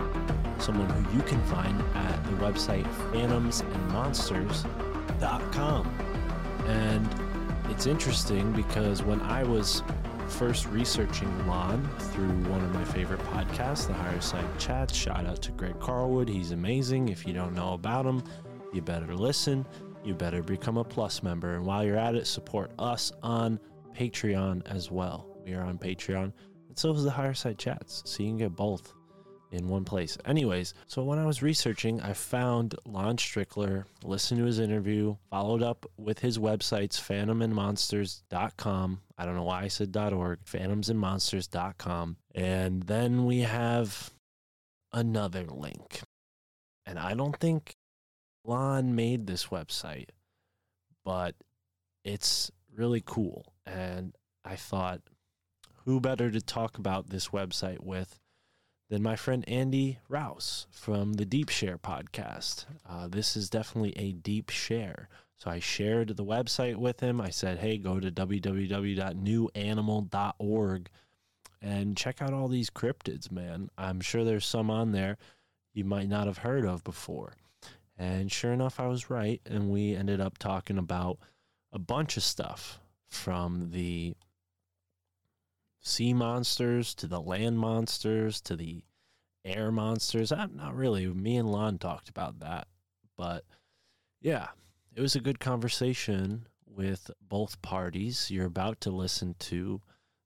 C: Someone who you can find at the website phantomsandmonsters.com. And it's interesting because when I was first researching Lon through one of my favorite podcasts, the Higher Side Chats. Shout out to Greg Carlwood. He's amazing. If you don't know about him, you better listen. You better become a Plus member. And while you're at it, support us on Patreon as well. We are on Patreon. And so is the Higher Side Chats. So you can get both in one place. Anyways, so when I was researching, I found Lon Strickler, listened to his interview, followed up with his websites, phantomandmonsters.com. I don't know why I said .org, phantomsandmonsters.com. And then we have another link. And I don't think Lon made this website, but it's really cool. And I thought, who better to talk about this website with than my friend Andy Rouse from the Deep Share podcast. Uh, this is definitely a deep share. So I shared the website with him. I said, hey, go to www.newanimal.org and check out all these cryptids, man. I'm sure there's some on there you might not have heard of before. And sure enough, I was right. And we ended up talking about a bunch of stuff from the sea monsters to the land monsters to the air monsters. Uh, not really. Me and Lon talked about that. But yeah, it was a good conversation with both parties. You're about to listen to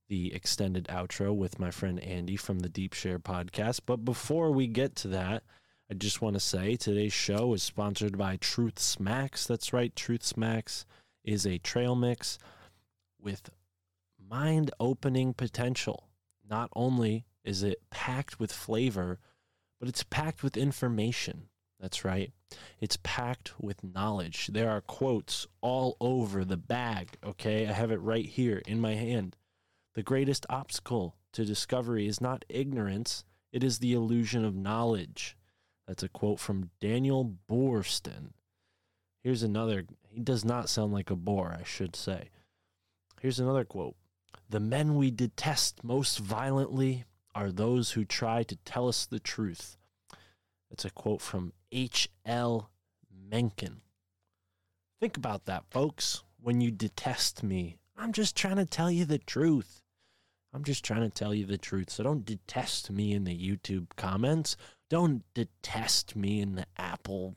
C: the extended outro with my friend Andy from the Deep Share podcast. But before we get to that, I just want to say today's show is sponsored by Truth Smacks. That's right, Truth Smacks is a trail mix with mind opening potential. Not only is it packed with flavor, but it's packed with information. That's right. It's packed with knowledge. There are quotes all over the bag, okay? I have it right here in my hand. The greatest obstacle to discovery is not ignorance, it is the illusion of knowledge. That's a quote from Daniel Boorstin. Here's another. He does not sound like a bore, I should say. Here's another quote The men we detest most violently are those who try to tell us the truth. That's a quote from H.L. Mencken. Think about that, folks. When you detest me, I'm just trying to tell you the truth. I'm just trying to tell you the truth. So don't detest me in the YouTube comments. Don't detest me in the Apple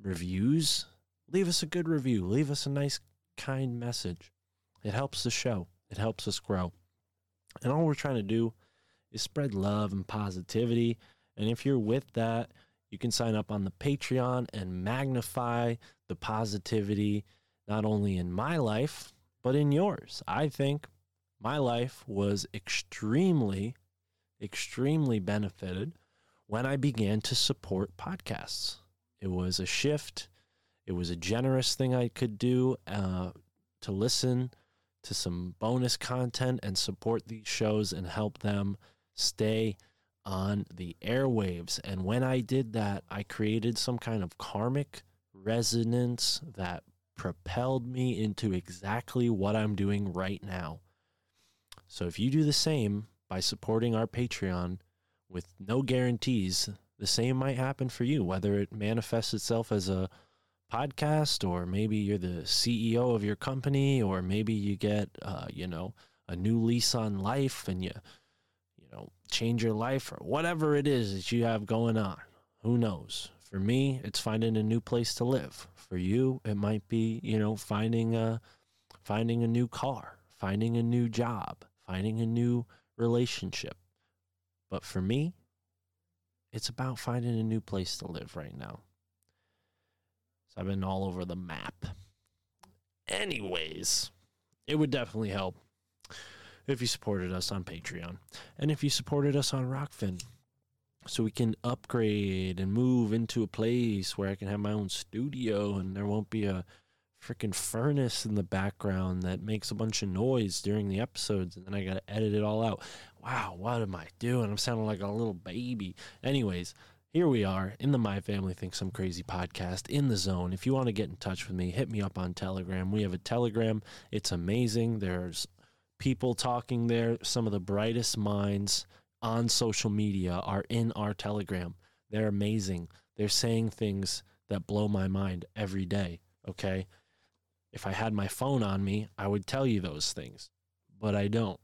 C: reviews. Leave us a good review. Leave us a nice, kind message. It helps the show, it helps us grow. And all we're trying to do is spread love and positivity. And if you're with that, you can sign up on the Patreon and magnify the positivity, not only in my life, but in yours. I think my life was extremely, extremely benefited when I began to support podcasts. It was a shift, it was a generous thing I could do uh, to listen to some bonus content and support these shows and help them stay on the airwaves. And when I did that, I created some kind of karmic resonance that propelled me into exactly what I'm doing right now. So if you do the same by supporting our Patreon with no guarantees, the same might happen for you, whether it manifests itself as a podcast or maybe you're the CEO of your company or maybe you get uh, you know a new lease on life and you you know change your life or whatever it is that you have going on. Who knows? For me it's finding a new place to live. For you it might be you know finding a finding a new car finding a new job finding a new relationship. But for me it's about finding a new place to live right now so I've been all over the map. Anyways, it would definitely help if you supported us on Patreon and if you supported us on Rokfin so we can upgrade and move into a place where I can have my own studio and there won't be a freaking furnace in the background that makes a bunch of noise during the episodes, and then I got to edit it all out. Wow, what am I doing? I'm sounding like a little baby. Anyways, here we are in the My Family Thinks I'm Crazy podcast in the zone. If you want to get in touch with me, hit me up on Telegram. We have a Telegram. It's amazing. There's people talking there. Some of the brightest minds on social media are in our Telegram. They're amazing. They're saying things that blow my mind every day. Okay. If I had my phone on me, I would tell you those things, but I don't.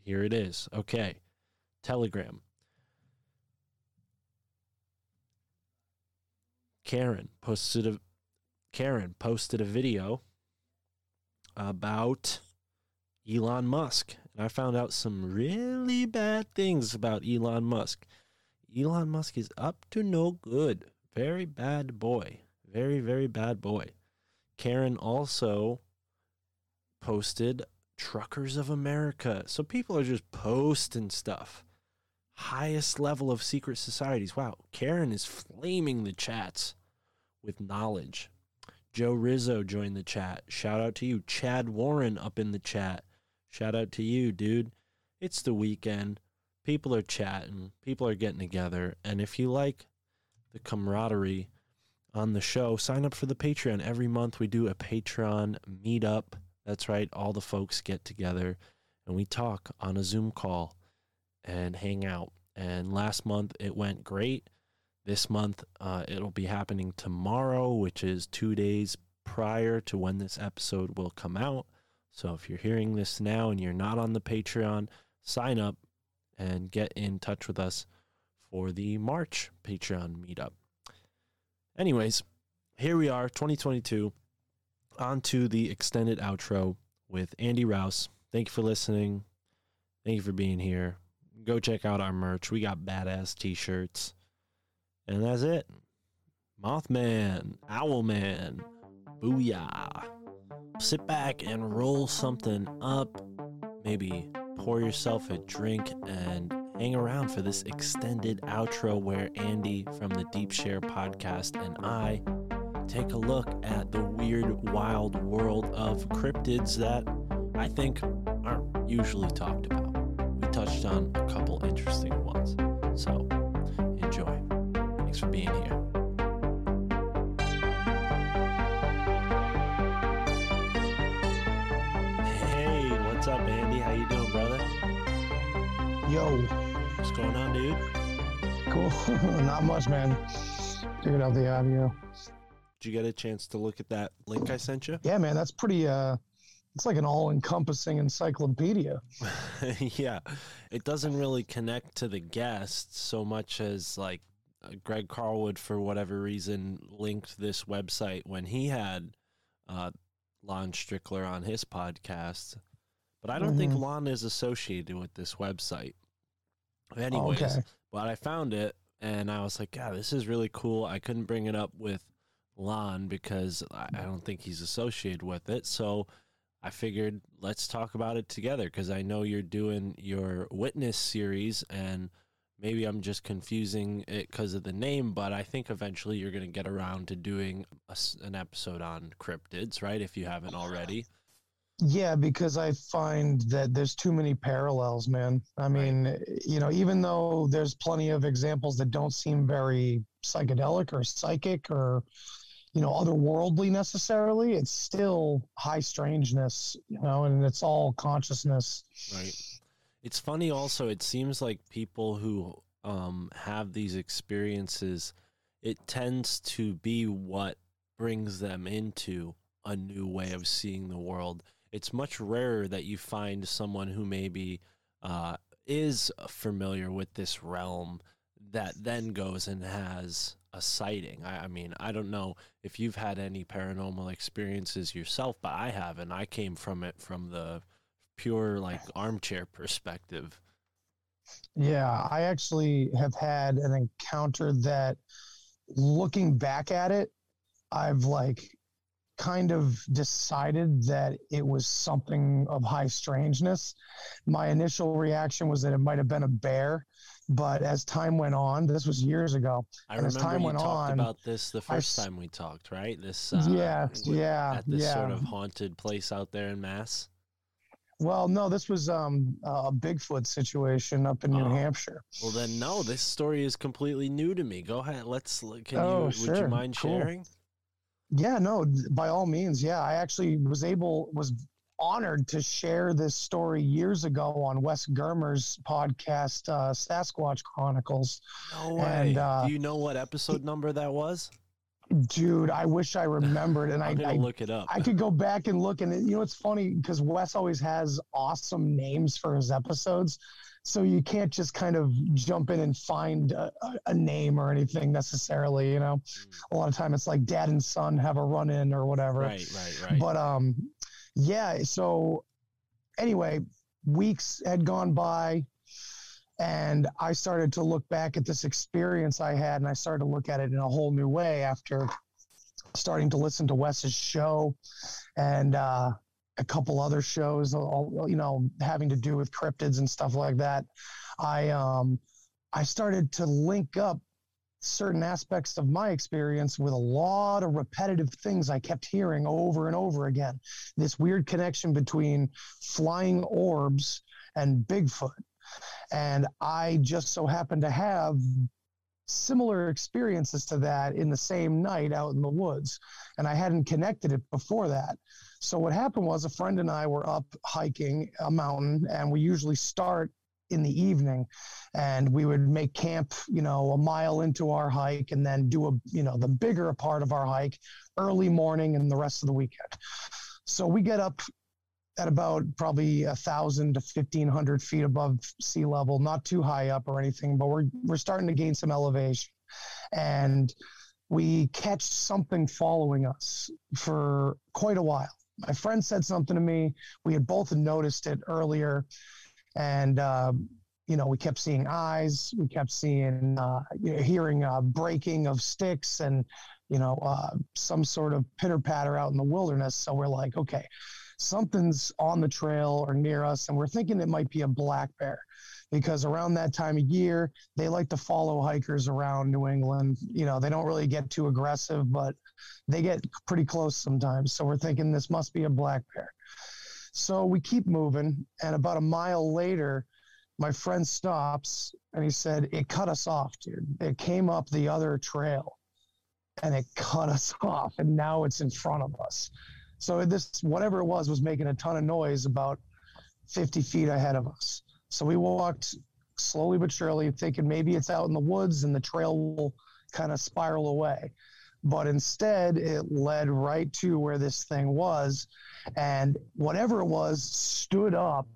C: Here it is. Okay. Telegram. Karen posted a Karen posted a video about Elon Musk. And I found out some really bad things about Elon Musk. Elon Musk is up to no good. Very bad boy. Very, very bad boy. Karen also posted Truckers of America. So people are just posting stuff. Highest level of secret societies. Wow. Karen is flaming the chats with knowledge. Joe Rizzo joined the chat. Shout out to you. Chad Warren up in the chat. Shout out to you, dude. It's the weekend. People are chatting. People are getting together. And if you like the camaraderie on the show, sign up for the Patreon. Every month we do a Patreon meetup. That's right. All the folks get together and we talk on a Zoom call and hang out. And last month it went great. This month uh, it'll be happening tomorrow, which is two days prior to when this episode will come out. So if you're hearing this now and you're not on the Patreon, sign up and get in touch with us for the March Patreon meetup. Anyways, here we are, 2022, on to the extended outro with Andy Rouse. Thank you for listening. Thank you for being here. Go check out our merch. We got badass t shirts. And that's it. Mothman, Owlman, Booyah. Sit back and roll something up. Maybe pour yourself a drink and hang around for this extended outro where Andy from the Deep Share podcast and I take a look at the weird, wild world of cryptids that I think aren't usually talked about. We touched on a couple interesting ones. So. Thanks for being here. Hey, what's up, Andy? How you doing, brother?
E: Yo,
C: What's going on, dude?
E: cool. Not much, man. Figured out the audio.
C: Did you get a chance to look at that link I sent you?
E: Yeah, man, that's pretty. uh It's like an all-encompassing encyclopedia.
C: yeah, it doesn't really connect to the guests so much as like Greg Carlwood, for whatever reason, linked this website when he had uh, Lon Strickler on his podcast. But I don't think
E: Mhm.
C: Lon is associated with this website. Anyways,
E: okay.
C: but I found it and I was like, yeah, this is really cool. I couldn't bring it up with Lon because I, I don't think he's associated with it. So I figured let's talk about it together because I know you're doing your witness series and maybe I'm just confusing it because of the name, but I think eventually you're going to get around to doing a s an episode on cryptids, right? If you haven't oh, already.
E: Yeah, because I find that there's too many parallels, man. I mean, you know, even though there's plenty of examples that don't seem very psychedelic or psychic or, you know, otherworldly necessarily, it's still high strangeness, you know, and it's all consciousness.
C: Right. It's funny also, it seems like people who um, have these experiences, it tends to be what brings them into a new way of seeing the world. It's much rarer that you find someone who maybe uh, is familiar with this realm that then goes and has a sighting. I, I mean, I don't know if you've had any paranormal experiences yourself, but I haven't. I came from it from the pure like armchair perspective.
E: Yeah, I actually have had an encounter that looking back at it, I've like kind of decided that it was something of high strangeness. My initial reaction was that it might have been a bear, but as time went on, this was years ago.
C: I
E: And as
C: remember
E: time
C: you
E: went
C: talked
E: on,
C: about this the first
E: s-
C: time we talked, right? This uh,
E: yeah, yeah,
C: at this
E: yeah.
C: sort of haunted place out there in Mass.
E: Well, no, this was um, a Bigfoot situation up in New
C: Oh.
E: Hampshire.
C: Well, then no, this story is completely new to me. Go ahead, let's. Can
E: Oh,
C: you? Would you
E: sure,
C: mind
E: cool.
C: sharing?
E: Yeah, no, by all means. Yeah, I actually was able, was honored to share this story years ago on Wes Germer's podcast, uh, Sasquatch Chronicles.
C: No way.
E: And, uh,
C: Do you know what episode number that was?
E: Dude, I wish I remembered, and I, I
C: look it up.
E: I could go back and look, and it- you know it's funny because Wes always has awesome names for his episodes, so you can't just kind of jump in and find a, a- a name or anything necessarily. You know, a lot of time it's like dad and son have a run in or whatever.
C: right, right, right.
E: But um, yeah. So anyway, weeks had gone by, and I started to look back at this experience I had, and I started to look at it in a whole new way after starting to listen to Wes's show and uh, a couple other shows, all, you know, having to do with cryptids and stuff like that. I um, I started to link up certain aspects of my experience with a lot of repetitive things I kept hearing over and over again. This weird connection between flying orbs and Bigfoot. And I just so happened to have similar experiences to that in the same night out in the woods. And I hadn't connected it before that. So what happened was a friend and I were up hiking a mountain, and we usually start in the evening and we would make camp you know a mile into our hike and then do a you know the bigger part of our hike early morning and the rest of the weekend so we get up at about probably a thousand to fifteen hundred feet above sea level not too high up or anything but we're we're starting to gain some elevation. And we catch something following us for quite a while. My friend said something to me. We had both noticed it earlier. And uh, you know we kept seeing eyes. We kept seeing uh, you know, hearing uh, breaking of sticks and you know uh, some sort of pitter patter out in the wilderness. So we're like okay something's on the trail or near us and we're thinking it might be a black bear because around that time of year they like to follow hikers around new england you know they don't really get too aggressive but they get pretty close sometimes so we're thinking this must be a black bear so we keep moving, and about a mile later, my friend stops and he said, It cut us off, dude. It came up the other trail and it cut us off, and now it's in front of us. So this, whatever it was, was making a ton of noise about 50 feet ahead of us. So we walked slowly but surely, thinking maybe it's out in the woods and the trail will kind of spiral away. But instead, it led right to where this thing was and whatever it was stood up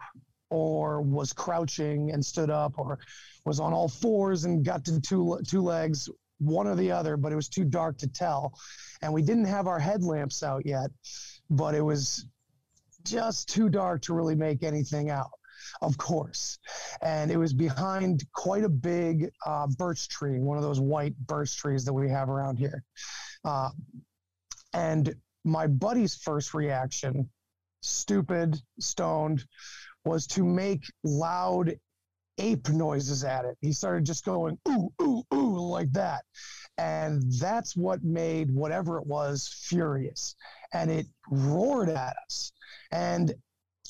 E: or was crouching and stood up or was on all fours and got to two two legs one or the other but it was too dark to tell. And we didn't have our headlamps out yet but it was just too dark to really make anything out of course. And it was behind quite a big uh, birch tree one of those white birch trees that we have around here. Uh, and my buddy's first reaction, stupid, stoned, was to make loud ape noises at it. He started just going ooh, ooh, ooh, like that. And that's what made whatever it was furious. And it roared at us. And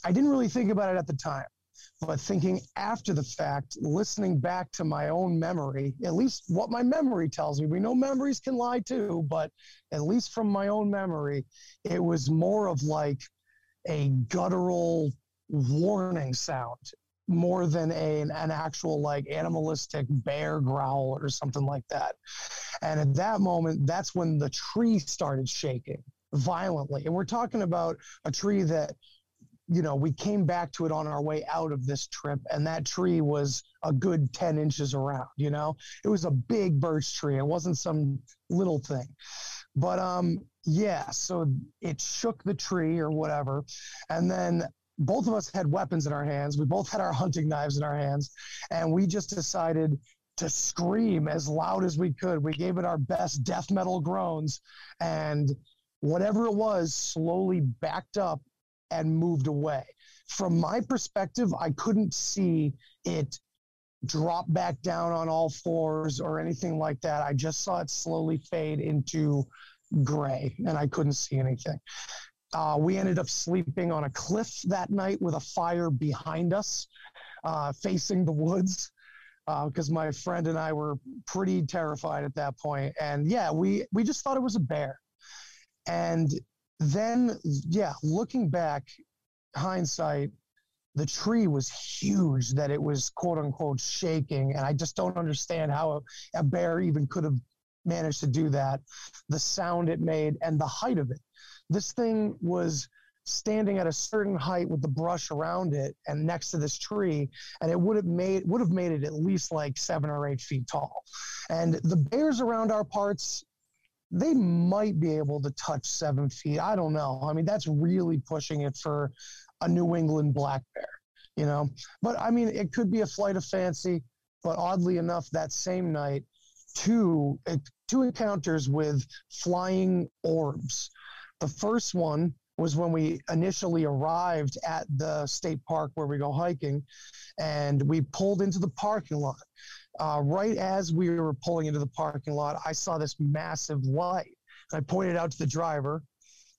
E: I didn't really think about it at the time. But thinking after the fact, listening back to my own memory, at least what my memory tells me, we know memories can lie too, but at least from my own memory, it was more of like a guttural warning sound more than a, an actual like animalistic bear growl or something like that. And at that moment, that's when the tree started shaking violently. And we're talking about a tree that you know, we came back to it on our way out of this trip, and that tree was a good 10 inches around, you know? It was a big birch tree. It wasn't some little thing. But um, yeah, so it shook the tree or whatever. And then both of us had weapons in our hands. We both had our hunting knives in our hands, and we just decided to scream as loud as we could. We gave it our best death metal groans, and whatever it was slowly backed up and moved away. From my perspective, I couldn't see it drop back down on all fours or anything like that. I just saw it slowly fade into gray and I couldn't see anything. Uh, we ended up sleeping on a cliff that night with a fire behind us, uh, facing the woods, because uh, my friend and I were pretty terrified at that point. And yeah, we we just thought it was a bear. And then, yeah, looking back, hindsight, the tree was huge that it was quote unquote shaking. And I just don't understand how a, a bear even could have managed to do that. The sound it made and the height of it. This thing was standing at a certain height with the brush around it and next to this tree and it would have made would have made it at least like seven or eight feet tall and the bears around our parts they might be able to touch seven feet. I don't know. I mean, that's really pushing it for a New England black bear, you know. But I mean, it could be a flight of fancy. But oddly enough, that same night, two two encounters with flying orbs. The first one was when we initially arrived at the state park where we go hiking, and we pulled into the parking lot uh, right as we were pulling into the parking lot, I saw this massive light. And I pointed out to the driver,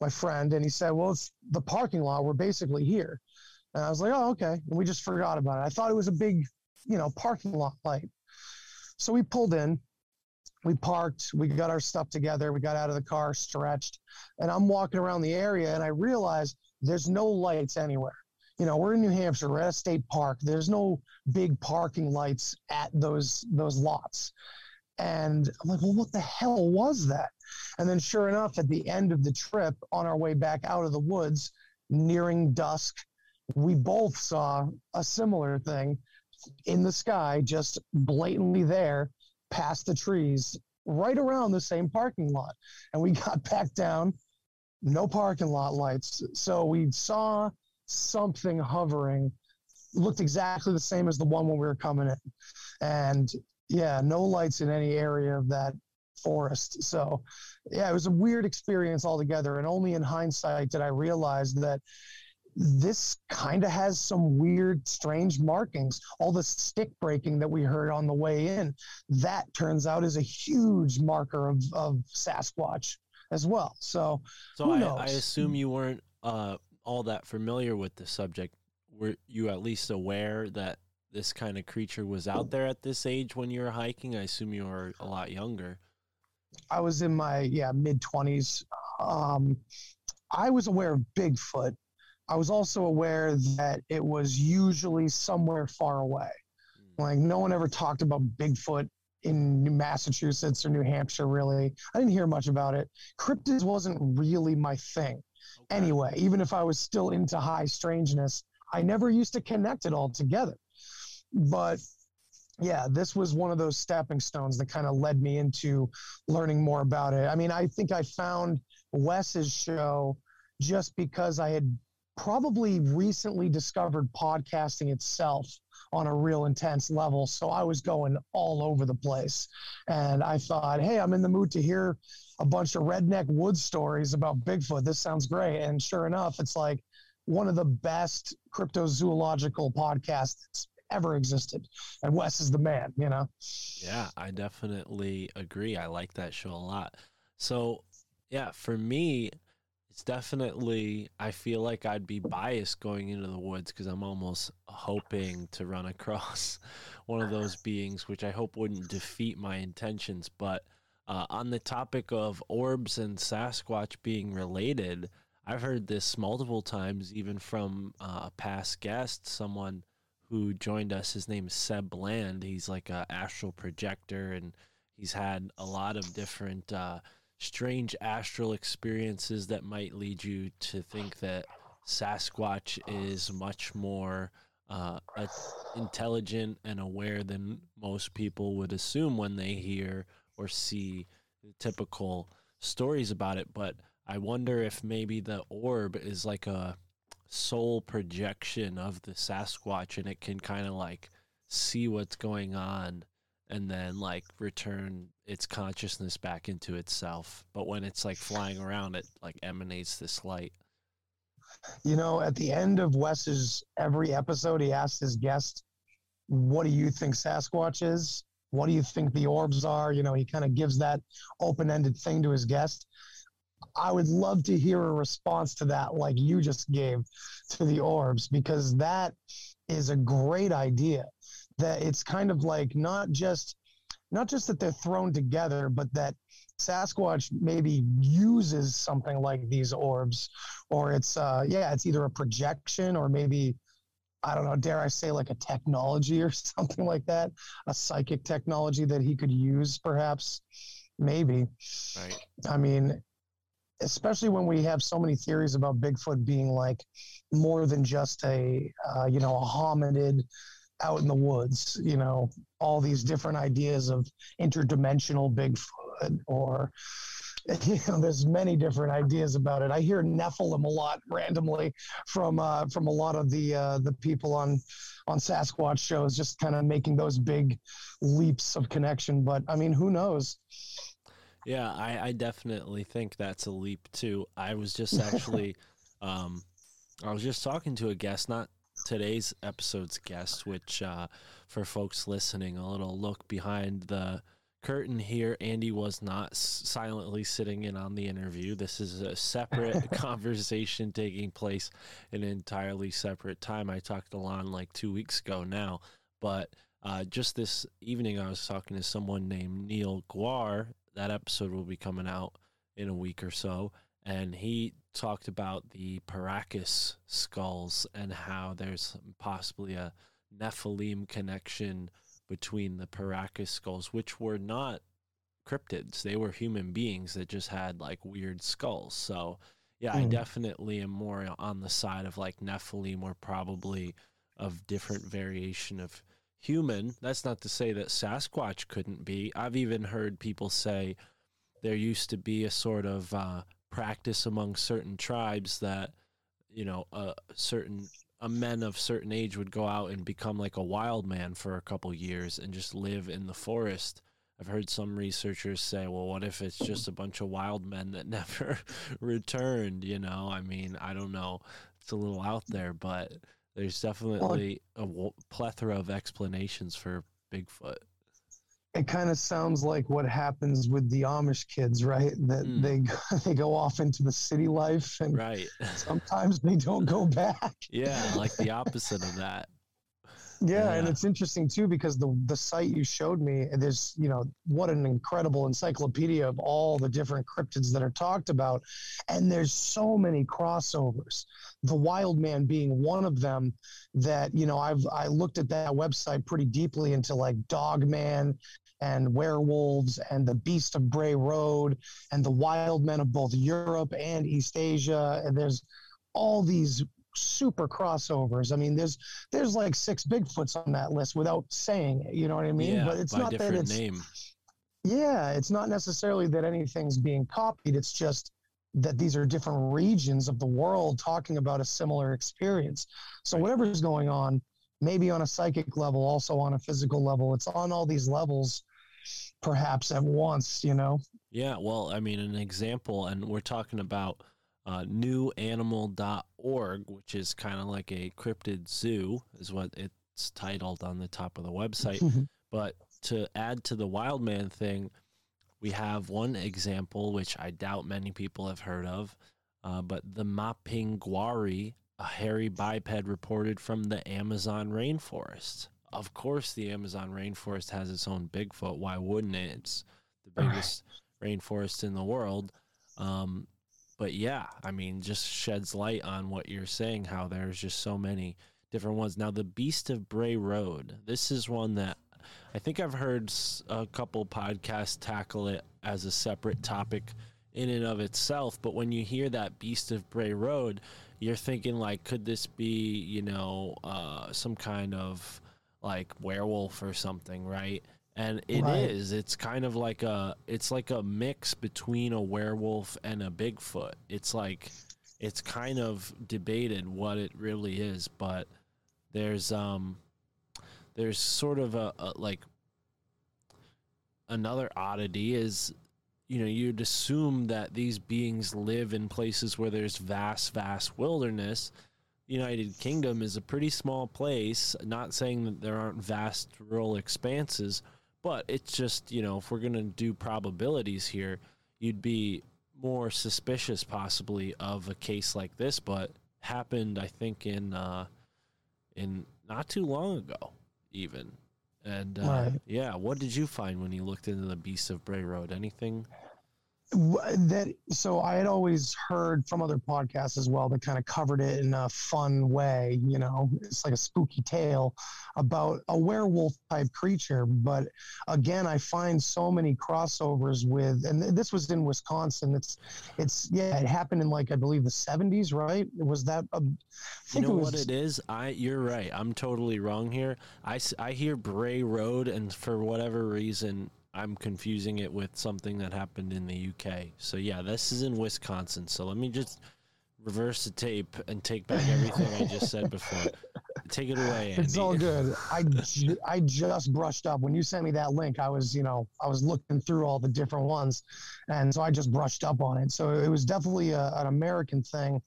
E: my friend, and he said, Well, it's the parking lot. We're basically here. And I was like, Oh, okay. And we just forgot about it. I thought it was a big, you know, parking lot light. So we pulled in, we parked, we got our stuff together, we got out of the car, stretched, and I'm walking around the area and I realize there's no lights anywhere you know, we're in New Hampshire, we're at a state park. There's no big parking lights at those those lots. And I'm like, well, what the hell was that? And then sure enough, at the end of the trip, on our way back out of the woods, nearing dusk, we both saw a similar thing in the sky, just blatantly there, past the trees, right around the same parking lot. And we got back down, no parking lot lights. So we saw something hovering looked exactly the same as the one when we were coming in and yeah no lights in any area of that forest so yeah it was a weird experience altogether and only in hindsight did i realize that this kind of has some weird strange markings all the stick breaking that we heard on the way in that turns out is a huge marker of, of sasquatch as well so
C: so I, I, assume you weren't uh, all that familiar with the subject, were you at least aware that this kind of creature was out there at this age when you were hiking? I assume you were a lot younger.
E: I was in my yeah mid twenties. Um, I was aware of Bigfoot. I was also aware that it was usually somewhere far away. Mm. Like no one ever talked about Bigfoot in New Massachusetts or New Hampshire. Really, I didn't hear much about it. Cryptids wasn't really my thing anyway, even if I was still into high strangeness, I never used to connect it all together. But yeah, this was one of those stepping stones that kind of led me into learning more about it. I mean, I think I found Wes's show just because I had probably recently discovered podcasting itself on a real intense level. So I was going all over the place. And I thought, hey, I'm in the mood to hear a bunch of redneck wood stories about Bigfoot. This sounds great. And sure enough, it's like one of the best cryptozoological podcasts that's ever existed. And Wes is the man, you know?
C: Yeah, I definitely agree. I like that show a lot. So, yeah, for me, it's definitely, I feel like I'd be biased going into the woods because I'm almost hoping to run across one of those beings, which I hope wouldn't defeat my intentions. But uh, on the topic of orbs and Sasquatch being related, I've heard this multiple times, even from uh, a past guest, someone who joined us. His name is Seb Bland. He's like a astral projector, and he's had a lot of different uh, strange astral experiences that might lead you to think that Sasquatch is much more uh, intelligent and aware than most people would assume when they hear or see typical stories about it, but I wonder if maybe the orb is like a soul projection of the Sasquatch and it can kind of like see what's going on and then like return its consciousness back into itself. But when it's like flying around, it like emanates this light.
E: You know, at the end of Wes's every episode, he asks his guest, What do you think Sasquatch is? What do you think the orbs are? You know, he kind of gives that open ended thing to his guest. I would love to hear a response to that, like you just gave to the orbs, because that is a great idea. That it's kind of like not just not just that they're thrown together, but that Sasquatch maybe uses something like these orbs, or it's uh yeah, it's either a projection or maybe I don't know, dare I say like a technology or something like that, a psychic technology that he could use perhaps, maybe.
C: Right.
E: I mean, especially when we have so many theories about Bigfoot being like more than just a uh, you know a hominid out in the woods. You know, all these different ideas of interdimensional Bigfoot or. You know, there's many different ideas about it. I hear Nephilim a lot randomly from uh, from a lot of the uh, the people on on Sasquatch shows, just kind of making those big leaps of connection. But I mean, who knows?
C: Yeah, I, I definitely think that's a leap too. I was just actually, um, I was just talking to a guest, not today's episode's guest, which uh, for folks listening, a little look behind the curtain here. Andy was not silently sitting in on the interview. This is a separate conversation taking place in an entirely separate time. I talked to Lon like two weeks ago now, but uh, just this evening, I was talking to someone named Neil Guar. That episode will be coming out in a week or so. And he talked about the Paracas skulls and how there's possibly a Nephilim connection between the Paracas skulls, which were not cryptids. They were human beings that just had like weird skulls. So, yeah, I
E: Mm.
C: definitely am more on the side of like Nephilim or probably of different variation of human. That's not to say that Sasquatch couldn't be. I've even heard people say there used to be a sort of uh, practice among certain tribes that, you know, a certain a men of certain age would go out and become like a wild man for a couple years and just live in the forest. I've heard some researchers say, well, what if it's just a bunch of wild men that never returned? You know, I mean, I don't know. It's a little out there, but there's definitely a w- plethora of explanations for Bigfoot.
E: It kind of sounds like what happens with the Amish kids, right? That
C: Mm.
E: they they go off into the city life, and
C: Right.
E: sometimes they don't go back.
C: yeah, like the opposite of that.
E: Yeah, and it's interesting too because the the site you showed me, there's you know what an incredible encyclopedia of all the different cryptids that are talked about, and there's so many crossovers. The wild man being one of them. That you know I've I looked at that website pretty deeply into like dog man and werewolves and the beast of Bray Road and the wild men of both Europe and East Asia. And there's all these super crossovers. I mean, there's there's like six Bigfoots on that list without saying it. You know what I mean?
C: yeah,
E: but it's not that it's
C: name.
E: yeah, it's not necessarily that anything's being copied. It's just that these are different regions of the world talking about a similar experience. So
C: Right.
E: whatever's going on, maybe on a psychic level, also on a physical level, it's on all these levels, perhaps at once. You know?
C: Yeah, well, I mean, an example, and we're talking about uh, newanimal.org, which is kind of like a cryptid zoo, is what it's titled on the top of the website. But to add to the wild man thing, we have one example, which I doubt many people have heard of, uh, but the Mapinguari, a hairy biped reported from the Amazon rainforest. Of course, the Amazon rainforest has its own Bigfoot. Why wouldn't it? It's the
E: Right.
C: biggest rainforest in the world. Um, but yeah, I mean, just sheds light on what you're saying, how there's just so many different ones. Now, the Beast of Bray Road, this is one that I think I've heard a couple podcasts tackle it as a separate topic in and of itself. But when you hear that Beast of Bray Road, you're thinking like, could this be, you know, uh, some kind of like werewolf or something, right? And it is.
E: Right.
C: It's kind of like a. It's like a mix between a werewolf and a Bigfoot. It's like, it's kind of debated what it really is, but there's um, there's sort of a, a like another oddity is you know you'd assume that these beings live in places where there's vast vast wilderness united kingdom is a pretty small place not saying that there aren't vast rural expanses but it's just you know if we're going to do probabilities here you'd be more suspicious possibly of a case like this but happened i think in uh in not too long ago even and uh,
E: Right.
C: yeah what did you find when you looked into the beasts of bray road anything
E: that so i had always heard from other podcasts as well that kind of covered it in a fun way you know it's like a spooky tale about a werewolf type creature but again i find so many crossovers with and this was in wisconsin it's it's yeah it happened in like i believe the 70s right was that a, I
C: You know
E: it
C: what it is? I you're right. I'm totally wrong here. I I hear Bray Road, and for whatever reason, I'm confusing it with something that happened in the UK. So yeah, this is in Wisconsin. So let me just reverse the tape and take back everything I just said before. Take it away, Andy.
E: It's all good. I, ju- I just brushed up when you sent me that link. I was, you know, I was looking through all the different ones, and so I just brushed up on it. So it was definitely a, an American thing,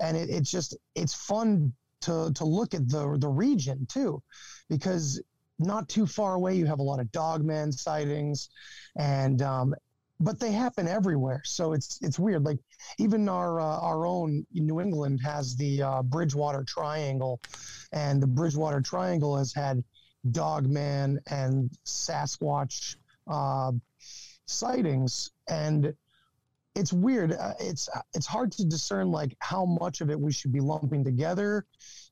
E: and it, it's just it's fun to to look at the the region too, because not too far away you have a lot of dogman sightings, and um, but they happen everywhere. So it's it's weird. Like even our uh, our own New England has the uh, Bridgewater Triangle, and the Bridgewater Triangle has had Dogman and Sasquatch uh, sightings, and it's weird. Uh, It's it's hard to discern like how much of it we should be lumping together,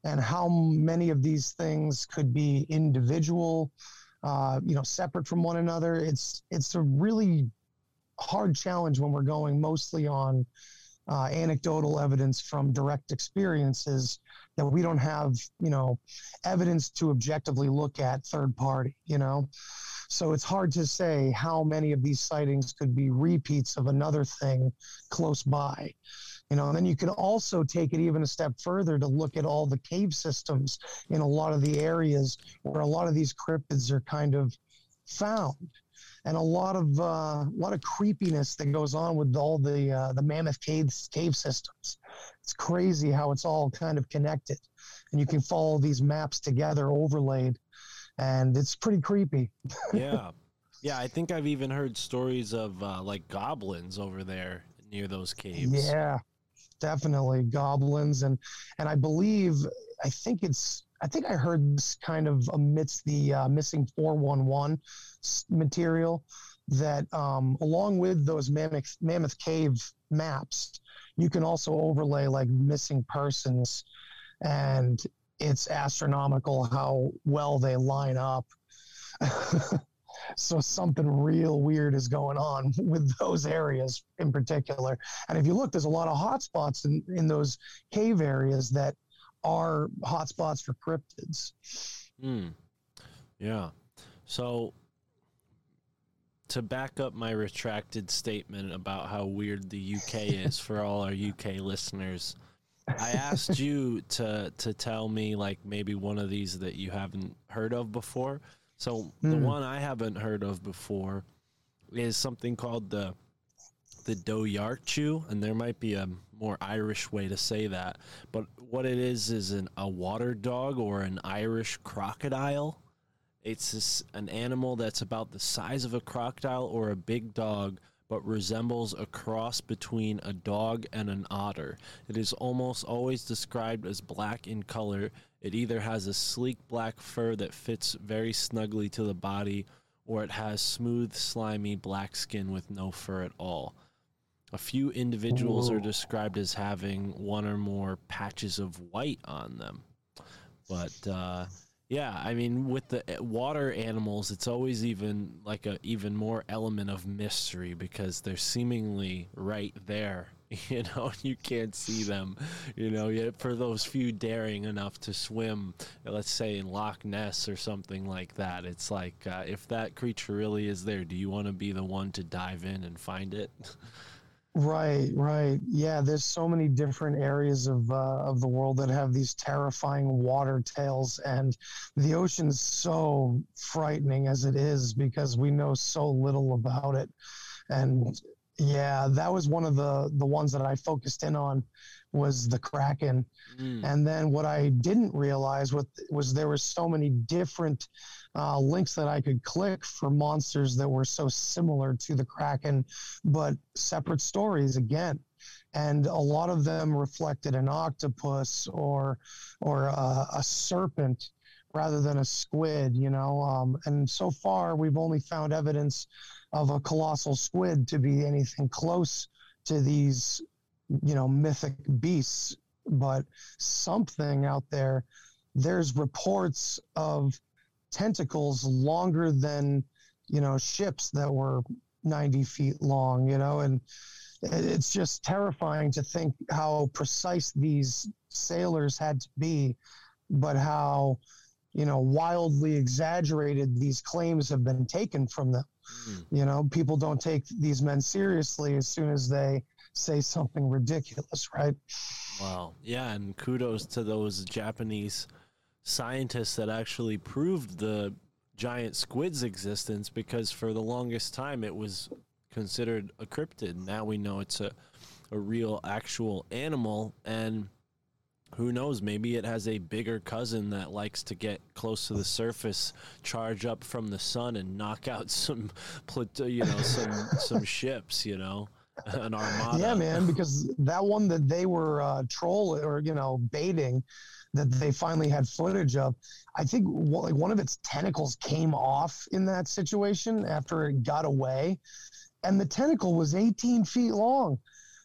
E: and how many of these things could be individual, uh, you know, separate from one another. It's it's a really hard challenge when we're going mostly on uh, anecdotal evidence from direct experiences that we don't have, you know, evidence to objectively look at third party, you know. So it's hard to say how many of these sightings could be repeats of another thing close by. You know, and then you can also take it even a step further to look at all the cave systems in a lot of the areas where a lot of these cryptids are kind of found and a lot of uh, a lot of creepiness that goes on with all the uh, the mammoth caves cave systems. It's crazy how it's all kind of connected, and you can follow these maps together overlaid, and it's pretty creepy.
C: yeah, yeah. I think I've even heard stories of uh, like goblins over there near those caves.
E: Yeah, definitely goblins, and and I believe I think it's I think I heard this kind of amidst the uh, missing four one one material that um, along with those mammoth mammoth cave maps, you can also overlay like missing persons, and it's astronomical how well they line up. so something real weird is going on with those areas in particular. And if you look, there's a lot of hotspots in, in those cave areas that are hotspots for cryptids.
C: Hmm. Yeah. So to back up my retracted statement about how weird the UK is for all our UK listeners, I asked you to to tell me like maybe one of these that you haven't heard of before. So the
E: Hmm.
C: one I haven't heard of before is something called the the Doyarchu, and there might be a more Irish way to say that. But what it is is an, a water dog or an Irish crocodile. It's this, an animal that's about the size of a crocodile or a big dog, but resembles a cross between a dog and an otter. It is almost always described as black in color. It either has a sleek black fur that fits very snugly to the body, or it has smooth, slimy black skin with no fur at all. A few individuals are described as having one or more patches of white on them. But uh, yeah, I mean, with the uh, water animals, it's always even like a even more element of mystery because they're seemingly right there. You know, you can't see them. You know, yet for those few daring enough to swim, let's say in Loch Ness or something like that, it's like uh, if that creature really is there, do you want to be the one to dive in and find it?
E: Right, right. Yeah, there's so many different areas of uh, of the world that have these terrifying water tales, and the ocean's so frightening as it is because we know so little about it. And yeah, that was one of the the ones that I focused in on was the kraken.
C: Mm.
E: And then what I didn't realize what was there were so many different uh, links that I could click for monsters that were so similar to the Kraken, but separate stories again. And a lot of them reflected an octopus or or a, a serpent rather than a squid, you know. Um, and so far, we've only found evidence of a colossal squid to be anything close to these, you know, mythic beasts. But something out there, there's reports of tentacles longer than you know ships that were 90 feet long you know and it's just terrifying to think how precise these sailors had to be but how you know wildly exaggerated these claims have been taken from them
C: Mm.
E: you know people don't take these men seriously as soon as they say something ridiculous right
C: Wow. Yeah, and kudos to those Japanese scientists that actually proved the giant squid's existence because for the longest time it was considered a cryptid. Now we know it's a, a real actual animal and who knows maybe it has a bigger cousin that likes to get close to the surface charge up from the sun and knock out some you know some some ships you know an armada
E: Yeah, man, because that one that they were uh, trolling or you know baiting, that they finally had footage of. I think like one of its tentacles came off in that situation after it got away, and the tentacle was 18 feet long.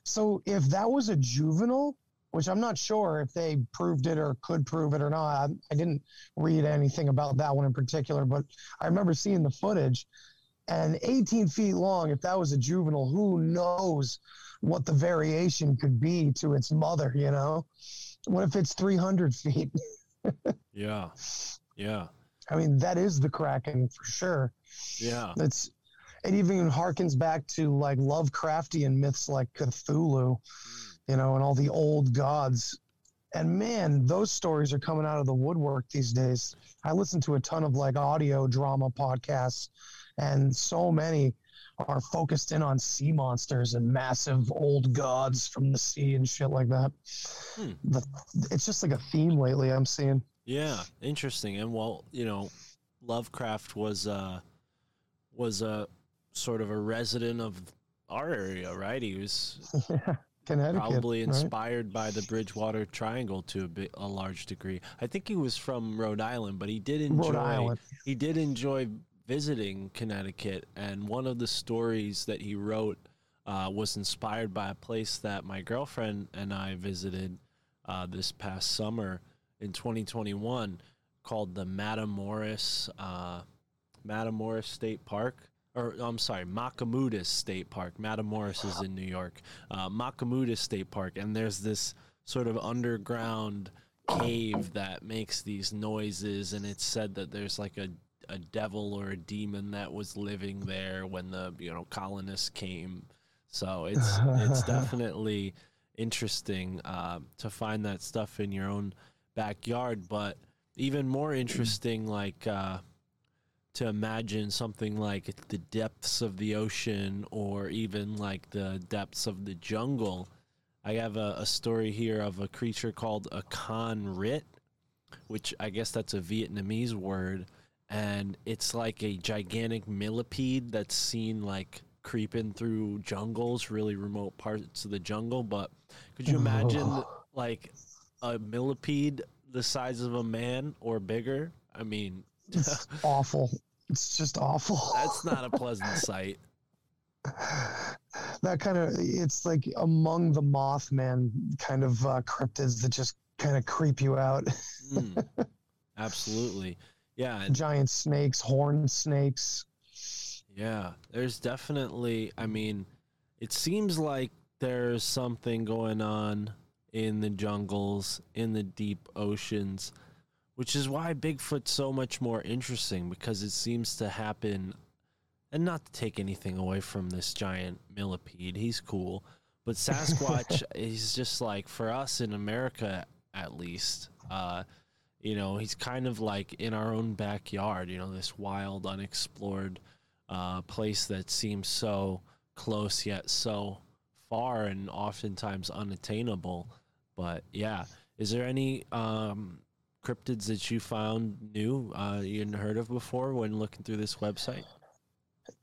E: So if that was a juvenile, which I'm not sure if they proved it or could prove it or not, I, I didn't read anything about that one in particular, but I remember seeing the footage and 18 feet long if that was a juvenile who knows what the variation could be to its mother you know what if it's 300 feet?
C: Yeah. Yeah.
E: I mean that is the kraken for sure.
C: Yeah.
E: It's it even harkens back to like lovecraftian myths like cthulhu hmm. you know and all the old gods. And man those stories are coming out of the woodwork these days. I listen to a ton of like audio drama podcasts and so many are focused in on sea monsters and massive old gods from the sea and shit like that.
C: Hmm.
E: The, it's just like a theme lately I'm seeing.
C: Yeah, interesting. And well, you know, Lovecraft was uh was a sort of a resident of our area, right? He was
E: Connecticut.
C: probably
E: right?
C: inspired by the Bridgewater Triangle to a bit a large degree. I think he was from Rhode Island, but he did enjoy
E: Rhode Island.
C: he did enjoy visiting Connecticut, and one of the stories that he wrote uh, was inspired by a place that my girlfriend and I visited uh, this past summer in 2021 called the Matamoros uh, Matamoros State Park. Or I'm sorry, Machimoodus State Park. Matamoros is in New York. Uh, State Park, and there's this sort of underground cave that makes these noises, and it's said that there's like a a devil or a demon that was living there when the you know colonists came. So it's it's definitely interesting uh, to find that stuff in your own backyard, but even more interesting, like uh, to imagine something like the depths of the ocean or even like the depths of the jungle. I have a, a story here of a creature called a con rit, which I guess that's a Vietnamese word, and it's like a gigantic millipede that's seen like creeping through jungles, really remote parts of the jungle. But could you imagine like a millipede the size of a man or bigger? I mean,
E: It's awful. It's just awful.
C: that's not a pleasant sight.
E: that kind of it's like among the Mothman kind of uh, cryptids that just kind of creep you out.
C: Mm, absolutely. Yeah,
E: Giant snakes, horned snakes.
C: Yeah, there's definitely. I mean, it seems like there's something going on in the jungles, in the deep oceans, which is why Bigfoot's so much more interesting because it seems to happen and not to take anything away from this giant millipede, he's cool. But Sasquatch is just like for us in America, at least. Uh, you know, he's kind of like in our own backyard. You know, this wild, unexplored uh, place that seems so close yet so far, and oftentimes unattainable. But yeah, is there any um, cryptids that you found new uh, you hadn't heard of before when looking through this website?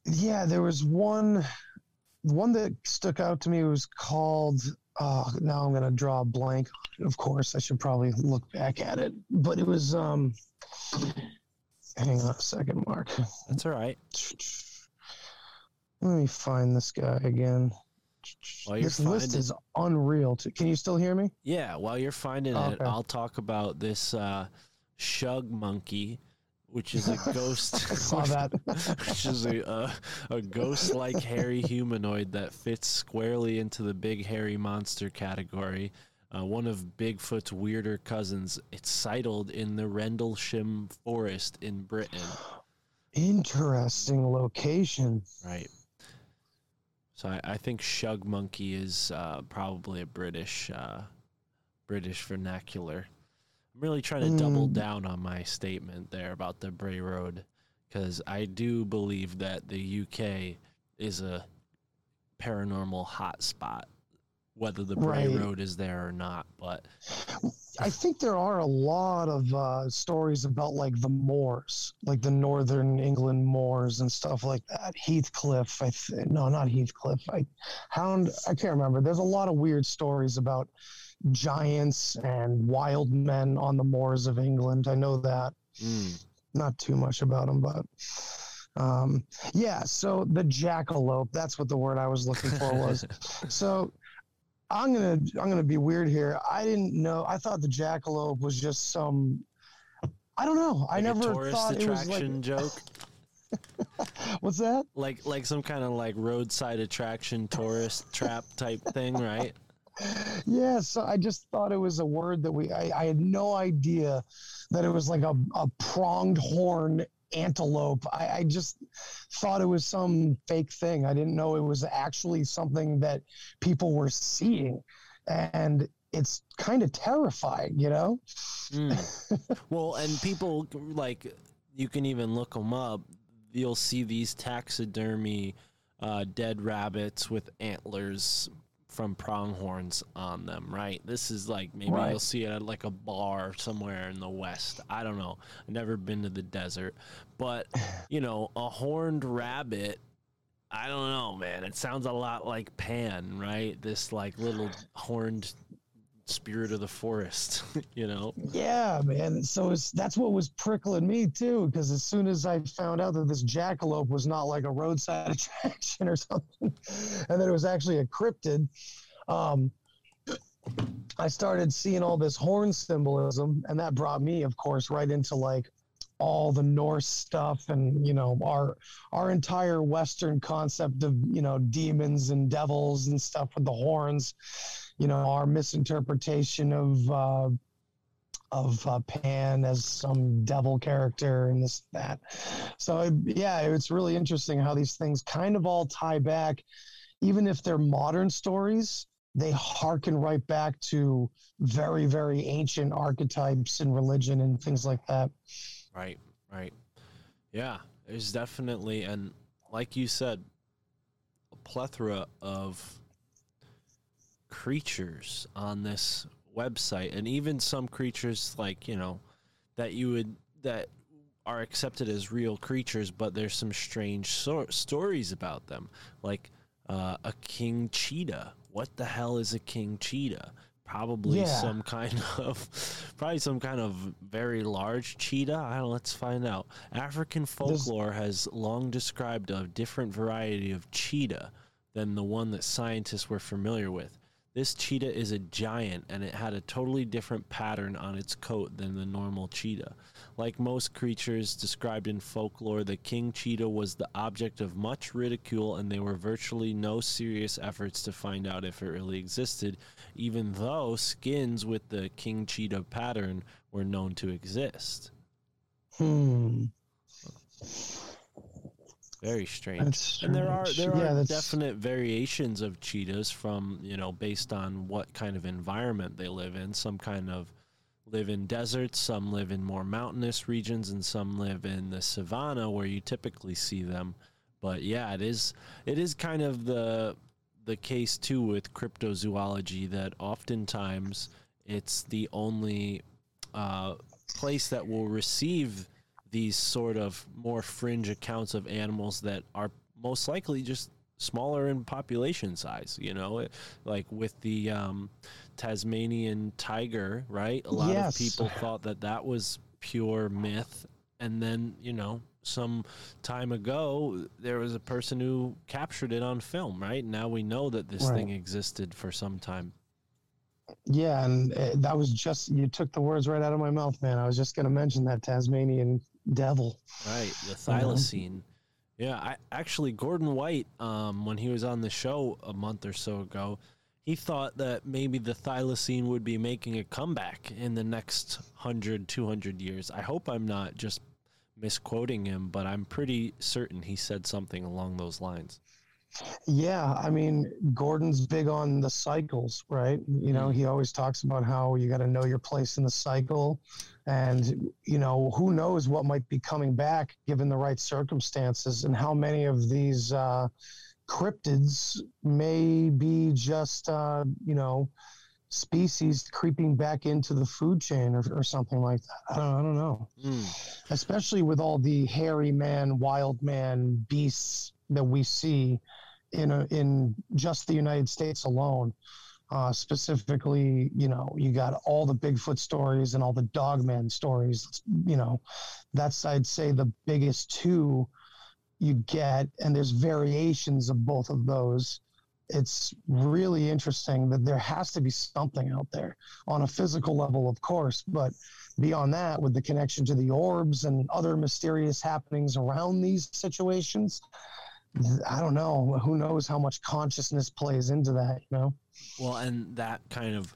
E: Yeah, there was one one that stuck out to me was called uh now I'm gonna draw a blank. Of course, I should probably look back at it. But it was um hang on a second, Mark.
C: That's all right.
E: Let me find this guy again.
C: While
E: this list is unreal. Too. Can you still hear me?
C: Yeah, while you're finding it, I'll talk about this uh, shug monkey, which is a ghost.
E: saw that.
C: which is a, a, a ghost like hairy humanoid that fits squarely into the big hairy monster category. Uh, one of Bigfoot's weirder cousins. It's sighted in the Rendlesham Forest in Britain.
E: Interesting location.
C: Right. So I, I think shug monkey is uh, probably a British uh, British vernacular. I'm really trying to double
E: Mm.
C: down on my statement there about the Bray Road because I do believe that the UK is a paranormal hotspot, whether the Bray
E: Right.
C: Road is there or not. But
E: I think there are a lot of uh, stories about like the moors, like the northern England moors and stuff like that. Heathcliff, I th- no, not Heathcliff. I Hound. I can't remember. There's a lot of weird stories about giants and wild men on the moors of England. I know that.
C: mm,
E: Not too much about them, but um, yeah. So the jackalope. That's what the word I was looking for was. so I'm gonna I'm gonna be weird here. I didn't know. I thought the jackalope was just some. I don't know. I
C: like a
E: never
C: tourist
E: thought it was
C: attraction
E: like.
C: joke,
E: What's that?
C: like like some kind of like roadside attraction tourist trap type thing, right?
E: Yeah. So I just thought it was a word that we. I, I had no idea that it was like a, a pronged horn antelope. I, I just thought it was some fake thing. I didn't know it was actually something that people were seeing, and it's kind of terrifying. You know.
C: Mm. well, and people like you can even look them up. You'll see these taxidermy uh, dead rabbits with antlers from pronghorns on them, right? This is like maybe
E: Right.
C: you'll see it at like a bar somewhere in the west. I don't know. I've never been to the desert, but you know, a horned rabbit. I don't know, man. It sounds a lot like Pan, right? This like little horned spirit of the forest, you know?
E: Yeah, man. So that's what was prickling me too, because as soon as I found out that this jackalope was not like a roadside attraction or something, and that it was actually a cryptid, um, I started seeing all this horn symbolism, and that brought me, of course, right into like all the Norse stuff, and you know our our entire Western concept of you know demons and devils and stuff with the horns you know our misinterpretation of uh, of uh, Pan as some devil character and this that. So yeah, it's really interesting how these things kind of all tie back, even if they're modern stories. They harken right back to very very ancient archetypes in religion and things like that.
C: Right, right. Yeah, there's definitely, and like you said, a plethora of creatures on this website, and even some creatures like you know that you would that are accepted as real creatures, but there's some strange so- stories about them, like uh, a king cheetah. What the hell is a king cheetah? Probably
E: Yeah.
C: some kind of, probably some kind of very large cheetah. I don't. Let's find out. African folklore has long described a different variety of cheetah than the one that scientists were familiar with. This cheetah is a giant and it had a totally different pattern on its coat than the normal cheetah. Like most creatures described in folklore, the king cheetah was the object of much ridicule and there were virtually no serious efforts to find out if it really existed, even though skins with the king cheetah pattern were known to exist.
E: Hmm.
C: Very strange.
E: That's
C: and there are there
E: Yeah,
C: are
E: that's-
C: definite variations of cheetahs from you know based on what kind of environment they live in. Some kind of live in deserts, some live in more mountainous regions, and some live in the savanna where you typically see them. But yeah, it is it is kind of the the case too with cryptozoology that oftentimes it's the only uh, place that will receive these sort of more fringe accounts of animals that are most likely just smaller in population size you know It- like with the um, tasmanian tiger right a lot
E: Yes.
C: of people thought that that was pure myth and then you know some time ago there was a person who captured it on film right now we know that this
E: Right.
C: thing existed for some time
E: Yeah, and uh, that was just you took the words right out of my mouth, man. I was just going to mention that Tasmanian devil.
C: Right, the thylacine. Yeah, I actually Gordon White, um, when he was on the show a month or so ago, he thought that maybe the thylacine would be making a comeback in the next 100, 200 years. I hope I'm not just misquoting him, but I'm pretty certain he said something along those lines.
E: Yeah, I mean, Gordon's big on the cycles, right? You know, he always talks about how you got to know your place in the cycle. And, you know, who knows what might be coming back given the right circumstances and how many of these uh, cryptids may be just, uh, you know, species creeping back into the food chain or, or something like that. I don't, I don't know
C: Mm,
E: especially with all the hairy man, wild man beasts that we see in a, in just the United States alone. Uh, specifically, you know, you got all the Bigfoot stories and all the Dogman stories. You know, that's I'd say the biggest two you get, and there's variations of both of those. It's really interesting that there has to be something out there on a physical level, of course, but beyond that, with the connection to the orbs and other mysterious happenings around these situations, I don't know. Who knows how much consciousness plays into that, you know?
C: Well, and that kind of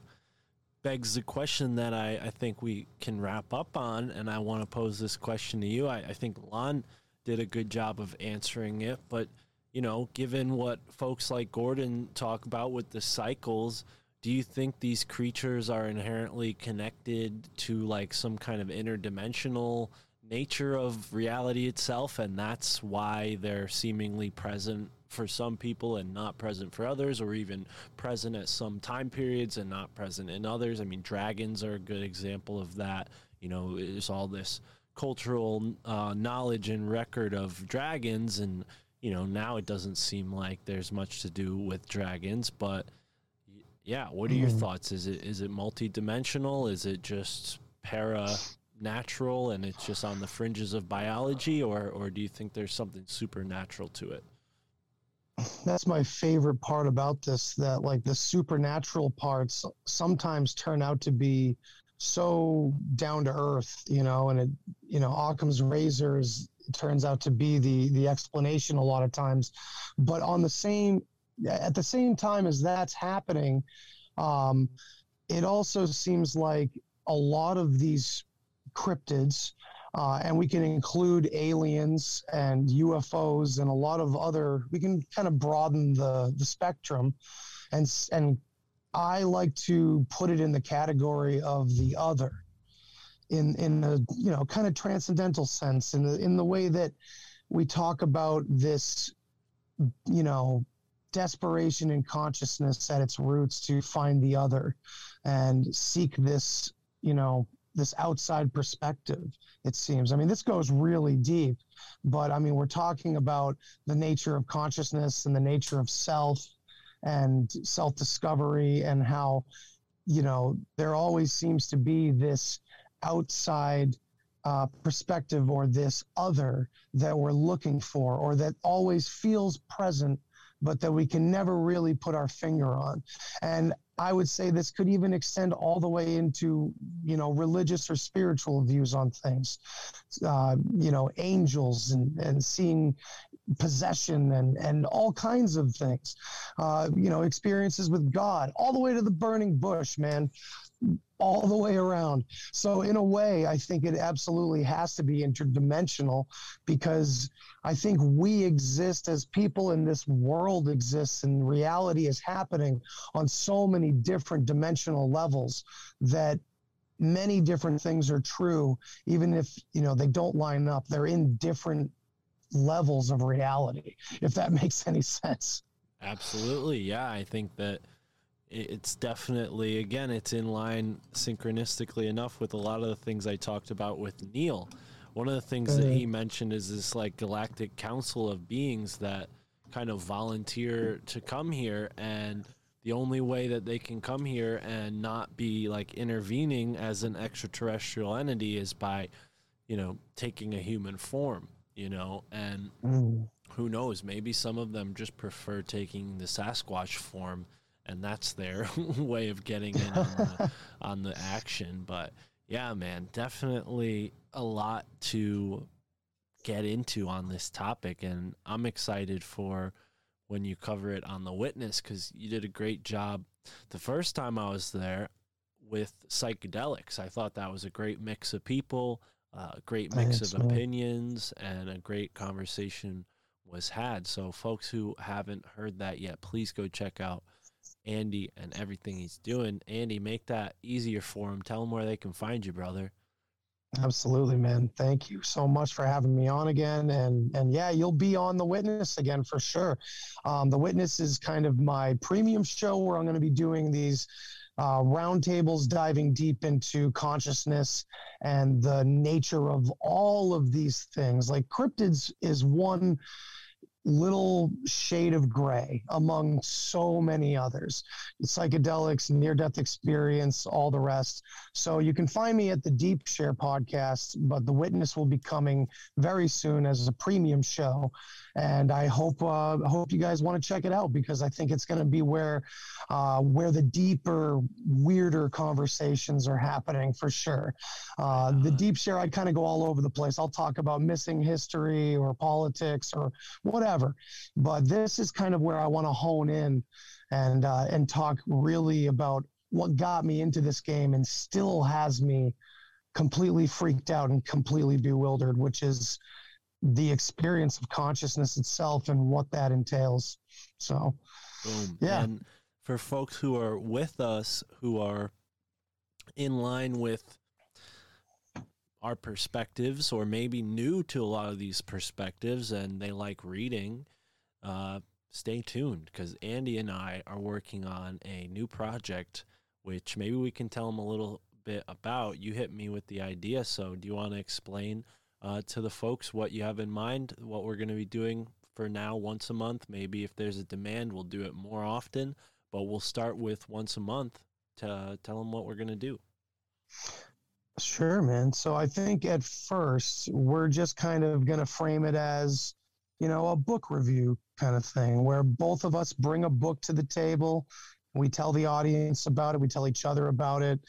C: begs the question that I, I think we can wrap up on, and I want to pose this question to you. I, I think Lon did a good job of answering it, but you know, given what folks like Gordon talk about with the cycles, do you think these creatures are inherently connected to like some kind of interdimensional nature of reality itself, and that's why they're seemingly present for some people and not present for others, or even present at some time periods and not present in others? I mean, dragons are a good example of that. You know, there's all this cultural uh, knowledge and record of dragons, and you know, now it doesn't seem like there's much to do with dragons, but yeah, what are your
E: Mm.
C: thoughts? Is it is it multidimensional? Is it just para natural and it's just on the fringes of biology or or do you think there's something supernatural to it?
E: That's my favorite part about this that, like, the supernatural parts sometimes turn out to be so down to earth, you know, and it, you know, Occam's razors turns out to be the the explanation a lot of times but on the same at the same time as that's happening um it also seems like a lot of these cryptids uh, and we can include aliens and UFOs and a lot of other. We can kind of broaden the the spectrum, and and I like to put it in the category of the other, in in the you know kind of transcendental sense, in the in the way that we talk about this, you know, desperation and consciousness at its roots to find the other, and seek this you know this outside perspective it seems. I mean, this goes really deep, but I mean, we're talking about the nature of consciousness and the nature of self and self discovery and how, you know, there always seems to be this outside uh, perspective or this other that we're looking for or that always feels present, but that we can never really put our finger on. And I would say this could even extend all the way into, you know, religious or spiritual views on things. Uh, you know, angels and, and seeing possession and, and all kinds of things. Uh, you know, experiences with God, all the way to the burning bush, man. All the way around. So in a way, I think it absolutely has to be interdimensional because I think we exist as people and this world exists and reality is happening on so many different dimensional levels that many different things are true even if you know they don't line up they're in different levels of reality if that makes any sense
C: Absolutely. Yeah. I think that it's definitely, again, it's in line synchronistically enough with a lot of the things I talked about with Neil. One of the things that he mm-hmm. mentioned is this like galactic council of beings that kind of volunteer to come here and the only way that they can come here and not be like intervening as an extraterrestrial entity is by you know taking a human form you know? And mm. who knows? Maybe some of them just prefer taking the sasquatch form and that's their way of getting in on the, on the action. But yeah man definitely a lot to get into on this topic and i'm excited for when you cover it on the witness because you did a great job. The first time i was there with psychedelics i thought that was a great mix of people uh, a great mix of
E: man.
C: opinions and a great conversation was had. So folks who haven't heard that yet please go check out andy and everything he's doing. Andy make that easier for him. Tell them where they can find you brother.
E: Absolutely man. Thank you so much for having me on again. And and yeah you'll be on the witness again for sure. Um, the witness is kind of my premium show where i'm going to be doing these uh, roundtables diving deep into consciousness and the nature of all of these things. Like cryptids is one little shade of gray among so many others. Psychedelics near death experience all the rest. So you can find me at the deep share podcast but the witness will be coming very soon as a premium show and i hope uh, hope you guys want to check it out because i think it's going to be where uh, where the deeper weirder conversations are happening for sure. Uh, the deep share i kind of go all over the place. I'll talk about missing history or politics or whatever. But this is kind of where i want to hone in and uh, and talk really about what got me into this game and still has me completely freaked out and completely bewildered which is the experience of consciousness itself and what that entails so
C: Boom.
E: Yeah.
C: And for folks who are with us, who are in line with our perspectives, or maybe new to a lot of these perspectives, and they like reading, uh, stay tuned because Andy and I are working on a new project, which maybe we can tell them a little bit about. You hit me with the idea, so do you want to explain uh, to the folks what you have in mind, what we're going to be doing for now once a month. Maybe if there's a demand, we'll do it more often, but we'll start with once a month to tell them what we're going to do.
E: Sure, man. So I think at first we're just kind of going to frame it as, you know, a book review kind of thing where both of us bring a book to the table. We tell the audience about it. We tell each other about it.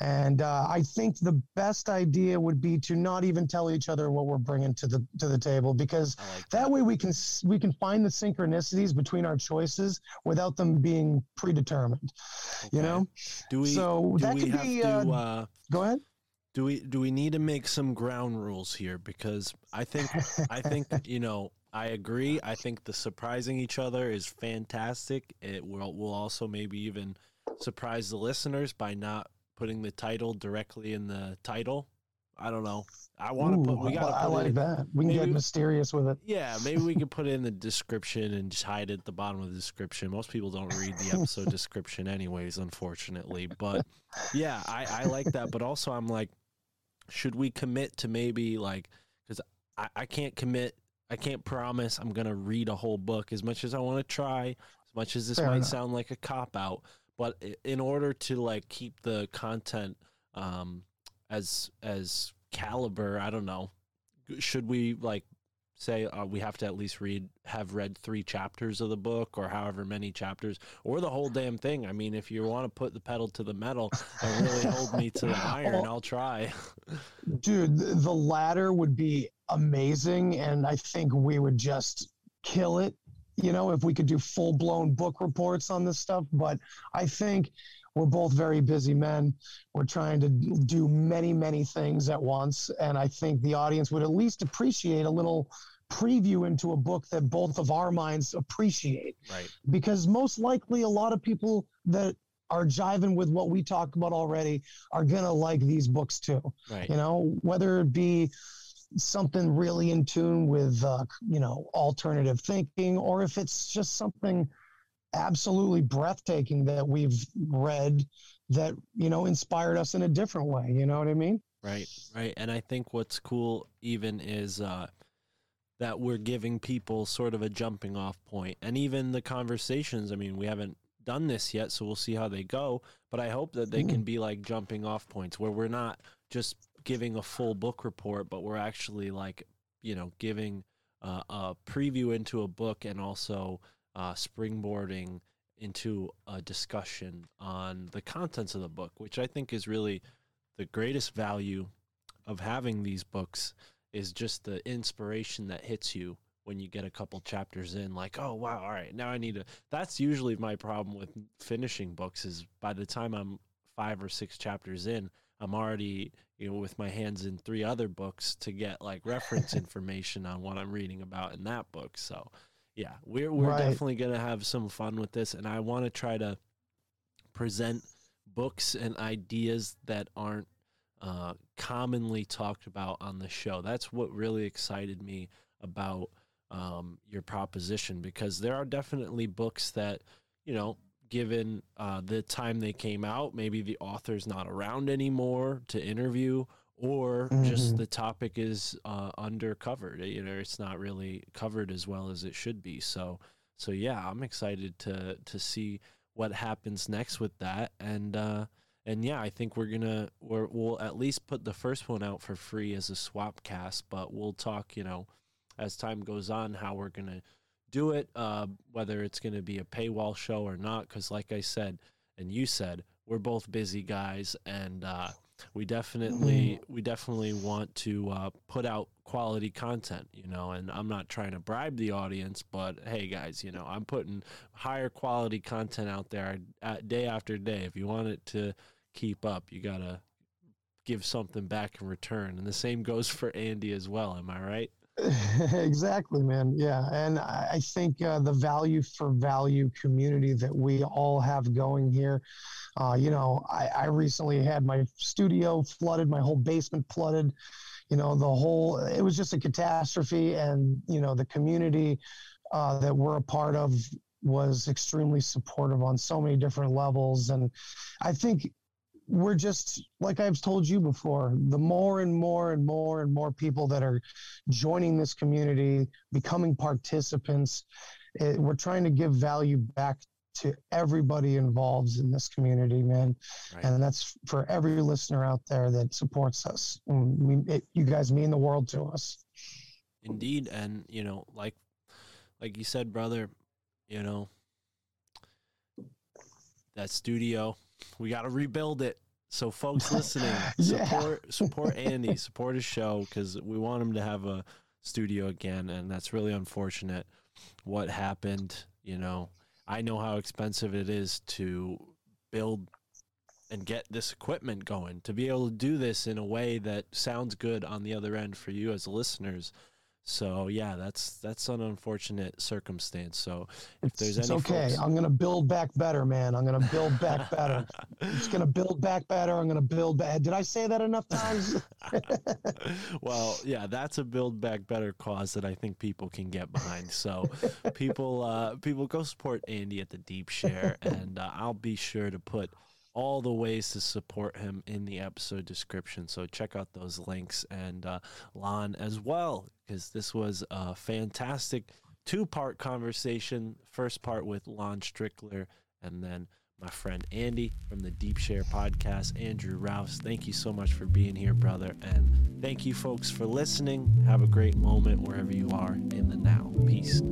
E: And uh, I think the best idea would be to not even tell each other what we're bringing to the to the table because
C: like
E: that way we can we can find the synchronicities between our choices without them being predetermined. You know.
C: Do we?
E: so
C: do
E: that
C: we
E: could
C: have
E: be,
C: to?
E: uh,
C: Uh,
E: Go ahead.
C: do we? Do we need to make some ground rules here? Because I think I think you know I agree. I think the surprising each other is fantastic. It will will also maybe even surprise the listeners by not putting the title directly in the title. I don't know. I want to put. We got.
E: I like that. We can
C: maybe-
E: get mysterious with it.
C: Yeah, maybe we could put it in the description and just hide it at the bottom of the description. Most people don't read the episode description, anyways, unfortunately. But yeah, I, I like that. But also, I'm like, should we commit to maybe like, because I, I can't commit, I can't promise I'm going to read a whole book as much as I want to try, as much as this
E: Fair
C: might
E: enough.
C: sound like a cop out. But in order to like keep the content um, as as caliber, I don't know, should we like say uh, we have to at least read have read three chapters of the book or however many chapters or the whole damn thing i mean if you want to put the pedal to the metal and really hold me to the iron i'll try
E: Dude, th- the latter would be amazing. And I think we would just kill it, you know, if we could do full blown book reports on this stuff. But I think we're both very busy men. We're trying to do many, many things at once. And I think the audience would at least appreciate a little preview into a book that both of our minds appreciate.
C: Right.
E: Because most likely, a lot of people that are jiving with what we talk about already are to like these books too.
C: Right.
E: You know, whether it be something really in tune with, uh, you know, alternative thinking, or if it's just something absolutely breathtaking that we've read that, you know, inspired us in a different way. You know what I mean?
C: Right, right. And I think what's cool even is uh, that we're giving people sort of a jumping off. And even the conversations, I mean, we haven't done this yet, so we'll see how they go. But I hope that they can be like jumping off points where we're not just giving a full book report, but we're actually like, you know, giving uh, a preview into a book and also uh, springboarding into a discussion on the contents of the book, which I think is really the greatest value of having these books is just the inspiration that hits you when you get a couple chapters in like oh wow all right now i need to that's usually my problem with finishing books is by the time i'm five or six chapters in i'm already you know with my hands in three other books to get like reference information on what i'm reading about in that book so yeah we're we're
E: Right.
C: definitely going to have some fun with this and i want to try to present books and ideas that aren't uh, commonly talked about on the show. That's what really excited me about um, your proposition because there are definitely books that, you know, given uh, the time they came out, maybe the author's not around anymore to interview, or just
E: Mhm.
C: the topic is uh, undercovered. You know, it's not really covered as well as it should be. So, so yeah, I'm excited to to see what happens next with that, and uh, and yeah, I think we're gonna we're, we'll at least put the first one out for free as a swap cast, but we'll talk, you know, as time goes on how we're gonna do it, uh, whether it's gonna be a paywall show or not. Because like I said, and you said, we're both busy guys, and uh, we definitely we definitely want to uh, put out quality content, you know. And I'm not trying to bribe the audience, but hey, guys, you know, I'm putting higher quality content out there uh, day after day. If you want it to keep up, you gotta give something back in return. And the same goes for Andy as well. Am I right?
E: exactly, man. Yeah. And I think uh, the value for value community that we all have going here, uh, you know, I, I recently had my studio flooded, my whole basement flooded, you know, the whole, it was just a catastrophe. And, you know, the community uh, that we're a part of was extremely supportive on so many different levels. And I think we're just like I've told you before, the more and more and more and more people that are joining this community, becoming participants, eh, we're trying to give value back to everybody involved in this community, man.
C: Right.
E: And that's for every listener out there that supports us. We, it, you guys mean the world to us.
C: Indeed, and you know, like like you said, brother, you know, that studio, we got to rebuild it. So, folks listening,
E: Yeah.
C: support support Andy, support his show because we want him to have a studio again, and that's really unfortunate. What happened, you know, I know how expensive it is to build and get this equipment going to be able to do this in a way that sounds good on the other end for you as listeners. So yeah, that's that's an unfortunate circumstance. So if
E: It's,
C: there's
E: it's
C: any
E: okay.
C: folks-
E: I'm gonna build back better, man. I'm gonna build back better. It's gonna build back better. I'm gonna build back. Did I say that enough times?
C: well, yeah, that's a build back better cause that I think people can get behind. So people uh people go support Andy at the Deep Share and uh, I'll be sure to put all the ways to support him in the episode description. So check out those links and uh, Lon as well, because this was a fantastic two part conversation. First part with Lon Strickler, and then my friend Andy from the Deep Share podcast, Andrew Rouse. Thank you so much for being here, brother. And thank you, folks, for listening. Have a great moment wherever you are in the now. Peace.